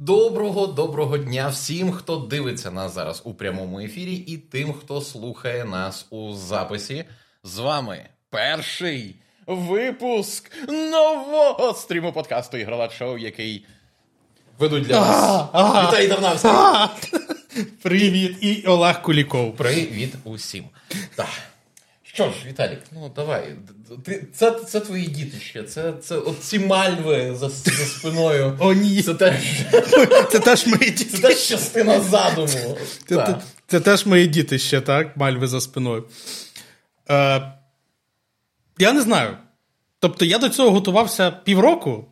Доброго доброго дня всім, хто дивиться нас зараз у прямому ефірі, і тим, хто слухає нас у записі. З вами перший випуск нового стріму подкасту Ігрова шоу, який ведуть для вас. Віталій Дарнавський. Привіт, і Олег Куліков. Привіт усім. Так. Що ж, Віталік, ну давай. Ти, Це це твої дітище, це це от ці мальви за, за спиною. О, ні. Це теж це теж мої діти. Це теж частина задуму. Це, це, це теж мої дітище, так? Мальви за спиною. Е, Я не знаю. Тобто я до цього готувався півроку,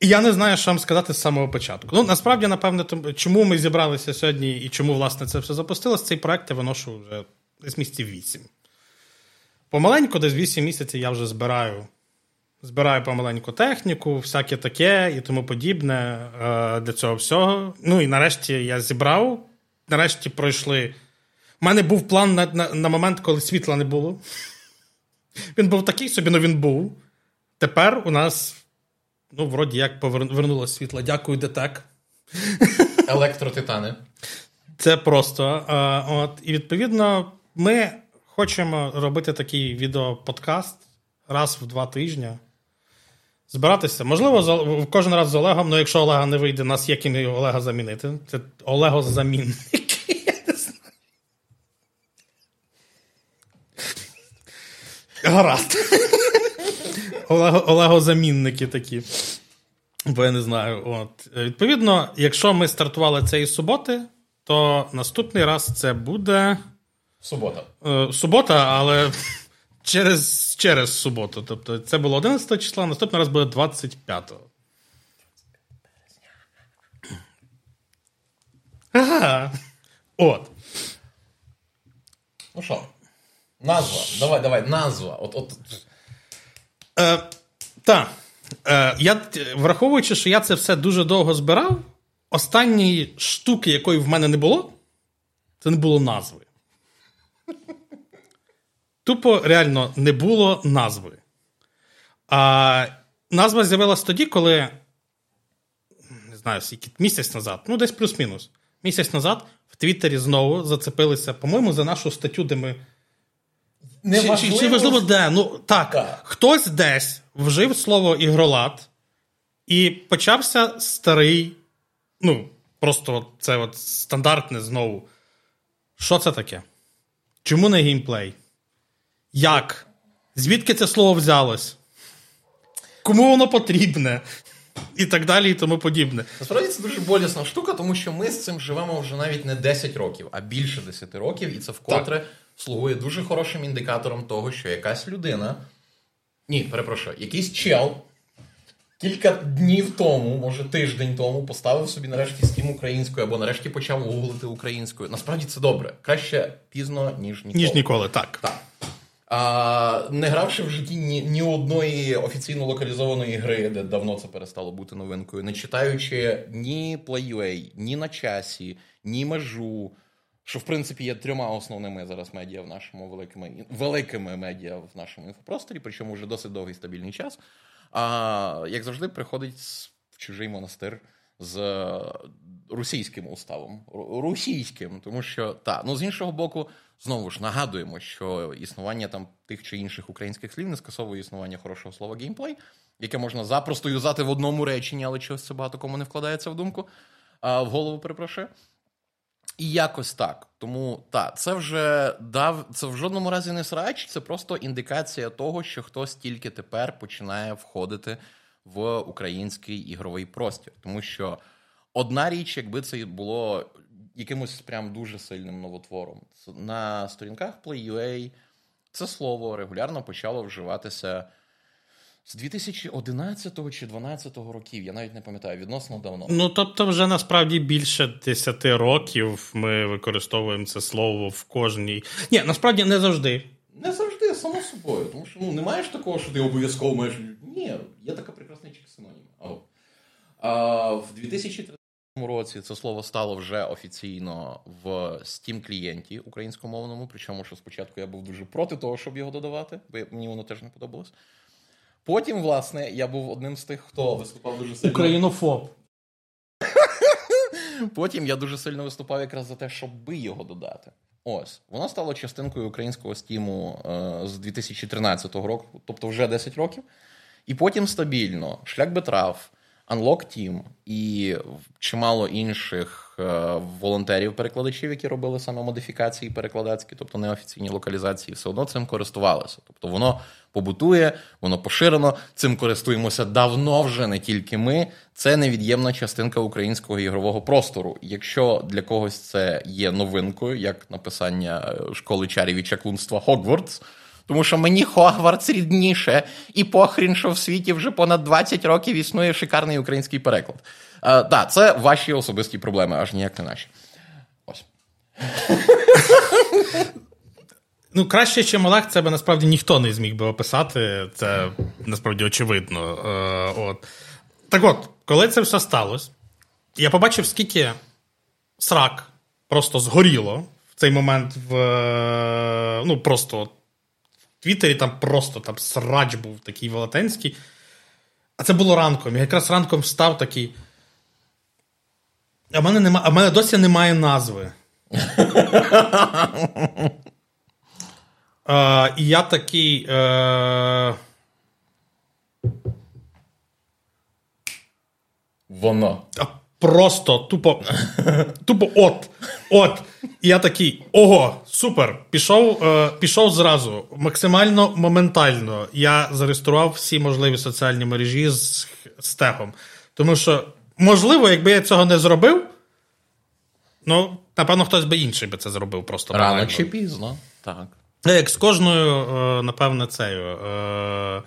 і я не знаю, що вам сказати з самого початку. Ну, насправді, напевне, чому ми зібралися сьогодні і чому, власне, це все запустилось, цей проект я виношу вже десь місяців вісім. Помаленьку, десь 8 місяців я вже збираю. Збираю помаленьку техніку, всяке таке і тому подібне е, для цього всього. Ну і нарешті я зібрав. Нарешті пройшли. У мене був план на на, на момент, коли світла не було. Він був такий собі, але він був. Тепер у нас, ну, вроді як повернулося світло. Дякую, ДТЕК. Електротитани. Це просто. Е, от, І відповідно, ми хочемо робити такий відеоподкаст раз в два тижні. Збиратися. Можливо, кожен раз з Олегом, але якщо Олега не вийде, нас є ким Олега замінити. Це Олего замінник. Гаразд. Олего, Олего-замінники такі. Бо я не знаю. От. Відповідно, якщо ми стартували цієї суботи, то наступний раз це буде. Субота. Е, субота, але через через суботу. Тобто це було 11 числа, наступний раз буде 25-го. Ага. От. Ну що? Назва. Давай, давай, назва. От, от. Е, Так. Е, я, Враховуючи, що я це все дуже довго збирав, останньої штуки, якої в мене не було, це не було назви. Тупо реально не було назви. А Назва з'явилась тоді, коли. Не знаю, скільки місяць назад, ну, десь плюс-мінус. Місяць назад в Твіттері знову зацепилися, по-моєму, за нашу статтю, де ми. Не чи, важливо... чи важливо де? Ну, так, так. Хтось десь вжив слово ігролад, і почався старий. Ну, просто це от стандартне знову. Що це таке? Чому не геймплей? Як? Звідки це слово взялось? Кому воно потрібне? І так далі, і тому подібне. Насправді це дуже болісна штука, тому що ми з цим живемо вже навіть не 10 років, а більше 10 років, і це вкотре так. слугує дуже хорошим індикатором того, що якась людина. Ні, перепрошую, якийсь чел кілька днів тому, може тиждень тому, поставив собі нарешті Steam українською або нарешті почав гуглити українською. Насправді це добре. Краще пізно, ніж ніколи. Ніж ніколи, так. Так. А, Не гравши в житті ні ні одної офіційно локалізованої гри, де давно це перестало бути новинкою, не читаючи ні Play.ua, ні на часі, ні межу, що в принципі є трьома основними зараз медіа в нашому великими великими медіа в нашому інфопросторі, причому вже досить довгий стабільний час. А як завжди, приходить в чужий монастир з російським уставом. Російським, тому що та ну з іншого боку, знову ж нагадуємо, що існування там тих чи інших українських слів не скасовує існування хорошого слова геймплей, яке можна запросто юзати в одному реченні, але чогось це багато кому не вкладається в думку, а в голову перепрошую. І якось так. Тому так, це вже дав це в жодному разі не срач, це просто індикація того, що хтось тільки тепер починає входити в український ігровий простір. Тому що одна річ, якби це було якимось прям дуже сильним новотвором. На сторінках Play.ua це слово регулярно почало вживатися з 2011 чи 2012 років. Я навіть не пам'ятаю, відносно давно. Ну тобто, вже насправді більше 10 років ми використовуємо це слово в кожній. Ні, насправді не завжди. Не завжди, само собою. Тому що ну, не маєш такого, що ти обов'язково маєш. Ні, є така прекрасна синонім. А в 2013 році це слово стало вже офіційно в steam клієнті українськомовному. Причому що спочатку я був дуже проти того, щоб його додавати, бо мені воно теж не подобалось. Потім, власне, я був одним з тих, хто виступав дуже сильно. Українофоб. Потім я дуже сильно виступав якраз за те, щоб би його додати. Ось, воно стало частинкою українського стіму е, з 2013 року, тобто вже 10 років. І потім стабільно шлях Бетрав, Unlock Team і чимало інших е, волонтерів-перекладачів, які робили саме модифікації перекладацькі, тобто неофіційні локалізації, все одно цим користувалися. Тобто воно побутує, воно поширено. Цим користуємося давно вже не тільки ми. Це невід'ємна частинка українського ігрового простору. Якщо для когось це є новинкою, як написання е, школи чарів і чаклунства Хогвартс. Тому що мені Хогвартс рідніше, і похрін, що в світі вже понад 20 років існує шикарний український переклад. Так, да, це ваші особисті проблеми, аж ніяк не наші. Ну, краще, чим Олег, це би насправді ніхто не зміг би описати. Це насправді очевидно. Е, от. Так от, коли це все сталося, я побачив, скільки срак просто згоріло в цей момент в. Е, ну, просто Твіттері там просто там срач був такий велетенський. А це було ранком. Я якраз ранком встав такий. А в мене нема, а в мене досі немає назви. Е, і я такий. Е... Воно. Просто тупо. Тупо от. От. І я такий. Ого, супер! Пішов е, пішов зразу. Максимально моментально. Я зареєстрував всі можливі соціальні мережі з, з тегом. Тому що, можливо, якби я цього не зробив, ну, напевно, хтось би інший би це зробив просто. Рано банально. чи пізно. Так. Ну, Як з кожною, е, напевне, цею. е,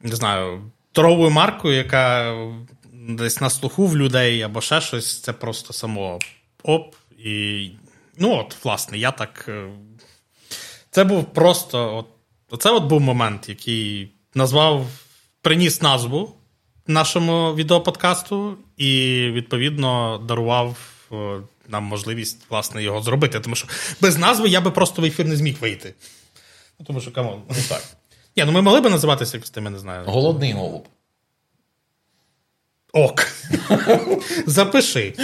Не знаю, торговою маркою, яка десь на слуху в людей або ще щось, це просто само оп. І. Ну, от, власне, я так. е, Це був просто. От, Оце от був момент, який назвав, приніс назву нашому відеоподкасту, і, відповідно, дарував е, нам можливість власне його зробити. Тому що без назви я би просто в ефір не зміг вийти. Ну, тому що come on. Ну так. Ні, ну ми могли би називатися якось тим, я не знаю. Голодний голуб. Ок. Запиши.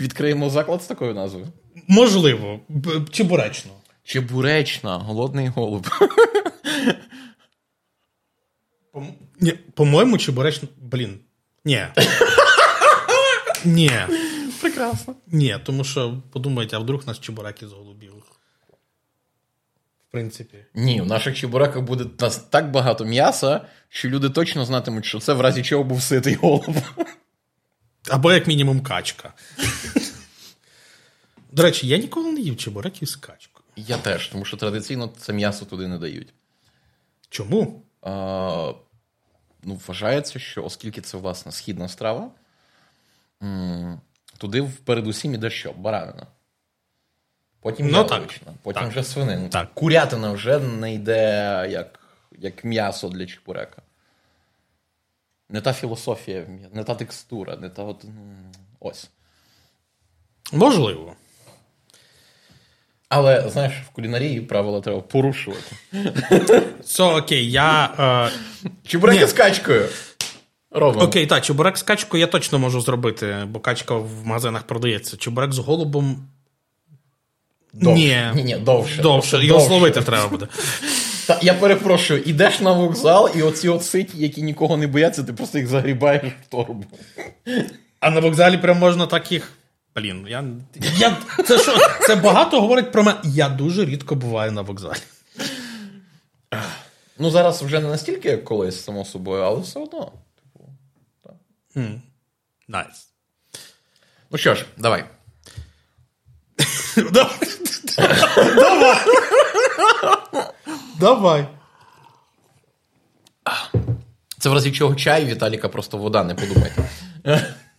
Відкриємо заклад з такою назвою. Можливо, чебуречно. Чебуречна, голодний голуб. Ні, по-моєму, чебуречно. Блін. Ні. Ні. Прекрасно. Ні, тому що подумайте, а вдруг нас чебураки з голубів. Принципі. Ні, в наших чебураках буде нас так багато м'яса, що люди точно знатимуть, що це в разі чого був ситий голуб. Або, як мінімум, качка. До речі, я ніколи не їв чебуреків з качкою. Я теж, тому що традиційно це м'ясо туди не дають. Чому? А, ну, вважається, що оскільки це власне східна страва, туди передусім іде що? Баранина. Потім Ну, так. потім Так. вже свинина. Так. Курятина вже не йде як, як м'ясо для чебурека. Не та філософія, не та текстура, не та от. Ось. Можливо. Але знаєш, в кулінарії правила треба порушувати. Все, окей, я. Е, Чебуреки з качкою. Робимо. окей, так, чебурек з качкою я точно можу зробити, бо качка в магазинах продається. Чебурек з голубом. Довше. Ні. Ні, ні, довше. Довше, його довше. зловити треба буде. Та, я перепрошую, ідеш на вокзал, і оці от ситі, які нікого не бояться, ти просто їх загрібаєш в торбу. А на вокзалі прям можна так їх. Блін, я. я це що? Це багато говорить про мене. Я дуже рідко буваю на вокзалі. Ну, зараз вже не настільки, як колись, само собою, але все одно. Типу, Nice. Ну що ж, давай. Давай. Давай. Це в разі чого чай, Віталіка просто вода, не подумайте.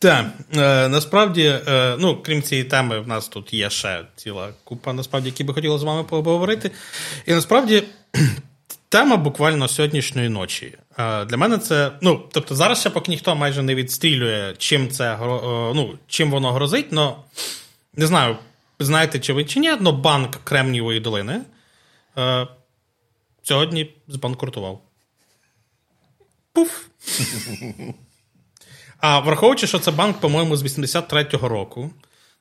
Так, е, насправді, е, ну, крім цієї теми, в нас тут є ще ціла купа, насправді, які би хотіли з вами поговорити. І насправді тема буквально сьогоднішньої ночі. Е, для мене це. Ну, тобто, зараз ще поки ніхто майже не відстрілює, чим це е, ну, чим воно грозить, але не знаю, знаєте чи ви чи ні, але банк Кремнієвої долини е, сьогодні збанкрутував. Пуф. А враховуючи, що це банк, по-моєму, з 83-го року.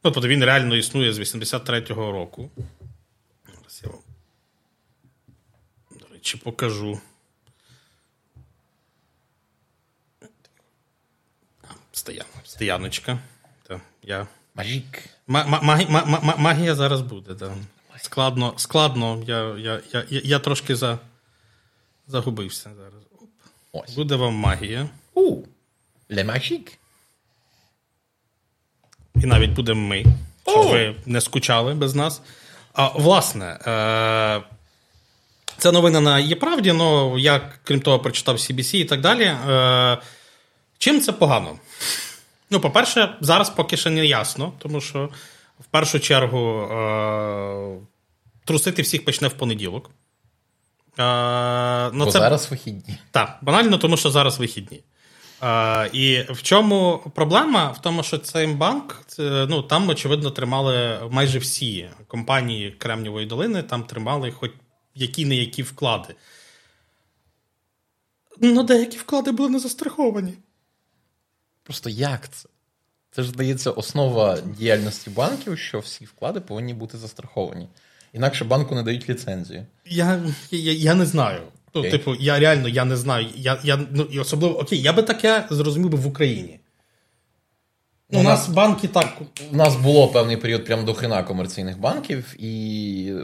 Ну, тобто він реально існує з 83-го року. Зараз я вам, до речі, покажу. Стоян, стояночка. Та, я... Мажік. Ма- ма- магі- ма- ма- ма- Магія зараз буде, так. Складно, складно. Я, я, я, я, я трошки за... загубився зараз. Оп. Ось. Буде вам магія. У. Ле Мажік. І навіть будемо ми, щоб ви не скучали без нас. А, власне, е- це новина на є правді, але я, крім того, прочитав CBC і так далі. Е- чим це погано? Ну, по-перше, зараз поки ще не ясно, тому що в першу чергу е- трусити всіх почне в понеділок. Е- ну, Бо це... зараз вихідні. Так, банально, тому що зараз вихідні. Е, і в чому проблема? В тому, що цей банк, це, ну там, очевидно, тримали майже всі компанії Кремнівої долини, там тримали хоч які не які вклади. Ну, деякі вклади були не застраховані. Просто як це? Це ж здається основа діяльності банків, що всі вклади повинні бути застраховані. Інакше банку не дають ліцензію. Я, я, я не знаю. Ну, типу, я реально я не знаю. Я, я, ну, і особливо, окей, я би таке зрозумів би в Україні. Ну, у Ну, нас банки так. У нас було певний період прям до хрена комерційних банків, і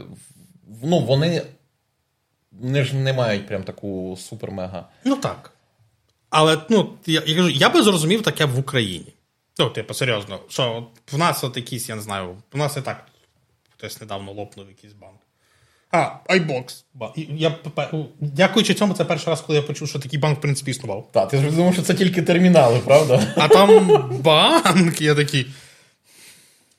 ну, вони, вони ж не мають прям таку супер-мега. Ну так. Але ну, я, я кажу, я би зрозумів таке в Україні. Ну, типу, серйозно, що в нас от якийсь, я не знаю, в нас і так хтось недавно лопнув якийсь банк. А, iBox. Я, пе- дякуючи цьому, це перший раз, коли я почув, що такий банк, в принципі, існував. Так, ти ж думав, що це тільки термінали, правда? А там банк, я такий.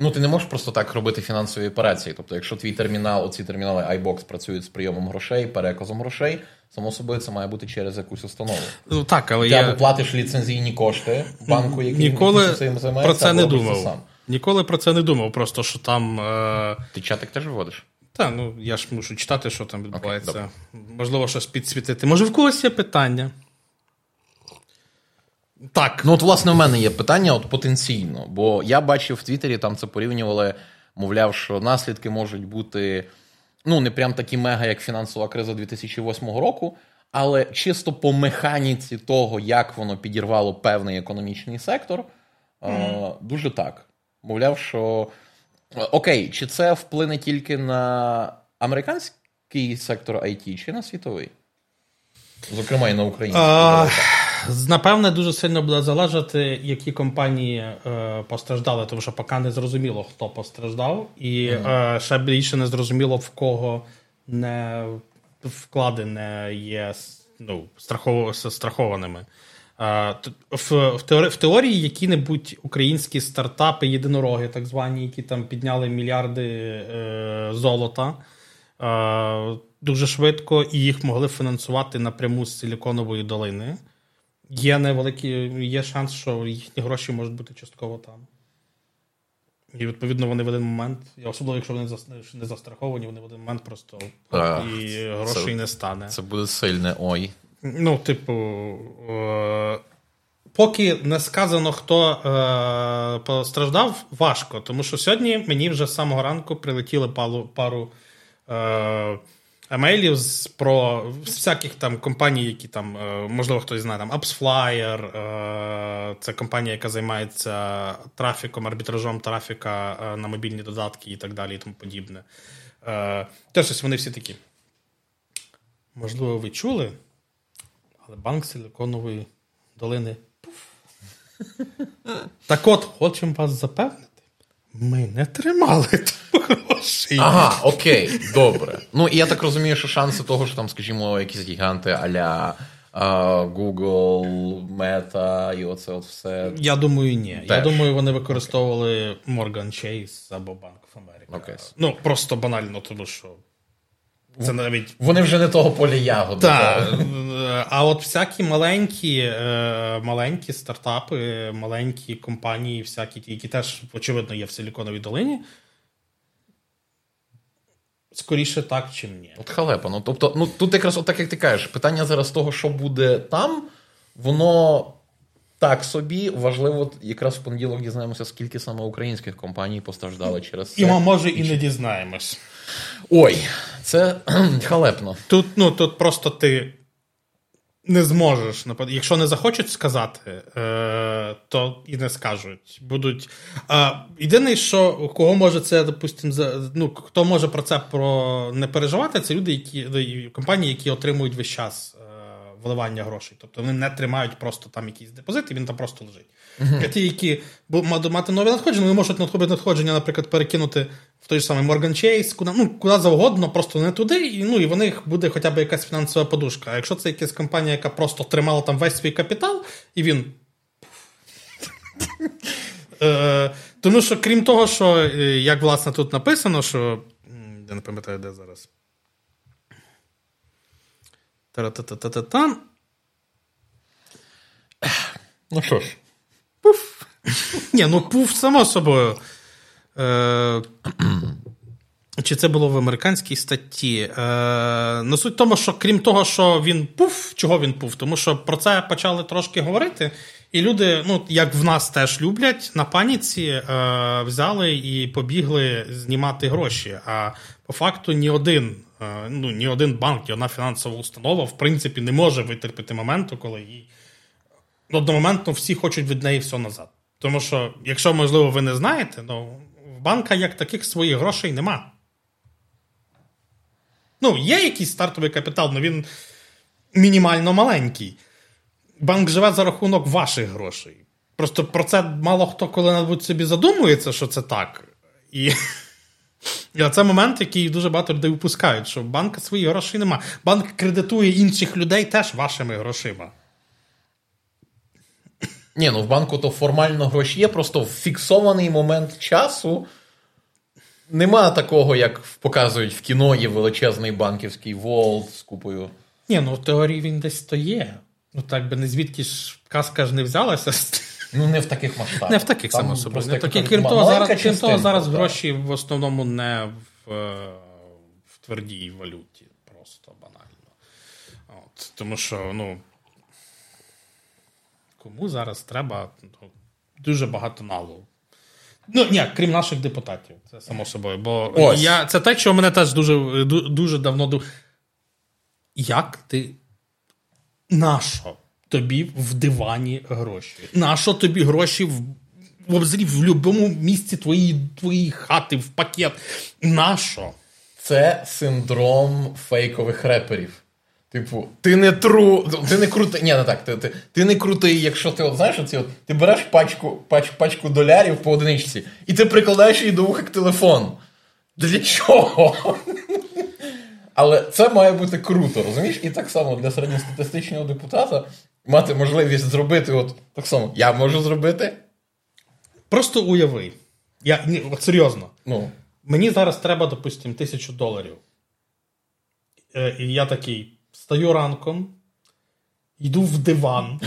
Ну, ти не можеш просто так робити фінансові операції. Тобто, якщо твій термінал, оці термінали iBox працюють з прийомом грошей, переказом грошей, само собою це має бути через якусь установу. Ну так, але Ти я або платиш ліцензійні кошти банку, який ніколи цим займається, про це не думав. сам. Ніколи про це не думав, просто що там. Е... Ти чатик теж вводиш? Та, ну я ж мушу читати, що там відбувається. добре. Можливо, щось підсвітити. Може, в когось є питання? Так. Ну, от, власне, в мене є питання от потенційно, бо я бачив в Твіттері, там це порівнювали, мовляв, що наслідки можуть бути ну, не прям такі мега, як фінансова криза 2008 року, але чисто по механіці того, як воно підірвало певний економічний сектор, е, дуже так. Мовляв, що окей, чи це вплине тільки на американський сектор IT, чи на світовий? Зокрема, і на з- Напевне, дуже сильно буде залежати, які компанії е, постраждали, тому що поки не зрозуміло, хто постраждав, і е, ще більше не зрозуміло, в кого не вклади не є ну, страхово, страхованими. Е, в, в, теорії, в теорії які-небудь українські стартапи, єдинороги, так звані, які там підняли мільярди е, золота е, дуже швидко, і їх могли фінансувати напряму з Силіконової долини. Є невеликий, є шанс, що їхні гроші можуть бути частково там. І відповідно вони в один момент, особливо якщо вони не застраховані, вони в один момент просто Ах, і грошей це- не стане. Це буде сильне ой. Ну, типу, е- поки не сказано, хто е- постраждав, важко. Тому що сьогодні мені вже з самого ранку прилетіли пару, пару е- емейлів з, про з всяких там компаній, які там, е- можливо, хтось знає, там AppsFlyer, е- це компанія, яка займається трафіком, арбітражом трафіка е- на мобільні додатки і так далі, і тому подібне. Теж ось вони всі такі. Можливо, ви чули, але банк Силиконової долини. Так от, хочемо вас запевнити, ми не тримали там грошей. Ага, окей, добре. Ну і я так розумію, що шанси того, що там, скажімо, якісь гіганти а-ля а, Google, Meta і оце от все. Я думаю, ні. Я думаю, вони використовували Morgan Chase або Bank of America. Окей. Ну, просто банально, тому що це навіть Вони вже не того поля ягоди. Так, а от всякі маленькі, е, маленькі стартапи, маленькі компанії, всякі, які теж, очевидно, є в Силіконовій долині. Скоріше так, чим ні. От халепа. Ну, тобто, ну тут якраз от так, як ти кажеш, питання зараз того, що буде там, воно так собі. Важливо, якраз в понеділок дізнаємося, скільки саме українських компаній постраждали через це. І ми, може і не дізнаємось. Ой, це халепно. Тут, ну, тут просто ти не зможеш. Якщо не захочуть сказати, е, то і не скажуть. Будуть. Єдине, що кого може це, допустим, за, ну, хто може про це про не переживати, це люди, які ну, компанії, які отримують весь час е, вливання грошей. Тобто вони не тримають просто там якісь депозити, він там просто лежить. Ті, які мати нові надходження, вони можуть надходження, наприклад, перекинути в той же самий Morgan Chase, куди, ну, куди завгодно, просто не туди, і, ну, і в них буде хоча б якась фінансова подушка. А якщо це якась компанія, яка просто тримала там весь свій капітал, і він. Е, Тому що, крім того, що, е, як власне тут написано, що. Я не пам'ятаю, де зараз. Та-та-та-та-та. Ну що ж, Ні, ну пуф, само собою. Е, чи це було в американській статті? Е, ну, суть в тому, що крім того, що він пуф, чого він пуф? Тому що про це почали трошки говорити, і люди, ну, як в нас теж люблять, на паніці е, взяли і побігли знімати гроші. А по факту ні один, е, ну, ні один банк, ні одна фінансова установа, в принципі, не може витерпіти моменту, коли їй одномоментно всі хочуть від неї все назад. Тому що, якщо, можливо, ви не знаєте, ну, в банка як таких своїх грошей нема. Ну, є якийсь стартовий капітал, але він мінімально маленький. Банк живе за рахунок ваших грошей. Просто про це мало хто коли-небудь собі задумується, що це так. І, і це момент, який дуже багато людей випускають, що банка своїх грошей нема. Банк кредитує інших людей теж вашими грошима. Ні, ну в банку то формально гроші є, просто в фіксований момент часу. Нема такого, як показують в кіно, є величезний банківський волт з купою. Ні, ну в теорії він десь то є. Ну так би не звідки ж казка ж не взялася. Ну, не в таких масштабах. Не в таких само собою. Не кажуть, крім того, зараз, крім того, зараз так. гроші в основному не в, е, в твердій валюті. Просто банально. От, тому що, ну. Кому зараз треба ну, дуже багато налогу. Ну, ні, крім наших депутатів, це само собою. Бо Ось. я, це те, що мене теж дуже, дуже давно. Як ти. Нащо тобі в дивані гроші? Нащо тобі гроші в, в обзрі в будь-якому місці твоєї, твоєї хати, в пакет? Нащо? Це синдром фейкових реперів. Типу, ти не тру, ти не крутий. Ні, не так. Ти, ти, ти не крутий, якщо ти от, знаєш, оці от, ти береш пачку, пач, пачку долярів по одиничці, і ти прикладаєш її до вуха як телефон. Для чого? Але це має бути круто, розумієш? І так само для середньостатистичного депутата мати можливість зробити, от так само, я можу зробити. Просто уяви. Я, ні, от серйозно. Ну, Мені зараз треба, допустимо, тисячу доларів. Е, і я такий встаю ранком, йду в диван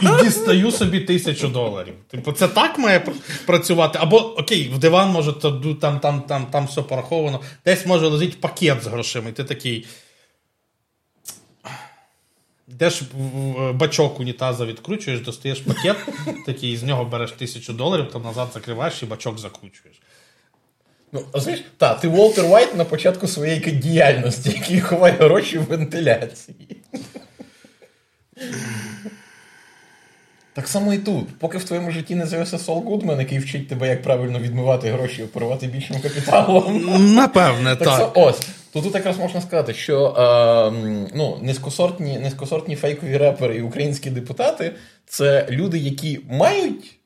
і дістаю собі тисячу доларів. Типу, це так має працювати. Або окей, в диван може там, там, там, там все пораховано. Десь може лежить пакет з грошима, і ти такий. Йдеш бачок унітаза відкручуєш, достаєш пакет, такий з нього береш тисячу доларів, там назад закриваєш і бачок закручуєш. Ну, розумієш, та, ти Волтер Вайт на початку своєї діяльності, який ховає гроші в вентиляції. Так само і тут. Поки в твоєму житті не з'явився Сол Гудман, який вчить тебе, як правильно відмивати гроші і оперувати більшим капіталом. Напевне, Так, це ось. То тут якраз можна сказати, що е, ну, низькосортні, низькосортні фейкові репери і українські депутати це люди, які мають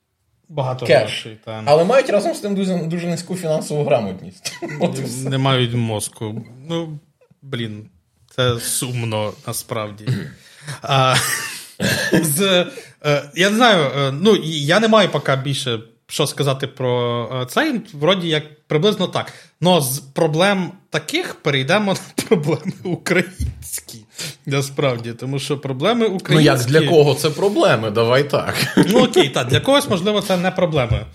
Багато кеш, грошей. Та. але мають разом з тим дуже, дуже низьку фінансову грамотність. Не мають мозку. Ну, блін, це сумно насправді. А, з, е, я не знаю, е, ну, я не маю поки більше що сказати про цей, це. Вроді як приблизно так. Но з проблем таких перейдемо на проблеми українські. Насправді, тому що проблеми українські. Ну як для кого це проблеми? Давай так. Ну окей, так, для когось, можливо, це не проблеми.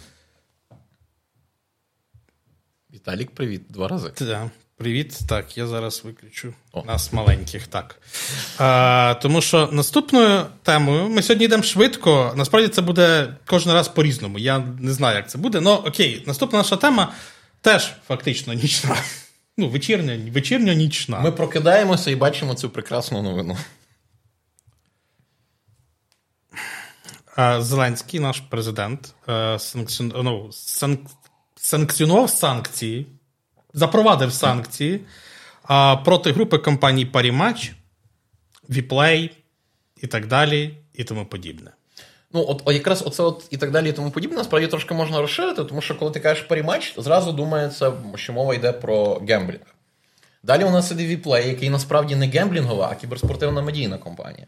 Віталік, привіт, два рази. Та, Привіт. Так, я зараз виключу О. нас маленьких. так. А, Тому що наступною темою ми сьогодні йдемо швидко. Насправді це буде кожен раз по-різному. Я не знаю, як це буде. Ну окей, наступна наша тема теж фактично нічна. Ну, вечірня, вечірня нічна. Ми прокидаємося і бачимо цю прекрасну новину. Зеленський, наш президент, е, санкціон... ну, санк... санкціонував санкції запровадив санкції а, проти групи компаній Parimatch, WePlay і так далі, і тому подібне. Ну, от, якраз оце от і так далі, і тому подібне, насправді трошки можна розширити, тому що коли ти кажеш Parimatch, зразу думається, що мова йде про гемблінг. Далі у нас іде WePlay, який насправді не гемблінгова, а кіберспортивна медійна компанія.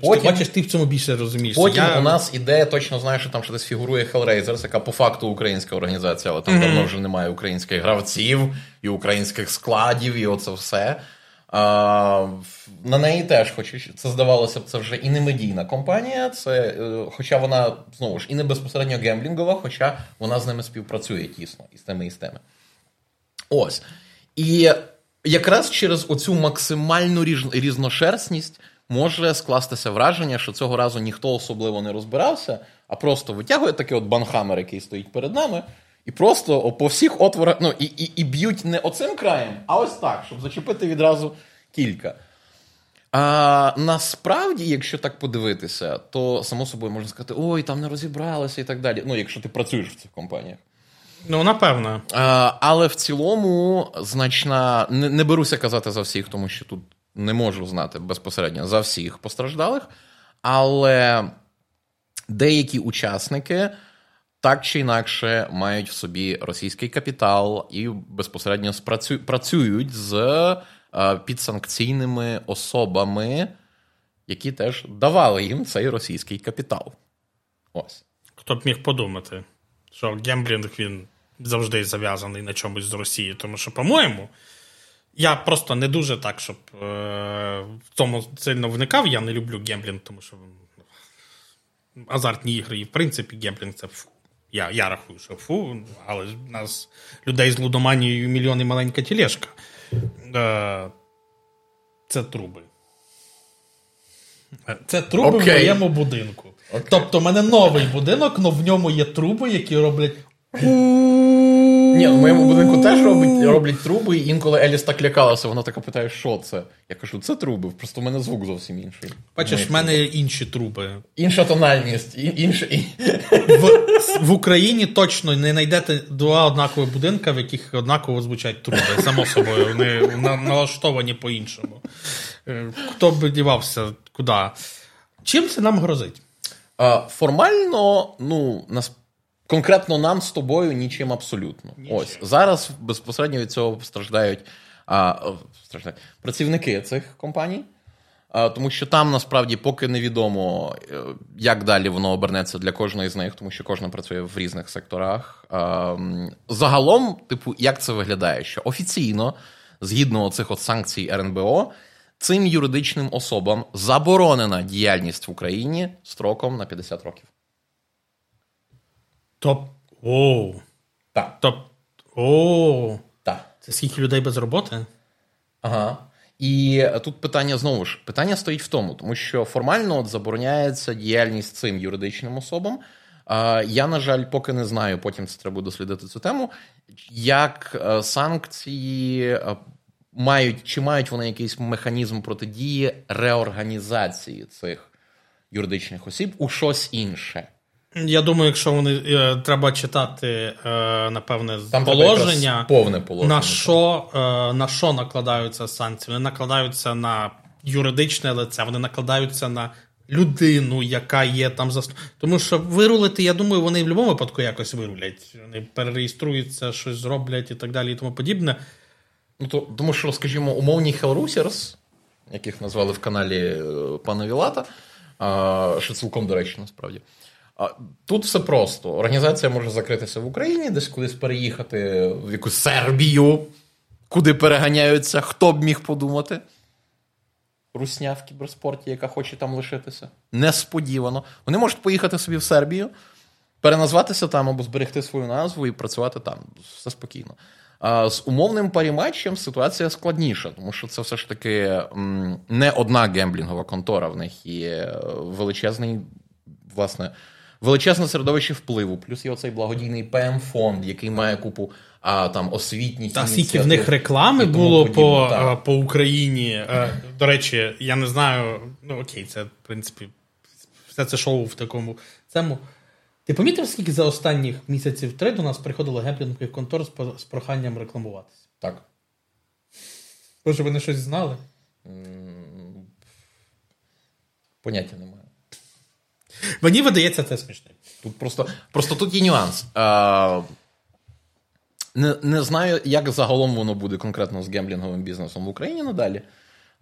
Потім, ти бачиш, ти в цьому більше розумієш. Потім я... у нас іде, точно знаю, що там ще десь фігурує Hellraisers, яка по факту українська організація, але там mm-hmm. давно вже немає українських гравців і українських складів, і оце все. А, На неї теж, хоч це здавалося б, це вже і не медійна компанія, це, е, хоча вона знову ж і не безпосередньо гемблінгова, хоча вона з ними співпрацює тісно із тими і з тими. Ось. І якраз через оцю максимальну різношерстність може скластися враження, що цього разу ніхто особливо не розбирався, а просто витягує такий от банхамер, який стоїть перед нами, і просто по всіх отворах ну, і, і, і б'ють не оцим краєм, а ось так, щоб зачепити відразу кілька. А насправді, якщо так подивитися, то само собою можна сказати, ой, там не розібралися і так далі. Ну, якщо ти працюєш в цих компаніях. Ну, напевно. А, Але в цілому значна. Не, не беруся казати за всіх, тому що тут не можу знати безпосередньо за всіх постраждалих, але деякі учасники так чи інакше мають в собі російський капітал і безпосередньо працюють з е, підсанкційними особами, які теж давали їм цей російський капітал. Ось. Хто б міг подумати, що гемблінг він завжди зав'язаний на чомусь з Росією, тому що, по-моєму. Я просто не дуже так, щоб е, в цьому сильно вникав. Я не люблю гемблінг, тому що азартні ігри і в принципі гемблінг це фу. Я я рахую, що фу, але в нас людей з лудоманією мільйони маленька тележка. Е, Це труби. Це труби okay. в моєму будинку. Okay. Тобто, в мене новий будинок, але в ньому є труби, які роблять. Ні, в моєму будинку теж роблять, роблять труби, і інколи Еліс так лякалася, вона така питає, що це? Я кажу, це труби, просто в мене звук зовсім інший. Бачиш, в мене інші труби. Інша тональність. інша... В, в Україні точно не знайдете два однакові будинка, в яких однаково звучать труби. Само собою, вони налаштовані по-іншому. Е, хто б дівався куди? Чим це нам грозить? Формально, ну, насправді. Конкретно нам з тобою нічим абсолютно. Нічим. Ось зараз безпосередньо від цього страждають а, страждають працівники цих компаній, а, тому що там насправді поки невідомо, е, як далі воно обернеться для кожної з них, тому що кожна працює в різних секторах. А, загалом, типу, як це виглядає? Що офіційно, згідно цих от санкцій РНБО, цим юридичним особам заборонена діяльність в Україні строком на 50 років. Топ. Оу. Так. Топ. Оу. Так. Це скільки людей без роботи? Ага. І тут питання знову ж питання стоїть в тому, тому що формально от забороняється діяльність цим юридичним особам. Я, на жаль, поки не знаю, потім це треба дослідити цю тему. Як е, санкції е, мають чи мають вони якийсь механізм протидії реорганізації цих юридичних осіб у щось інше? Я думаю, якщо вони е, треба читати, е, напевне, Там положення, повне положення, на що е, на що накладаються санкції? Вони накладаються на юридичне лице, вони накладаються на людину, яка є там за Тому що вирулити, я думаю, вони в будь-якому випадку якось вирулять. Вони перереєструються, щось зроблять і так далі, і тому подібне. Ну, то, Тому що, скажімо, умовні Hellrusers, яких назвали в каналі е, пана Вілата, що цілком до речі, насправді. Тут все просто. Організація може закритися в Україні, десь кудись переїхати в якусь Сербію, куди переганяються, хто б міг подумати. Русня в кіберспорті, яка хоче там лишитися. Несподівано. Вони можуть поїхати собі в Сербію, переназватися там або зберегти свою назву і працювати там. Все спокійно. З умовним паріматчем ситуація складніша, тому що це все ж таки не одна гемблінгова контора. В них є величезний, власне, величезне середовище впливу, плюс є оцей благодійний ПМ-фонд, який має купу а, там освітніх Та скільки в них реклами було по по Україні. До речі, я не знаю. Ну окей, це в принципі все це шоу в такому цьому. Ти помітив, скільки за останніх місяців три до нас приходило гемплінгових контор з, з проханням рекламуватися? Так. Може, вони щось знали? Поняття немає. Мені видається це смішним. Тут просто просто тут є нюанс. А, Не не знаю, як загалом воно буде конкретно з гемблінговим бізнесом в Україні надалі.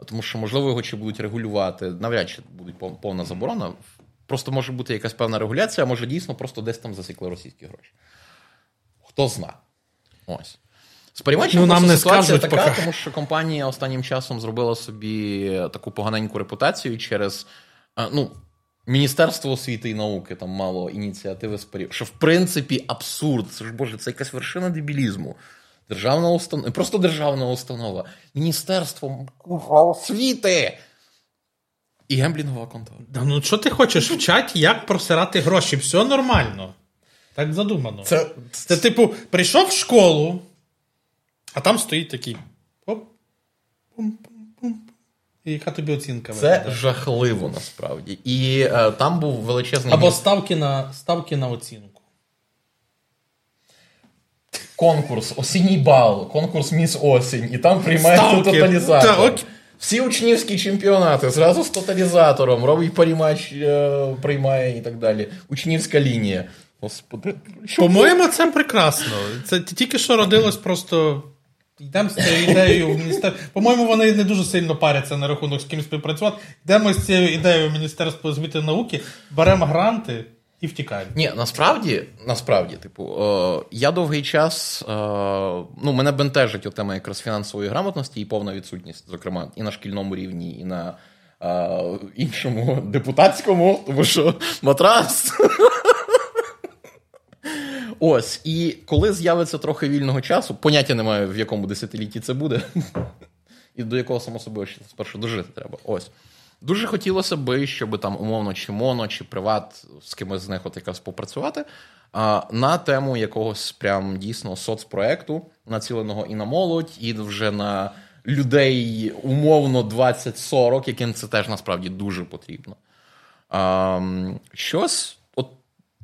Тому що, можливо, його чи будуть регулювати, навряд чи буде повна заборона. Просто може бути якась певна регуляція, а може дійсно просто десь там засікли російські гроші. Хто зна. Ось. З ну, нам не ситуація така, поки. тому що компанія останнім часом зробила собі таку поганеньку репутацію через ну, Міністерство освіти і науки там мало ініціативи з перів. Що в принципі абсурд. Це ж боже, це якась вершина дебілізму. Державна установа, просто державна установа. Міністерство освіти. І гемблінгова контора. Да, ну що ти хочеш вчать, як просирати гроші? Все нормально. Так задумано. Це, це типу, прийшов в школу, а там стоїть такий. Оп. І яка тобі оцінка? Це виглядає? жахливо насправді. І е, там був величезний. Або ставки на ставки на оцінку. Конкурс, осінній бал, конкурс Міс Осінь, і там приймають тоталізатор. Та, всі учнівські чемпіонати зразу з тоталізатором, робить парімач, е, приймає і так далі. Учнівська лінія. Господи, По-моєму, це прекрасно. Це тільки що родилось просто. Йдемо з цією ідеєю в міністерство. По-моєму, вони не дуже сильно паряться на рахунок з ким співпрацювати. Йдемо з цією ідеєю в Міністерство освіти і науки, беремо гранти і втікаємо. Ні, насправді, насправді, типу, е, я довгий час. Е, ну, мене бентежить от тема якраз фінансової грамотності і повна відсутність, зокрема, і на шкільному рівні, і на е, іншому депутатському, тому що матрас. Ось, і коли з'явиться трохи вільного часу, поняття немає, в якому десятилітті це буде, і до якого само собою ще спершу дожити треба. Ось. Дуже хотілося би, щоб там умовно чи моно, чи приват з кимось з них от якраз попрацювати а, на тему якогось прям дійсно соцпроекту, націленого і на молодь, і вже на людей умовно 20-40, яким це теж насправді дуже потрібно. А, Щось.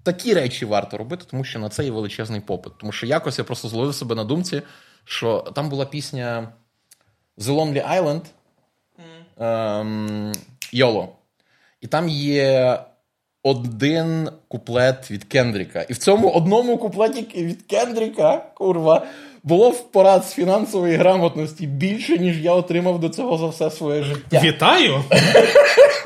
Такі речі варто робити, тому що на це є величезний попит. Тому що якось я просто зловив себе на думці, що там була пісня The Lonely Island. Йоло. Ем, і там є один куплет від Кендріка. І в цьому одному куплеті від Кендріка, курва, було в порад з фінансової грамотності більше, ніж я отримав до цього за все своє життя. Вітаю!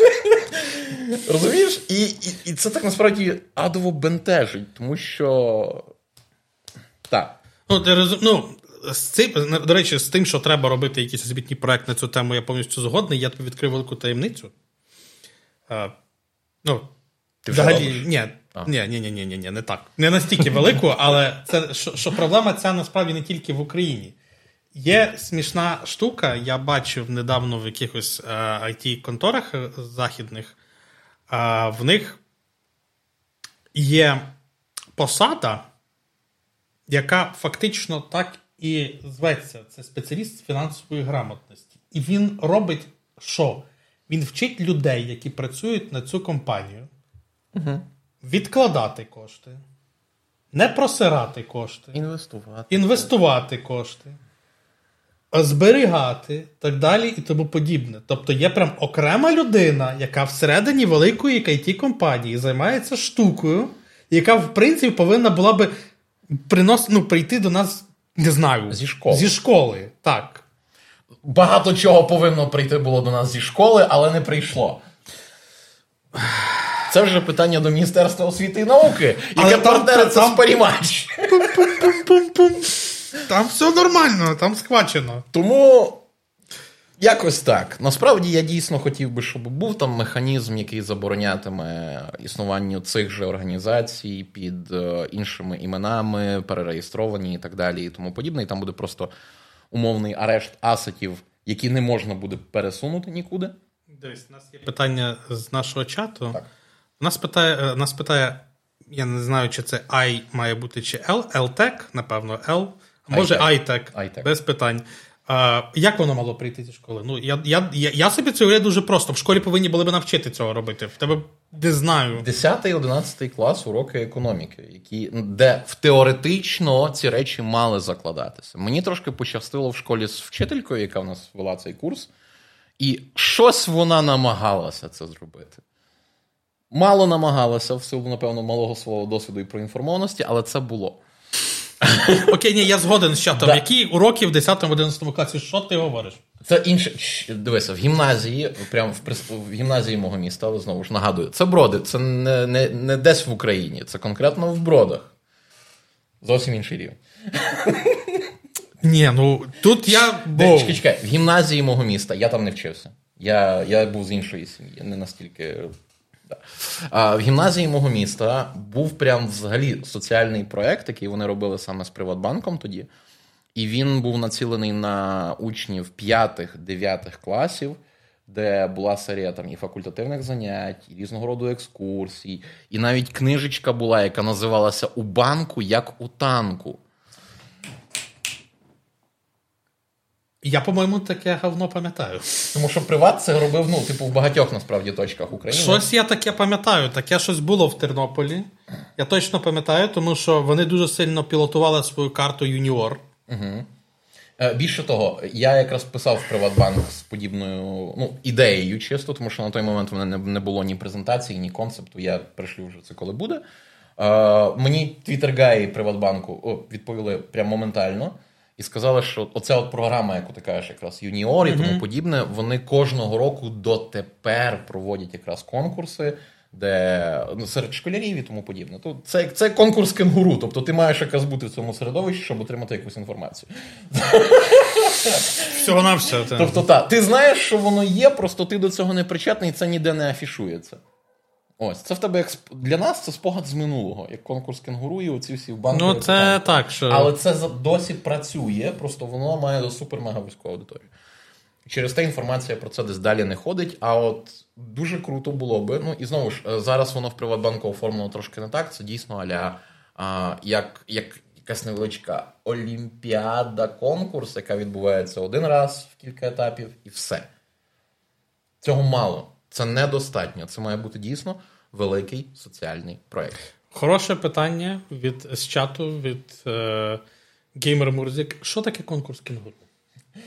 Розумієш? І, і, і це так насправді адово бентежить, тому що. Так. Ну, ти розум... ну, з цим, до речі, з тим, що треба робити якийсь освітній проект на цю тему, я повністю згодний. Я тобі відкрив велику таємницю. А, ну, Ти Взагалі, ні, ні, ні, ні, ні, ні, ні, не так. Не настільки велику, але це що, що проблема ця насправді не тільки в Україні. Є смішна штука, я бачив недавно в якихось е, it конторах е, західних, а, в них є посада, яка фактично так і зветься це спеціаліст з фінансової грамотності. І він робить що? Він вчить людей, які працюють на цю компанію, угу. відкладати кошти, не просирати кошти, інвестувати інвестувати кошти, зберігати так далі і тому подібне. Тобто є прям окрема людина, яка всередині великої it компанії займається штукою, яка, в принципі, повинна була би принос... ну, прийти до нас не знаю. Зі школи. Зі школи, так. Багато чого повинно прийти було до нас зі школи, але не прийшло. Це вже питання до Міністерства освіти і науки, яке партнериться там... з Парімач. Там все нормально, там схвачено. Тому Якось так. Насправді я дійсно хотів би, щоб був там механізм, який заборонятиме існуванню цих же організацій під е, іншими іменами, перереєстровані і так далі, і тому подібне. І там буде просто умовний арешт асетів, які не можна буде пересунути нікуди. Дивись, у нас є питання з нашого чату. Так. Нас питає, е, нас питає, я не знаю, чи це I має бути, чи L, LTEC, напевно, L, може iTech, iTech. без питань. А, як воно мало прийти зі школи? Ну, я, я, я, я собі це уявляю дуже просто. В школі повинні були б навчити цього робити. В тебе не знаю. 10-11 клас уроки економіки, які, де в теоретично ці речі мали закладатися. Мені трошки пощастило в школі з вчителькою, яка в нас вела цей курс, і щось вона намагалася це зробити. Мало намагалася, в силу, напевно, малого свого досвіду і проінформованості, але це було. Окей, ні, я згоден з чатом. Да. Які уроки в 10-11 класі? Що ти говориш? Це інше. Дивися, в гімназії, прямо в, прис- в гімназії мого міста, але знову ж нагадую, це броди, це не, не, не десь в Україні, це конкретно в бродах. Зовсім інший рівень. Ні, ну тут я. Де, Бо... чекай, чекай, в гімназії мого міста я там не вчився. Я, я був з іншої сім'ї, не настільки. В гімназії мого міста був прям взагалі соціальний проект, який вони робили саме з Приватбанком тоді. І він був націлений на учнів 5-9 класів, де була серія там і факультативних занять, і різного роду екскурсій, і навіть книжечка була, яка називалася У банку як у танку. Я, по-моєму, таке говно пам'ятаю. Тому що приват це робив, ну, типу, в багатьох насправді точках України. Щось я таке пам'ятаю. Таке щось було в Тернополі. Я точно пам'ятаю, тому що вони дуже сильно пілотували свою карту юніор. Е, Більше того, я якраз писав в Приватбанк з подібною ну, ідеєю, чисто, тому що на той момент в мене не, було ні презентації, ні концепту. Я пришлю вже це коли буде. Е, мені твіттер-гаї Приватбанку відповіли прям моментально. І сказали, що оця от програма, яку ти кажеш, якраз юніор і тому подібне, вони кожного року дотепер проводять якраз конкурси, де ну, серед школярів і тому подібне. То це, це конкурс кенгуру. Тобто ти маєш якраз бути в цьому середовищі, щоб отримати якусь інформацію. Всього на все. Тобто, так, ти знаєш, що воно є, просто ти до цього не причетний, і це ніде не афішується. Ось, це в тебе як для нас це спогад з минулого, як конкурс кенгуру і оці всі банки. Ну, це так, що. Але це досі працює, просто воно має супер-мега вузьку аудиторію. Через те інформація про це десь далі не ходить. А от дуже круто було би. Ну і знову ж, е, зараз воно в Приватбанку оформлено трошки не так. Це дійсно аля а, як, як якась невеличка олімпіада, конкурс, яка відбувається один раз в кілька етапів, і все. Цього мало. Це недостатньо. Це має бути дійсно великий соціальний проєкт. Хороше питання від з чату від е, Геймер Мурзік. Що таке конкурс кінгуру?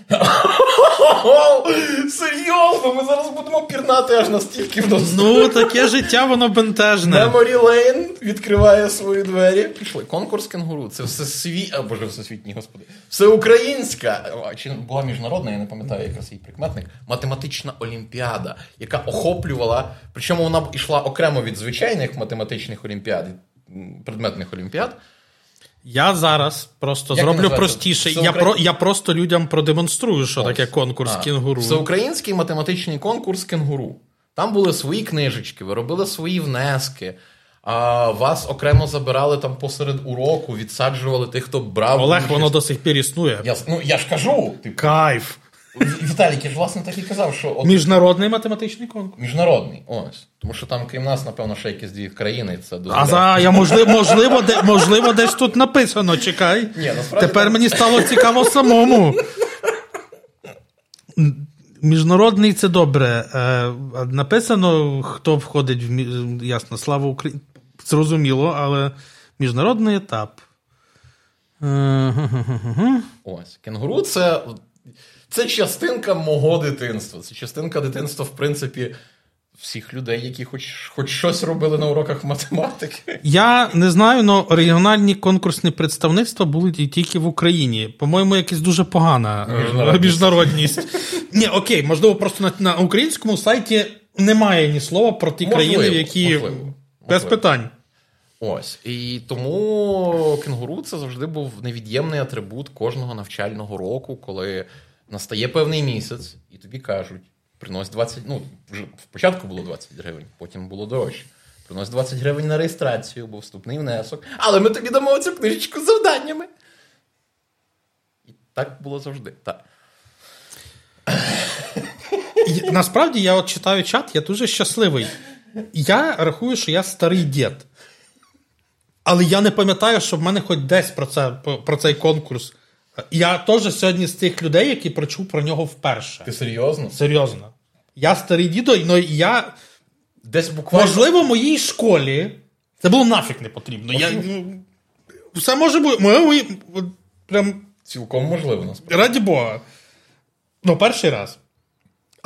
Серйозно, ми зараз будемо пірнати аж настільки в нас. Ну, таке життя, воно бентежне. Memory Lane відкриває свої двері. Пішли. Конкурс кенгуру. Це все сві... а, боже, всесвітній, господи. Всеукраїнська. А, Чи була міжнародна, я не пам'ятаю якраз її прикметник. Математична олімпіада, яка охоплювала. Причому вона б ішла окремо від звичайних математичних олімпіад, предметних олімпіад. Я зараз просто Як зроблю простіше. Всеукра- Я, про, я просто людям продемонструю, що таке конкурс А, кінгуру. Всеукраїнський математичний конкурс кінгуру. Там були свої книжечки, ви робили свої внески. А вас окремо забирали там посеред уроку, відсаджували тих, хто брав. Олег, воно до сих пір існує. Я, ну, я ж кажу, типу, Кайф. Віталік, я ж власне так і казав, що от Міжнародний математичний конкурс. міжнародний. Ось. Тому що там, крім нас, напевно, ще якісь дві країни. Це А за я можливо, можливо, де, можливо, десь тут написано. Чекай. Ні, насправді Тепер мені стало цікаво самому. Міжнародний це добре. Е, написано, хто входить в мі- ясно, слава Україні. Зрозуміло, але міжнародний етап. Е. Ось. Кенгуру це, це частинка мого дитинства. Це частинка дитинства, в принципі, всіх людей, які хоч, хоч щось робили на уроках математики. Я не знаю, але регіональні конкурсні представництва були тільки в Україні. По-моєму, якась дуже погана е, Міжнародність. міжнародність. Ні, окей, можливо, просто на, на українському сайті немає ні слова про ті Можливо, країни, які можливо, без питань. Ось. І тому кенгуру це завжди був невід'ємний атрибут кожного навчального року, коли Настає певний місяць, і тобі кажуть: принось 20, ну, вже спочатку було 20 гривень, потім було дорожче. Принось 20 гривень на реєстрацію, бо вступний внесок. Але ми тобі дамо цю книжечку з завданнями. І так було завжди. Так. Насправді я от читаю чат, я дуже щасливий. Я рахую, що я старий дід. Але я не пам'ятаю, що в мене хоч десь про це, про цей конкурс. Я теж сьогодні з тих людей, які прочув про нього вперше. Ти серйозно? Серйозно. Я старий дідо, ну я. Десь буквально. Можливо, моїй школі це було нафіг не потрібно. Я, ну, Все може бути. Ми, прям... Цілком можливо, насправді. Раді Бога. Ну, перший раз.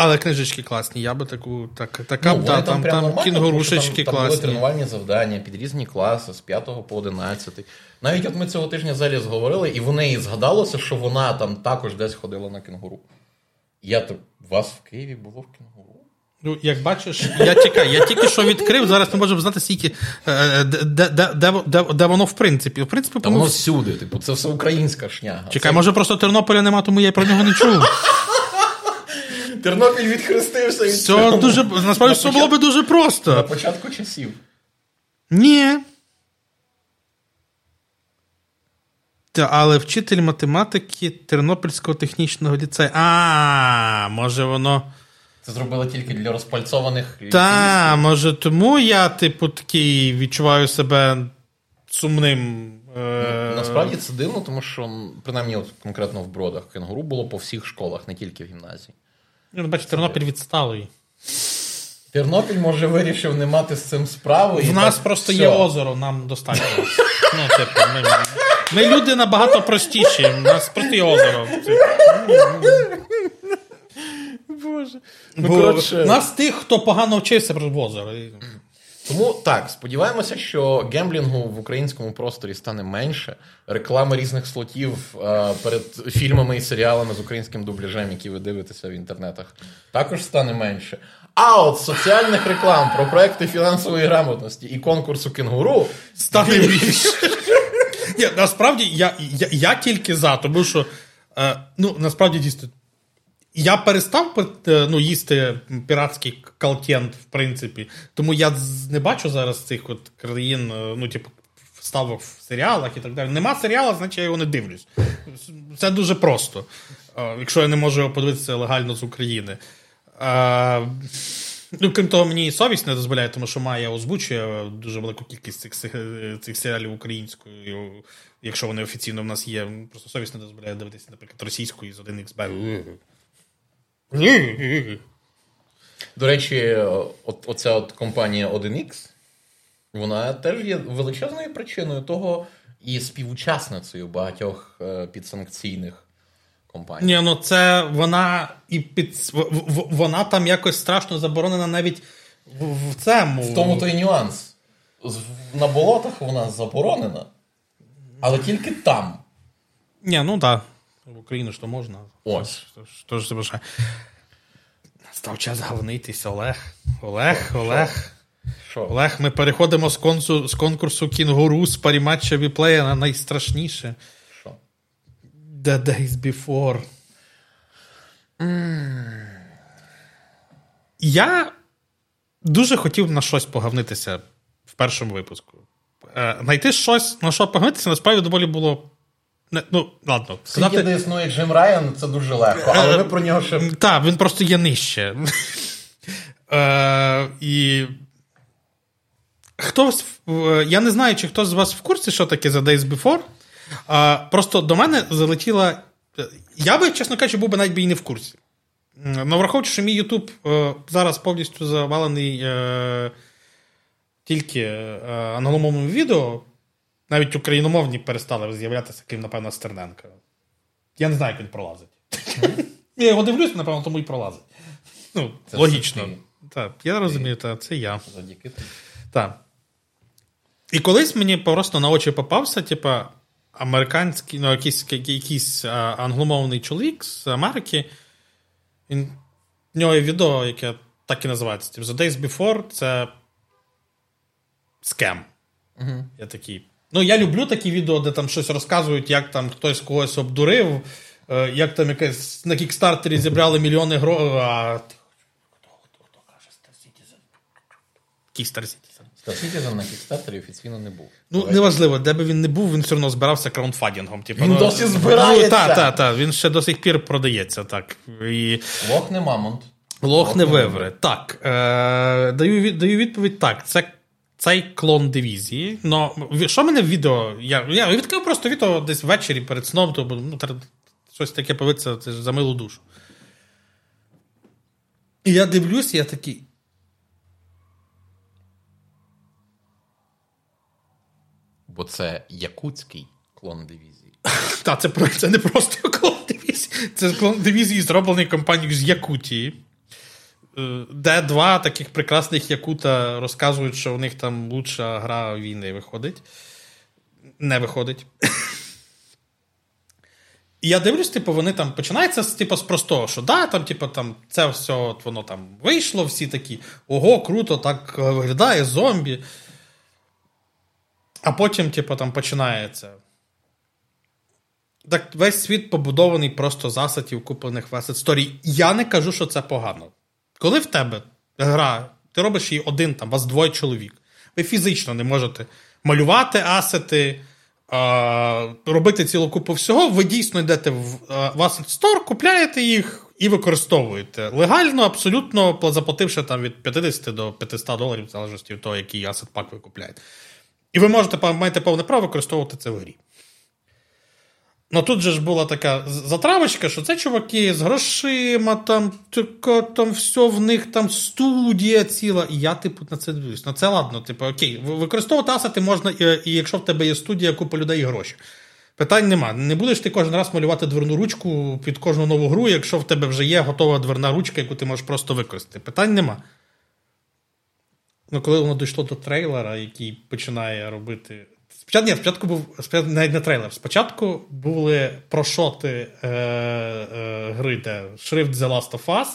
Але книжечки класні, я би таку. Так, така, ну, та, там, там, там кінгурушечки там, класні. Там були тренувальні завдання під різні класи з 5 по 11. Навіть от ми цього тижня залі зговорили, і в неї згадалося, що вона там також десь ходила на кінгуру. Я так, вас в Києві було в кінгуру? Ну, як бачиш, я чекаю, я тільки що відкрив, зараз ми можемо знати, скільки, де, де, де, де, де воно в принципі. В принципі, Та воно всюди, типу, це все українська шняга. Чекай, це... може просто Тернополя нема, тому я про нього не чув. Тернопіль відхрестився від Все дуже, насправді все було би дуже просто. На початку часів. Ні. Та, але вчитель математики Тернопільського технічного ліцею. А, може воно. Це зробили тільки для розпальцованих. Та, може, тому я, типу, такий відчуваю себе сумним. Е... Насправді це дивно, тому що, принаймні, от конкретно в бродах кенгуру було по всіх школах, не тільки в гімназії. Ну, бачиш, Тернопіль відсталий. Тернопіль, може, вирішив не мати з цим справу. В нас просто все. є озеро, нам достатньо. ну, типу, ми, ми люди набагато простіші. У нас просто є озеро. Боже. Ну, Бо коротше... Нас тих, хто погано вчився, в озеро. Тому так, сподіваємося, що гемблінгу в українському просторі стане менше. Реклами різних слотів а, перед фільмами і серіалами з українським дубляжем, які ви дивитеся в інтернетах, також стане менше. А от соціальних реклам про проекти фінансової грамотності і конкурсу кенгуру стане більше. Ні, Насправді я я, я тільки за, тому що е, ну, насправді дійсно. Я перестав ну, їсти піратський контент, в принципі. Тому я не бачу зараз цих от країн, ну, типу, ставок в серіалах і так далі. Нема серіалу, значить я його не дивлюсь. Це дуже просто. Якщо я не можу його подивитися легально з України. Ну, крім того, мені і совість не дозволяє, тому що має озвучує дуже велику кількість цих цих серіалів українською, якщо вони офіційно в нас є. Просто совість не дозволяє дивитися, наприклад, російською з 1xb. До речі, от, оця от компанія 1X, вона теж є величезною причиною того і співучасницею багатьох е, підсанкційних компаній. Ні, ну це вона і під вона там якось страшно заборонена навіть в, в цьому. В тому той нюанс. На болотах вона заборонена, але тільки там. Ні, ну так. Да. В Україну ж то можна. Ось. Що ж забажає. Став час гавнитись, Олег. Олег, Олег. Що? Олег, ми переходимо з конкурсу, з конкурсу Кінгуру з паріматча віплея на найстрашніше. Що? The Days Before. Mm. Я дуже хотів на щось погавнитися в першому випуску. Е, Найти щось, на що погавнитися, насправді доволі було не, ну, ладно. Сказати... Скільки де існує Джим Райан, це дуже легко, але ми про нього ще. Так, він просто є нижче. Е, І. Хтось. Я не знаю, чи хтось з вас в курсі, що таке The Days Before. Просто до мене залетіла. Я би, чесно кажучи, був би навіть би і не в курсі. Ну, враховуючи, що мій Ютуб зараз повністю завалений е, тільки е, англомовним відео. Навіть україномовні перестали з'являтися, крім, напевно, Стерненка. Я не знаю, як він пролазить. Я його дивлюсь, напевно, тому і пролазить. Ну, це Логічно. Так, Я розумію, та, це я. Завдяки Так. І колись мені просто на очі попався, типа, американський, ну, якийсь якийсь англомовний чоловік з Америки. Він, В нього є відео, яке так і називається. Типу, The Days Before це скем. Угу. Я такий. Ну, я люблю такі відео, де там щось розказують, як там хтось когось обдурив, е, як там якесь на кікстартері зібрали мільйони грошей. А... Хто, хто, хто каже Star Citizen? Star Citizen? Star Citizen на Kickstarter офіційно не був. Ну, неважливо, де би він не був, він все одно збирався краудфандингом. Типу, Він ну, досі збирається. Ну, так, так, так. Він ще до сих пір продається. так. І... Лох не мамонт. Лох не вивре. Так. Е, даю, даю відповідь так. Це цей клон дивізії. Но що мене в відео? Я, я відкрив просто відео десь ввечері перед сном, то ну, щось таке повиться, це ж за милу душу. І я дивлюсь, я такий. Бо це якутський клон дивізії. Та, це, це не просто клон дивізії. Це клон дивізії, зроблений компанією з Якутії. Е, Де два таких прекрасних Якута розказують, що у них там лучша гра війни виходить. Не виходить. І я дивлюсь, типу, вони там починається типу, з простого, що да, там, типу, там, це все от воно там вийшло, всі такі, ого, круто, так е, виглядає, зомбі. А потім, типу, там починається. Так весь світ побудований просто з асетів, куплених в Asset Story. Я не кажу, що це погано. Коли в тебе гра, ти робиш її один, там, вас двоє чоловік, ви фізично не можете малювати асети, робити цілу купу всього, ви дійсно йдете в Asset Store, купляєте їх і використовуєте. Легально, абсолютно заплативши там від 50 до 500 доларів, в залежності від того, який асет пак ви купляєте. І ви можете маєте повне право використовувати це в грі. Ну тут же ж була така затравочка, що це чуваки з грошима, там, тако, там все в них там студія ціла. І я, типу, на це дивлюсь. Ну це ладно, типу, окей, ви- використовувати асети можна, і якщо в тебе є студія, купа людей і гроші. Питань нема. Не будеш ти кожен раз малювати дверну ручку під кожну нову гру, якщо в тебе вже є готова дверна ручка, яку ти можеш просто використати. Питань нема. Ну, коли воно дійшло до трейлера, який починає робити. Спочатку, ні, спочатку був спочатку навіть не трейлер. Спочатку були прошоти е, е, гри, де шрифт The Last of Us.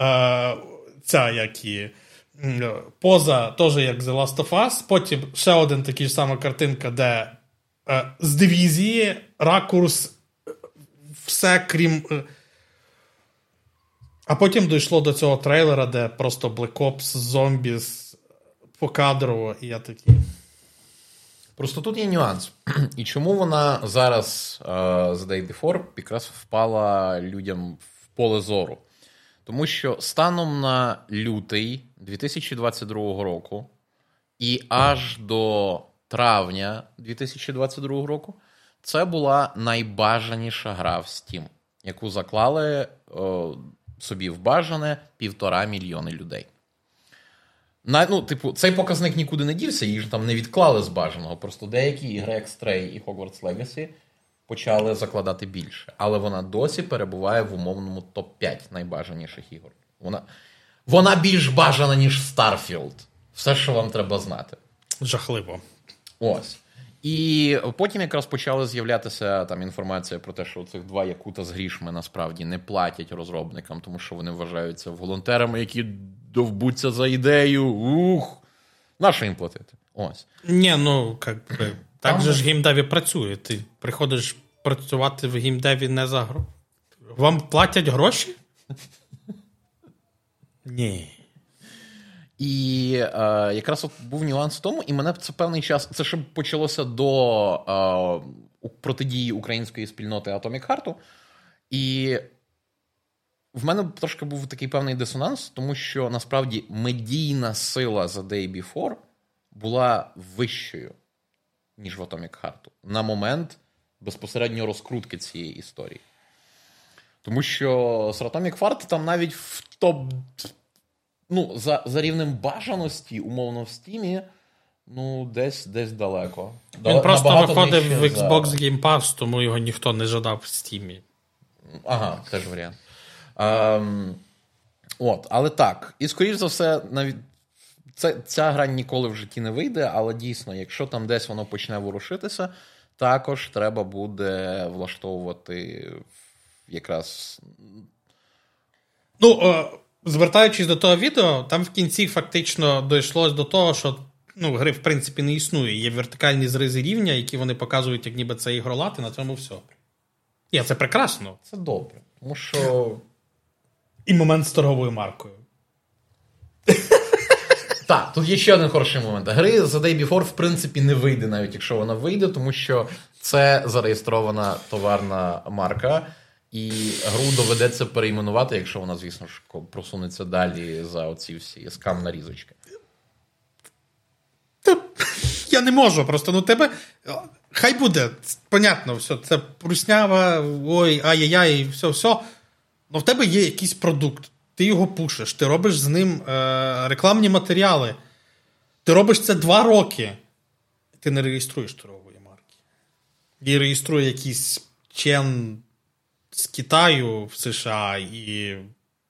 Е, ця як і поза теж як The Last of Us. Потім ще один такий ж сама картинка, де е, з дивізії ракурс, е, все крім. е, а потім дійшло до цього трейлера, де просто Black Ops, зомбі покадрово, і я такий. Просто тут є нюанс. І чому вона зараз е, The Day Before якраз впала людям в поле зору? Тому що станом на лютий 2022 року і аж до травня 2022 року це була найбажаніша гра в Steam, яку заклали е, собі в бажане півтора мільйони людей. На, ну, типу, цей показник нікуди не дівся, їх ж там не відклали з бажаного. Просто деякі ігри, як Stray і Hogwarts Legacy, почали закладати більше. Але вона досі перебуває в умовному топ-5 найбажаніших ігор. Вона, вона більш бажана, ніж Starfield. Все, що вам треба знати. Жахливо. Ось. І потім якраз почала з'являтися там інформація про те, що цих два якута з грішми насправді не платять розробникам, тому що вони вважаються волонтерами, які довбуться за ідею. Ух! На що їм платити? Ось. Ні, ну як би, так Там же ж геймдеві працює. Ти приходиш працювати в геймдеві не за гроші. Вам платять гроші? Ні. І е, якраз от був нюанс в тому, і мене це певний час. Це ще почалося до е, протидії української спільноти Atomic Heart. І в мене трошки був такий певний дисонанс, тому що насправді медійна сила The Day Before була вищою, ніж в Atomic Heart на момент безпосередньо розкрутки цієї історії. Тому що з Atomic Heart там навіть в топ. Ну, за, за рівнем бажаності, умовно, в стімі, ну, десь десь далеко. Він Дал- просто виходив в нижче за- Xbox Game Pass, тому його ніхто не жадав в Steam. Ага, теж варіант. Ем, от, але так. І скоріш за все, навіть це, ця гра ніколи в житті не вийде, але дійсно, якщо там десь воно почне ворушитися, також треба буде влаштовувати якраз. Ну, е, звертаючись до того відео, там в кінці фактично дійшлось до того, що ну, гри, в принципі, не існує. Є вертикальні зризи рівня, які вони показують, як ніби це ігролад, і на цьому все. Ні, це прекрасно. Це добре. Тому що. І момент з торговою маркою. Так, тут є ще один хороший момент. Гри The Day Before, в принципі, не вийде, навіть якщо вона вийде, тому що це зареєстрована товарна марка, і гру доведеться перейменувати, якщо вона, звісно ж, просунеться далі за оці всі скам нарізочки. Я не можу просто. Ну, тебе. Хай буде, понятно, все, це пруснява, ой, ай-яй-яй, все, все. Ну в тебе є якийсь продукт, ти його пушиш, ти робиш з ним е, рекламні матеріали. Ти робиш це два роки. Ти не реєструєш торгової марки. І реєструє якийсь чен з Китаю в США, і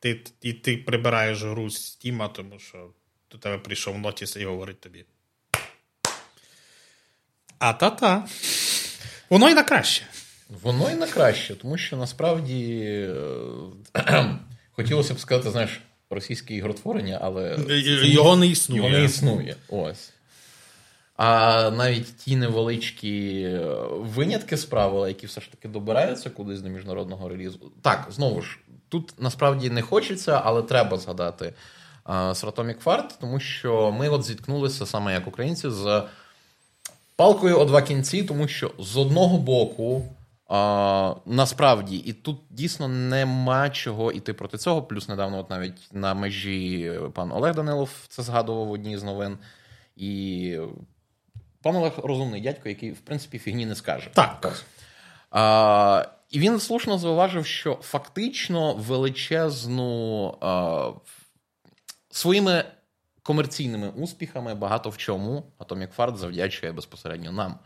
ти і ти прибираєш гру з Стіма, тому що до тебе прийшов Нотіс і говорить тобі. А та-та. Воно й на краще. Воно і на краще, тому що насправді е, хотілося б сказати, знаєш, російське ігротворення, але його не існує. Його не існує. Ось. А навіть ті невеличкі е, винятки з правила, які все ж таки добираються кудись до міжнародного релізу. Так, знову ж, тут насправді не хочеться, але треба згадати Сратомік Фарт, тому що ми от зіткнулися саме як українці з палкою о два кінці, тому що з одного боку. А, Насправді, і тут дійсно нема чого іти проти цього. Плюс недавно, от навіть на межі пан Олег Данилов це згадував в одній з новин. І пан Олег розумний дядько, який, в принципі, фігні не скаже. Так. А, І він слушно зауважив, що фактично величезну а, своїми комерційними успіхами багато в чому Atomic Fart завдячує безпосередньо нам.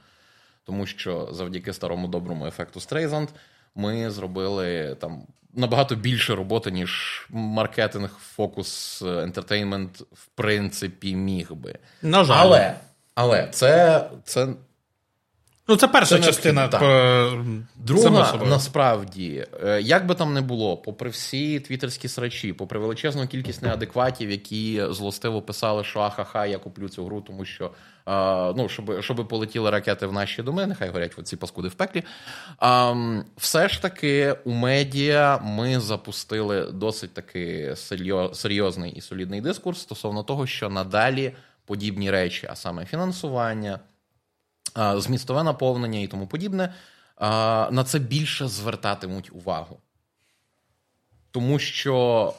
Тому що завдяки старому доброму ефекту Стрейзанд ми зробили там набагато більше роботи, ніж маркетинг, фокус, ентертеймент, в принципі, міг би. На жаль. Але але це це Ну, це перша це частина. Так. По... Друга, насправді, е, як би там не було, попри всі твіттерські срачі, попри величезну кількість неадекватів, які злостиво писали, що ахаха, я куплю цю гру, тому що ну, щоб щоб полетіли ракети в наші доми, нехай горять ці паскуди в пеклі. Все ж таки, у медіа ми запустили досить таки серйозний і солідний дискурс стосовно того, що надалі подібні речі, а саме фінансування змістове наповнення і тому подібне, на це більше звертатимуть увагу. Тому що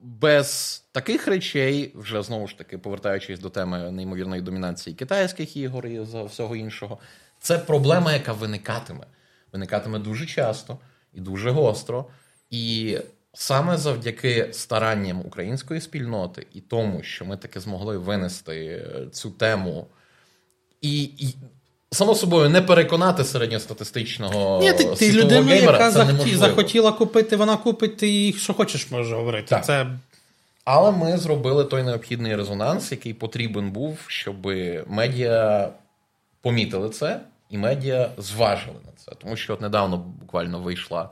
без таких речей, вже знову ж таки, повертаючись до теми неймовірної домінації китайських ігор і всього іншого, це проблема, яка виникатиме. Виникатиме дуже часто і дуже гостро. І саме завдяки старанням української спільноти і тому, що ми таки змогли винести цю тему. І, і само собою не переконати середньостатистичного Ні, ти, ти людину, геймера, яка це захотіла, захотіла купити, вона купить, і що хочеш, може говорити. Так. Це... Але ми зробили той необхідний резонанс, який потрібен був, щоб медіа помітили це, і медіа зважили на це. Тому що от недавно буквально вийшла.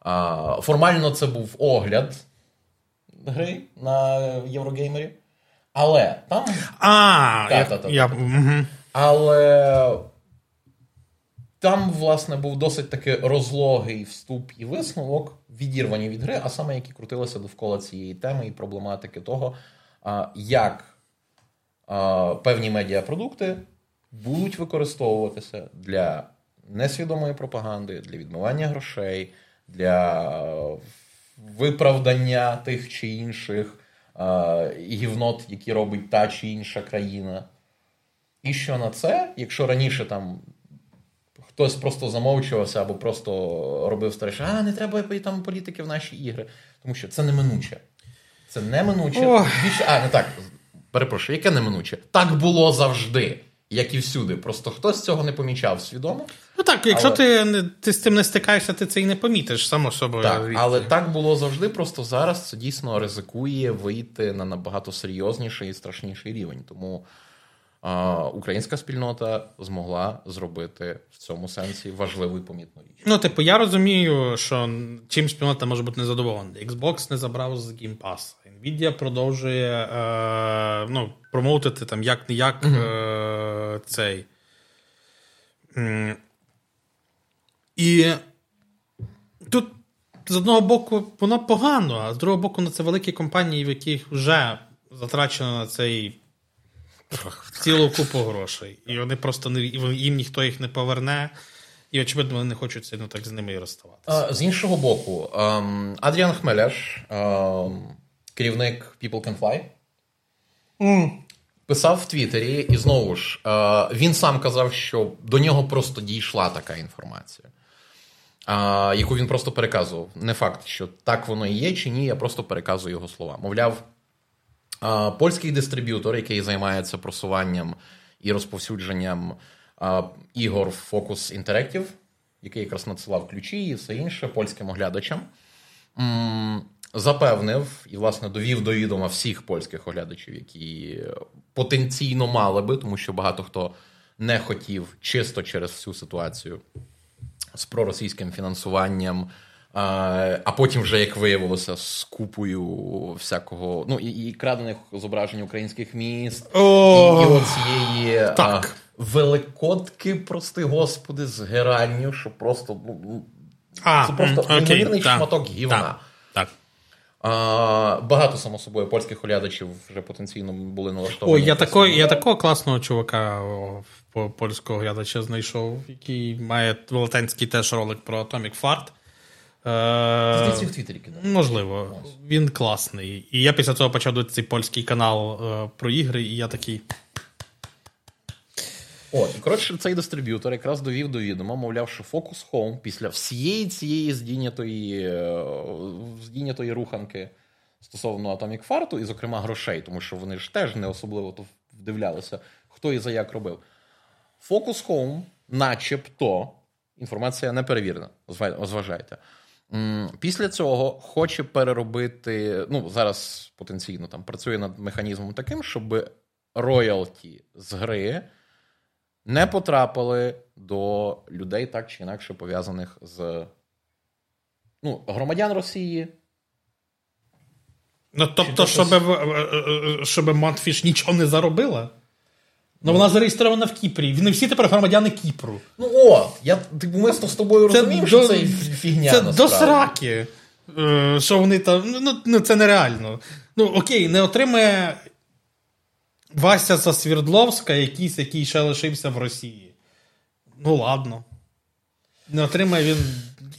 А, Формально це був огляд гри на Єврогеймері. Але там. А, та, я, та, та, я, угу. Але там, власне, був досить таки розлогий вступ і висновок, відірвані від гри, а саме які крутилися довкола цієї теми і проблематики того, як певні медіапродукти будуть використовуватися для несвідомої пропаганди, для відмивання грошей, для виправдання тих чи інших гівнот, які робить та чи інша країна. І що на це, якщо раніше там хтось просто замовчувався або просто робив старіше, а не треба там політики в наші ігри. Тому що це неминуче. Це неминуче. Більше, а, не так. Перепрошую, яке неминуче? Так було завжди, як і всюди. Просто хтось цього не помічав свідомо. Ну так, якщо але... ти ти з цим не стикаєшся, ти це і не помітиш, само собою. Так, Але так було завжди, просто зараз це дійсно ризикує вийти на набагато серйозніший і страшніший рівень. Тому українська спільнота змогла зробити в цьому сенсі важливу і помітну річ. Ну, типу, я розумію, що чим спільнота може бути незадоволена. Xbox не забрав з Game Pass. Nvidia продовжує е, ну, промоутити там як не як е, цей. І Тут з одного боку воно погано, а з другого боку, ну, це великі компанії, в яких вже затрачено на цей цілу купу грошей. І вони просто не їм ніхто їх не поверне. І, очевидно, вони не хочуть сильно так з ними і розставатися. З іншого боку, ем, Адріан Хмеляш, ем, керівник People Can Fly, mm. писав в Твіттері, і знову ж, е, він сам казав, що до нього просто дійшла така інформація, яку він просто переказував. Не факт, що так воно і є, чи ні, я просто переказую його слова. Мовляв, польський дистриб'ютор, який займається просуванням і розповсюдженням ігор Focus Interactive, який якраз надсилав ключі і все інше польським оглядачам, запевнив і, власне, довів до відома всіх польських оглядачів, які потенційно мали би, тому що багато хто не хотів чисто через всю ситуацію з проросійським фінансуванням. А потім, вже, як виявилося, з купою всякого, ну і і крадених зображень українських міст, О, і, і оцієї так. А, великодки, прости господи, з геранню, що просто ну, а, це просто неймовірний шматок гівна. Так, так. А, Багато, само собою, польських оглядачів вже потенційно були налаштовані. Ой, я такого, я такого класного чувака польського глядача знайшов, який має велетенський теж ролик про Atomic Fart. Здається, в Твіттері кидав. Можливо, він класний. І я після цього почав дивитися цей польський канал е, про ігри, і я такий. І коротше, цей дистриб'ютор якраз довів до відома, мовляв, що Focus Home після всієї цієї здійнятої е, здійнятої руханки стосовно Atomic Fart, і, зокрема, грошей, тому що вони ж теж не особливо то вдивлялися, хто і за як робив. Focus Home, начебто, інформація не перевірена, зважайте. Після цього хоче переробити. Ну, зараз потенційно там працює над механізмом таким, щоб роялті з гри не потрапили до людей так чи інакше пов'язаних з ну, громадян Росії. Ну, тобто, щоб е, е, щоб Монтфіш нічого не заробила? Ну, вона зареєстрована в Кіпрі. Не всі тепер громадяни Кіпру. Ну о, я типу, ми з тобою розуміємо, що це фігня. Це насправді. до сраки. Е, що вони там. Ну, ну, це нереально. Ну, окей, не отримає Вася Засвірдловська, якийсь, який ще лишився в Росії. Ну, ладно. Не отримає він.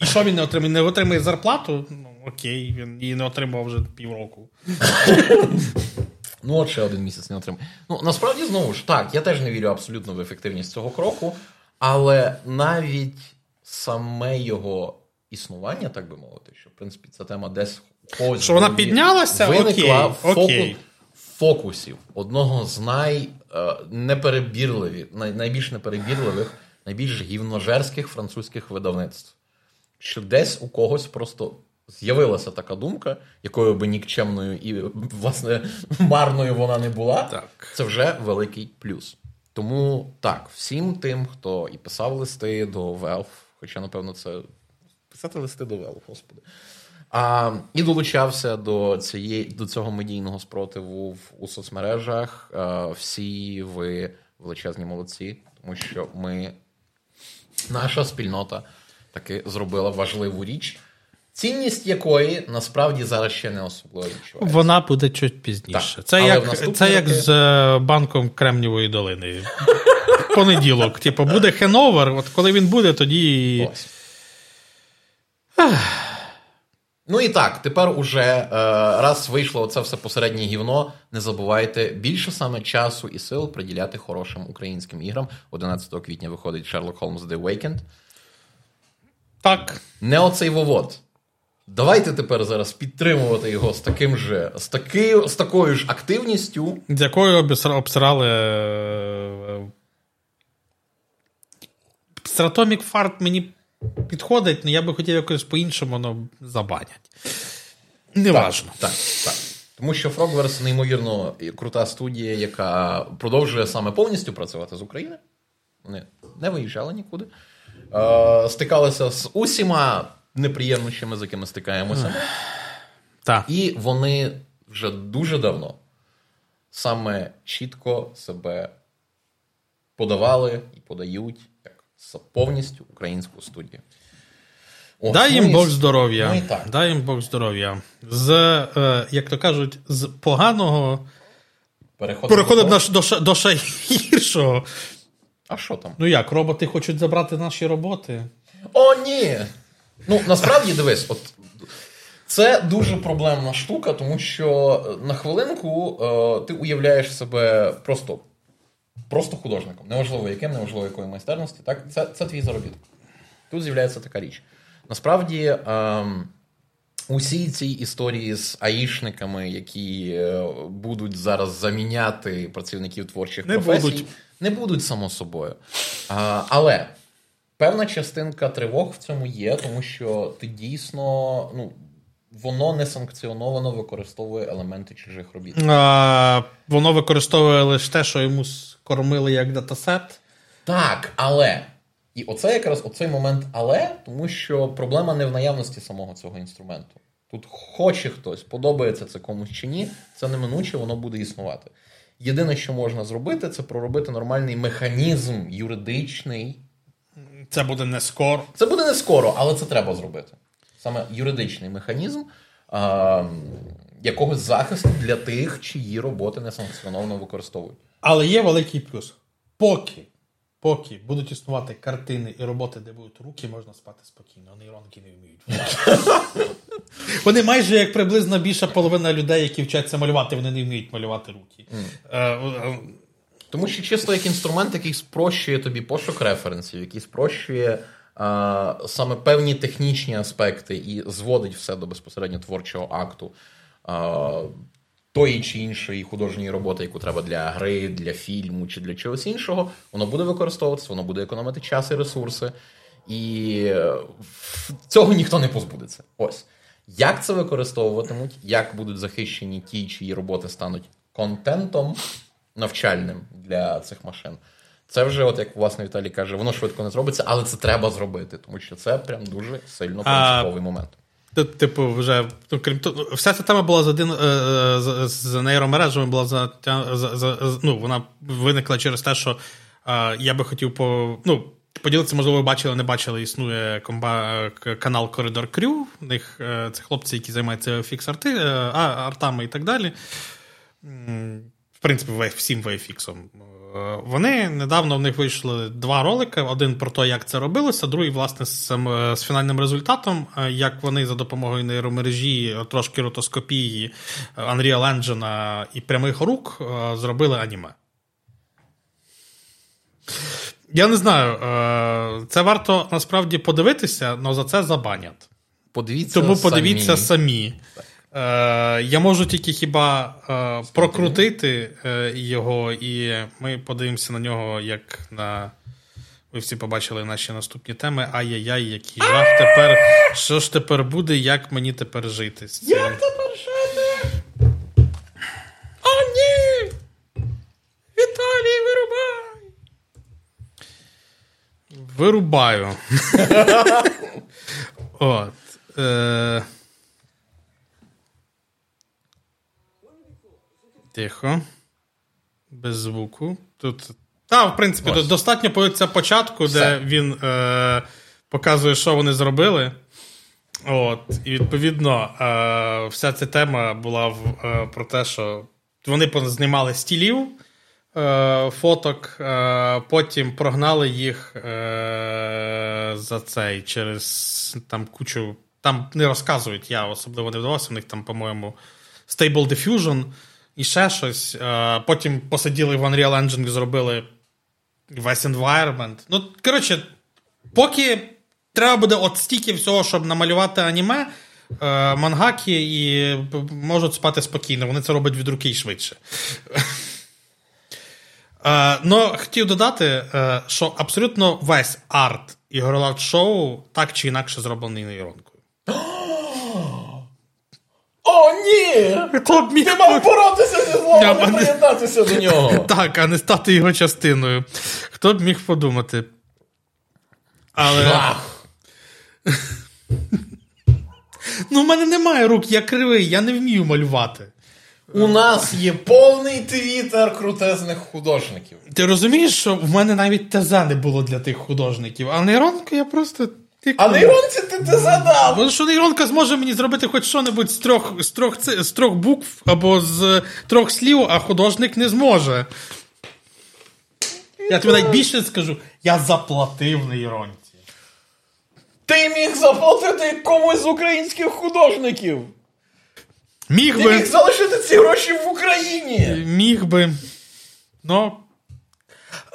І що він не отримає? Не отримає зарплату? Ну, окей, він її не отримав вже півроку. Ну, от ще один місяць не отримав. Ну, насправді, знову ж так, я теж не вірю абсолютно в ефективність цього кроку, але навіть саме його існування, так би мовити, що в принципі ця тема десь ось що вона піднялася виникла окей, окей. фокусів одного з е, найбільш неперебірливих, найбільш гівножерських французьких видавництв. Що десь у когось просто з'явилася така думка, якою би нікчемною і, власне, марною вона не була, так. це вже великий плюс. Тому так, всім тим, хто і писав листи до Valve, хоча, напевно, це писати листи до Valve, господи. А, І долучався до цієї, до цього медійного спротиву в, у соцмережах. А, всі ви величезні молодці, тому що ми, наша спільнота таки зробила важливу річ цінність якої насправді зараз ще не особливо відчувається. Вона буде чуть пізніше. Так. Це як це як з е, банком Кремнівої долини. Понеділок. Типу, буде хеновер, от коли він буде, тоді. Ось. Ну і так, тепер уже е, раз вийшло це все посереднє гівно, не забувайте більше саме часу і сил приділяти хорошим українським іграм. 11 квітня виходить Sherlock Holmes The Awakened. Так. Не оцей вовод. Давайте тепер зараз підтримувати його з таким же, з таки, з такою ж активністю. З якою обсирали. Стратомік фарт мені підходить, але я би хотів якось по-іншому воно забанять. Неважно. Так, так, так. Тому що Frogverse неймовірно крута студія, яка продовжує саме повністю працювати з України. Вони не виїжджали нікуди. Е, Стикалися з усіма неприємнощами, з якими стикаємося. Так. І вони вже дуже давно саме чітко себе подавали і подають як повністю українську студію. О, Дай ну їм Бог здоров'я. Ну. Дай їм Бог здоров'я. З, е, як то кажуть, з поганого Переходимо переходимо до на до, до ще гіршого. А що там? Ну як, роботи хочуть забрати наші роботи? О, ні! Ну, насправді дивись, от це дуже проблемна штука, тому що е, на хвилинку е, ти уявляєш себе просто, просто художником. Неважливо яким, неважливо якої майстерності. Так? Це, це твій заробіток. Тут з'являється така річ. Насправді. ем, Усі ці історії з аїшниками, які е, будуть зараз заміняти працівників творчих Не професій, будуть. не будуть само собою. А, але певна частинка тривог в цьому є, тому що ти дійсно ну, воно несанкціоновано використовує елементи чужих робіт. А, воно використовує лише те, що йому скормили як датасет. Так, але. І оце якраз оцей момент але, тому що проблема не в наявності самого цього інструменту. Тут хоче хтось, подобається це комусь чи ні, це неминуче, воно буде існувати. Єдине, що можна зробити, це проробити нормальний механізм юридичний. Це буде не скоро. Це буде не скоро, але це треба зробити. Саме юридичний механізм а, якогось захисту для тих, чиї роботи несанкціоновано використовують. Але є великий плюс. Поки, поки будуть існувати картини і роботи, де будуть руки, можна спати спокійно. Нейронки не вміють. Вони майже як приблизно більша половина людей, які вчаться малювати, вони не вміють малювати руки. Тому що чисто як інструмент, який спрощує тобі пошук референсів, який спрощує а, саме певні технічні аспекти і зводить все до безпосередньо творчого акту а, тої чи іншої художньої роботи, яку треба для гри, для фільму чи для чогось іншого, воно буде використовуватися, воно буде економити час і ресурси. І е, цього ніхто не позбудеться. Ось. Як це використовуватимуть, як будуть захищені ті, чиї роботи стануть контентом навчальним для цих машин. Це вже, от як власне Віталій каже, воно швидко не зробиться, але це треба зробити, тому що це прям дуже сильно А- момент. Типу, вже ну, крім того, вся ця тема була за один е, е, з, з нейромережами, була за, за, за, ну, вона виникла через те, що е, я би хотів по. Ну, поділитися, можливо, ви бачили, не бачили. Існує комба, канал Коридор Крю. У них це хлопці, які займаються фікс-арти, е, а- артами і так далі. Принципі, всім VFX. Е, Вони недавно в них вийшли два ролики: один про те, як це робилося, другий, власне, з, з фінальним результатом, е, як вони за допомогою нейромережі, е, трошки ротоскопії, Unreal Engine і прямих рук зробили аніме. Я не знаю, це варто насправді подивитися, але за це забанять. Подивіться Тому подивіться самі. самі. Е, я можу тільки хіба е, прокрутити е, його, і ми подивимося на нього, як на. Ви всі побачили наші наступні теми. Ай-яй-яй, який жах тепер. Що ж тепер буде, як мені тепер жити з цим? тепер жити? О, ні! Віталій, вирубай! Вирубаю. От. Е... Тихо. Без звуку. Тут. Та, в принципі, Ось. достатньо появиться початку, Все. де він е... показує, що вони зробили. От, і відповідно, е, вся ця тема була в, е, про те, що вони знімали стілів е, фоток, е, потім прогнали їх е, за цей через там кучу. Там не розказують, я особливо не вдавався, у них там, по-моєму, Stable Diffusion і ще щось. Е, потім посиділи в Unreal Engine і зробили весь environment. Ну, коротше, поки треба буде от стільки всього, щоб намалювати аніме, е, мангаки і можуть спати спокійно. Вони це роблять від руки і швидше. Но хотів додати, що абсолютно весь арт і ігролад шоу так чи інакше зроблений нейронкою. О, ні! Хто б міг Ти мав боротися зі злом, а не приєднатися до нього. Так, а не стати його частиною. Хто б міг подумати? Але ну, в мене немає рук, я кривий, я не вмію малювати. У нас є повний твіттер крутезних художників. Ти розумієш, що в мене навіть ТЗ не було для тих художників, а нейронку я просто А нейронці ти ти задав! Бо що нейронка зможе мені зробити хоч що-небудь з трьох, з, трьох, з трьох букв або з трьох слів, а художник не зможе. Я тобі навіть більше скажу, я заплатив нейронці. Ти міг заплатити комусь з українських художників! Міг Ти би. міг залишити ці гроші в Україні! Міг би. Ну.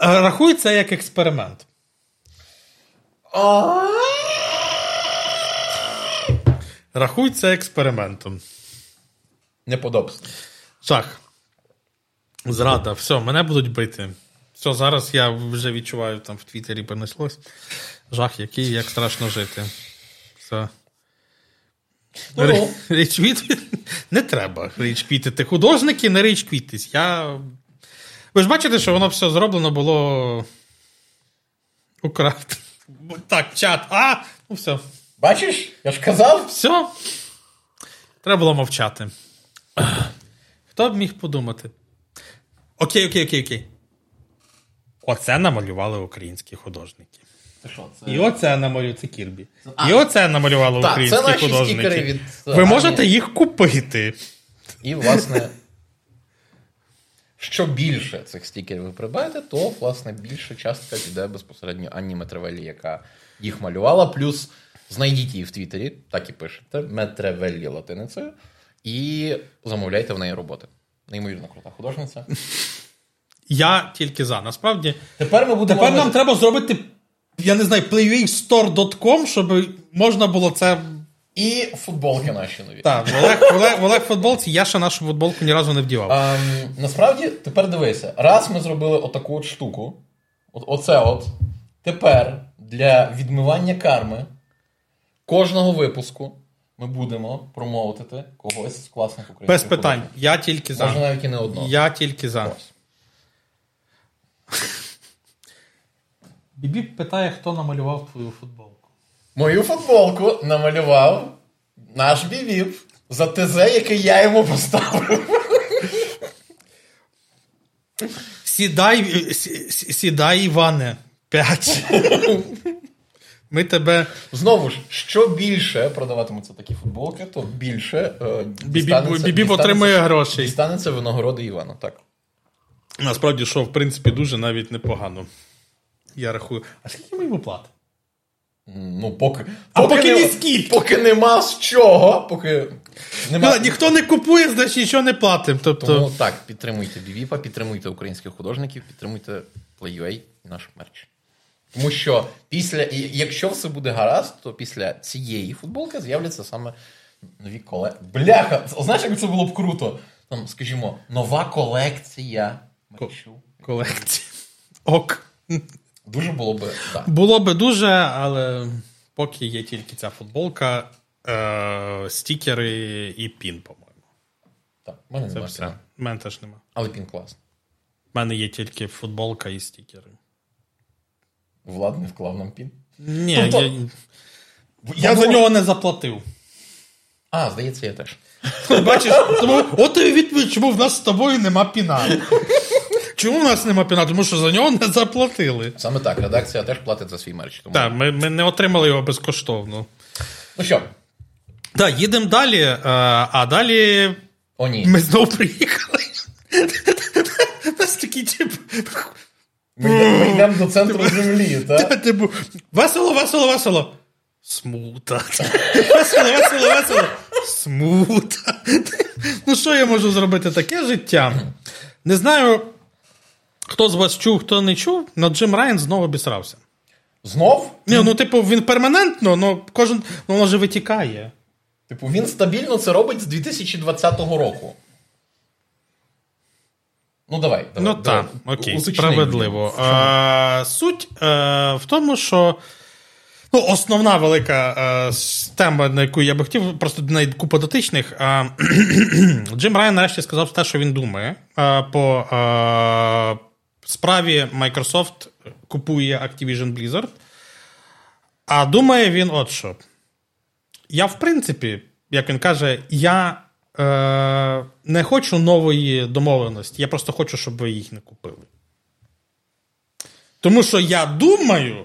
е, це як експеримент. Рахуй це експериментом. Неподобство. Жах. Зрада. Все, мене будуть бити. Все, зараз я вже відчуваю, там в Твіттері понеслось. Жах, який, як страшно жити. Все. Ну, Ре- не треба рейчквітити. Художники не рейчквітись. Я... Ви ж бачите, що воно все зроблено було. Украд. Так, чат. А! Ну все. Бачиш? Я ж казав. Все. Треба було мовчати. Хто б міг подумати? Окей, окей, окей, окей. Оце намалювали українські художники. Ти що, І оце намалювали це Кірбі. А. І оце намалювали Так, українські це наші художники. від, Ви можете їх купити. І, власне, що більше цих стікерів ви придбаєте, то, власне, більша частка піде безпосередньо Анні Метревелі, яка їх малювала. Плюс знайдіть її в Твіттері, так і пишете, Метревелі латиницею, і замовляйте в неї роботи. Неймовірно крута художниця. Я тільки за. Насправді, Тепер ми будемо. тепер нам треба зробити, я не знаю, playwaystore.com, щоб можна було це. І футболки наші нові. Так, в Олег, в Олег, в Олег футболці, я ще нашу футболку ні разу не вдівав. Ем, насправді, тепер дивися, раз ми зробили отаку от штуку, от, оце от, тепер для відмивання карми кожного випуску ми будемо промоутити когось з класних українських Без питань. художників. Я тільки за. Може навіть і не одного. Я тільки за. Ось. Бібі питає, хто намалював твою футболку. Мою футболку намалював наш бівіп за ТЗ, який я йому поставив. Сідай, е, сі- сі- сідай, Іване. П'ять. Ми тебе. Знову ж, що більше продаватимуться такі футболки, то більше е, Бібі, отримує грошей. Дістанеться винагороди Івана, так. Насправді, що, в принципі, дуже навіть непогано. Я рахую. А скільки ми йому платимо? Ну, поки. А поки не- ні. Поки нема з чого, поки нема. Ну, ніхто не купує, значить нічого не платимо. Тобто, Тому так, підтримуйте Бівіпа, підтримуйте українських художників, підтримуйте Play.ua і наш мерч. Тому що після, якщо все буде гаразд, то після цієї футболки з'являться саме нові колекції. Бляха! Знаєш, як це було б круто? Там, скажімо, нова колекція мерчу. колекція. Ок. Дуже було б. Так. Було би дуже, але поки є тільки ця футболка, е- стікери і пін, по-моєму. Так, в мене Це немає. все. У мене теж нема. Але пін клас. У мене є тільки футболка і стікери. Влад не вклав нам пін. Ні, Тобто- я, я за нього не заплатив. А, здається, я теж. Бачиш, тому от і відповідь, чому в нас з тобою нема піна. Чому в нас нема піна? Тому що за нього не заплатили. Саме так, редакція теж платить за свій мерч. Тому... Так, ми, ми не отримали його безкоштовно. Ну що, Так, їдемо далі, е, а далі о ні. ми знову приїхали. Нас такий тип. Ми йдемо, ми йдемо до центру землі, так? Типу, весело, весело, весело. Смута. Весело, весело, весело. Смута. Ну, що я можу зробити? Таке життя. Не знаю, хто з вас чув, хто не чув, але Джим Райан знову обісрався. Знов? Ні, ну, типу, він перманентно, ну кожен ну, воно же витікає. Типу, він стабільно це робить з 2020 року. Ну, давай. давай Ну так, окей, справедливо. А, суть е, в тому, що ну, основна велика е, тема, на яку я би хотів, просто неї купа дотичних. А, Джим Райан нарешті сказав те, що він думає. е, по е, справі Microsoft купує Activision Blizzard. А думає він от що. Я, в принципі, як він каже, я е, не хочу нової домовленості. Я просто хочу, щоб ви їх не купили. Тому що я думаю,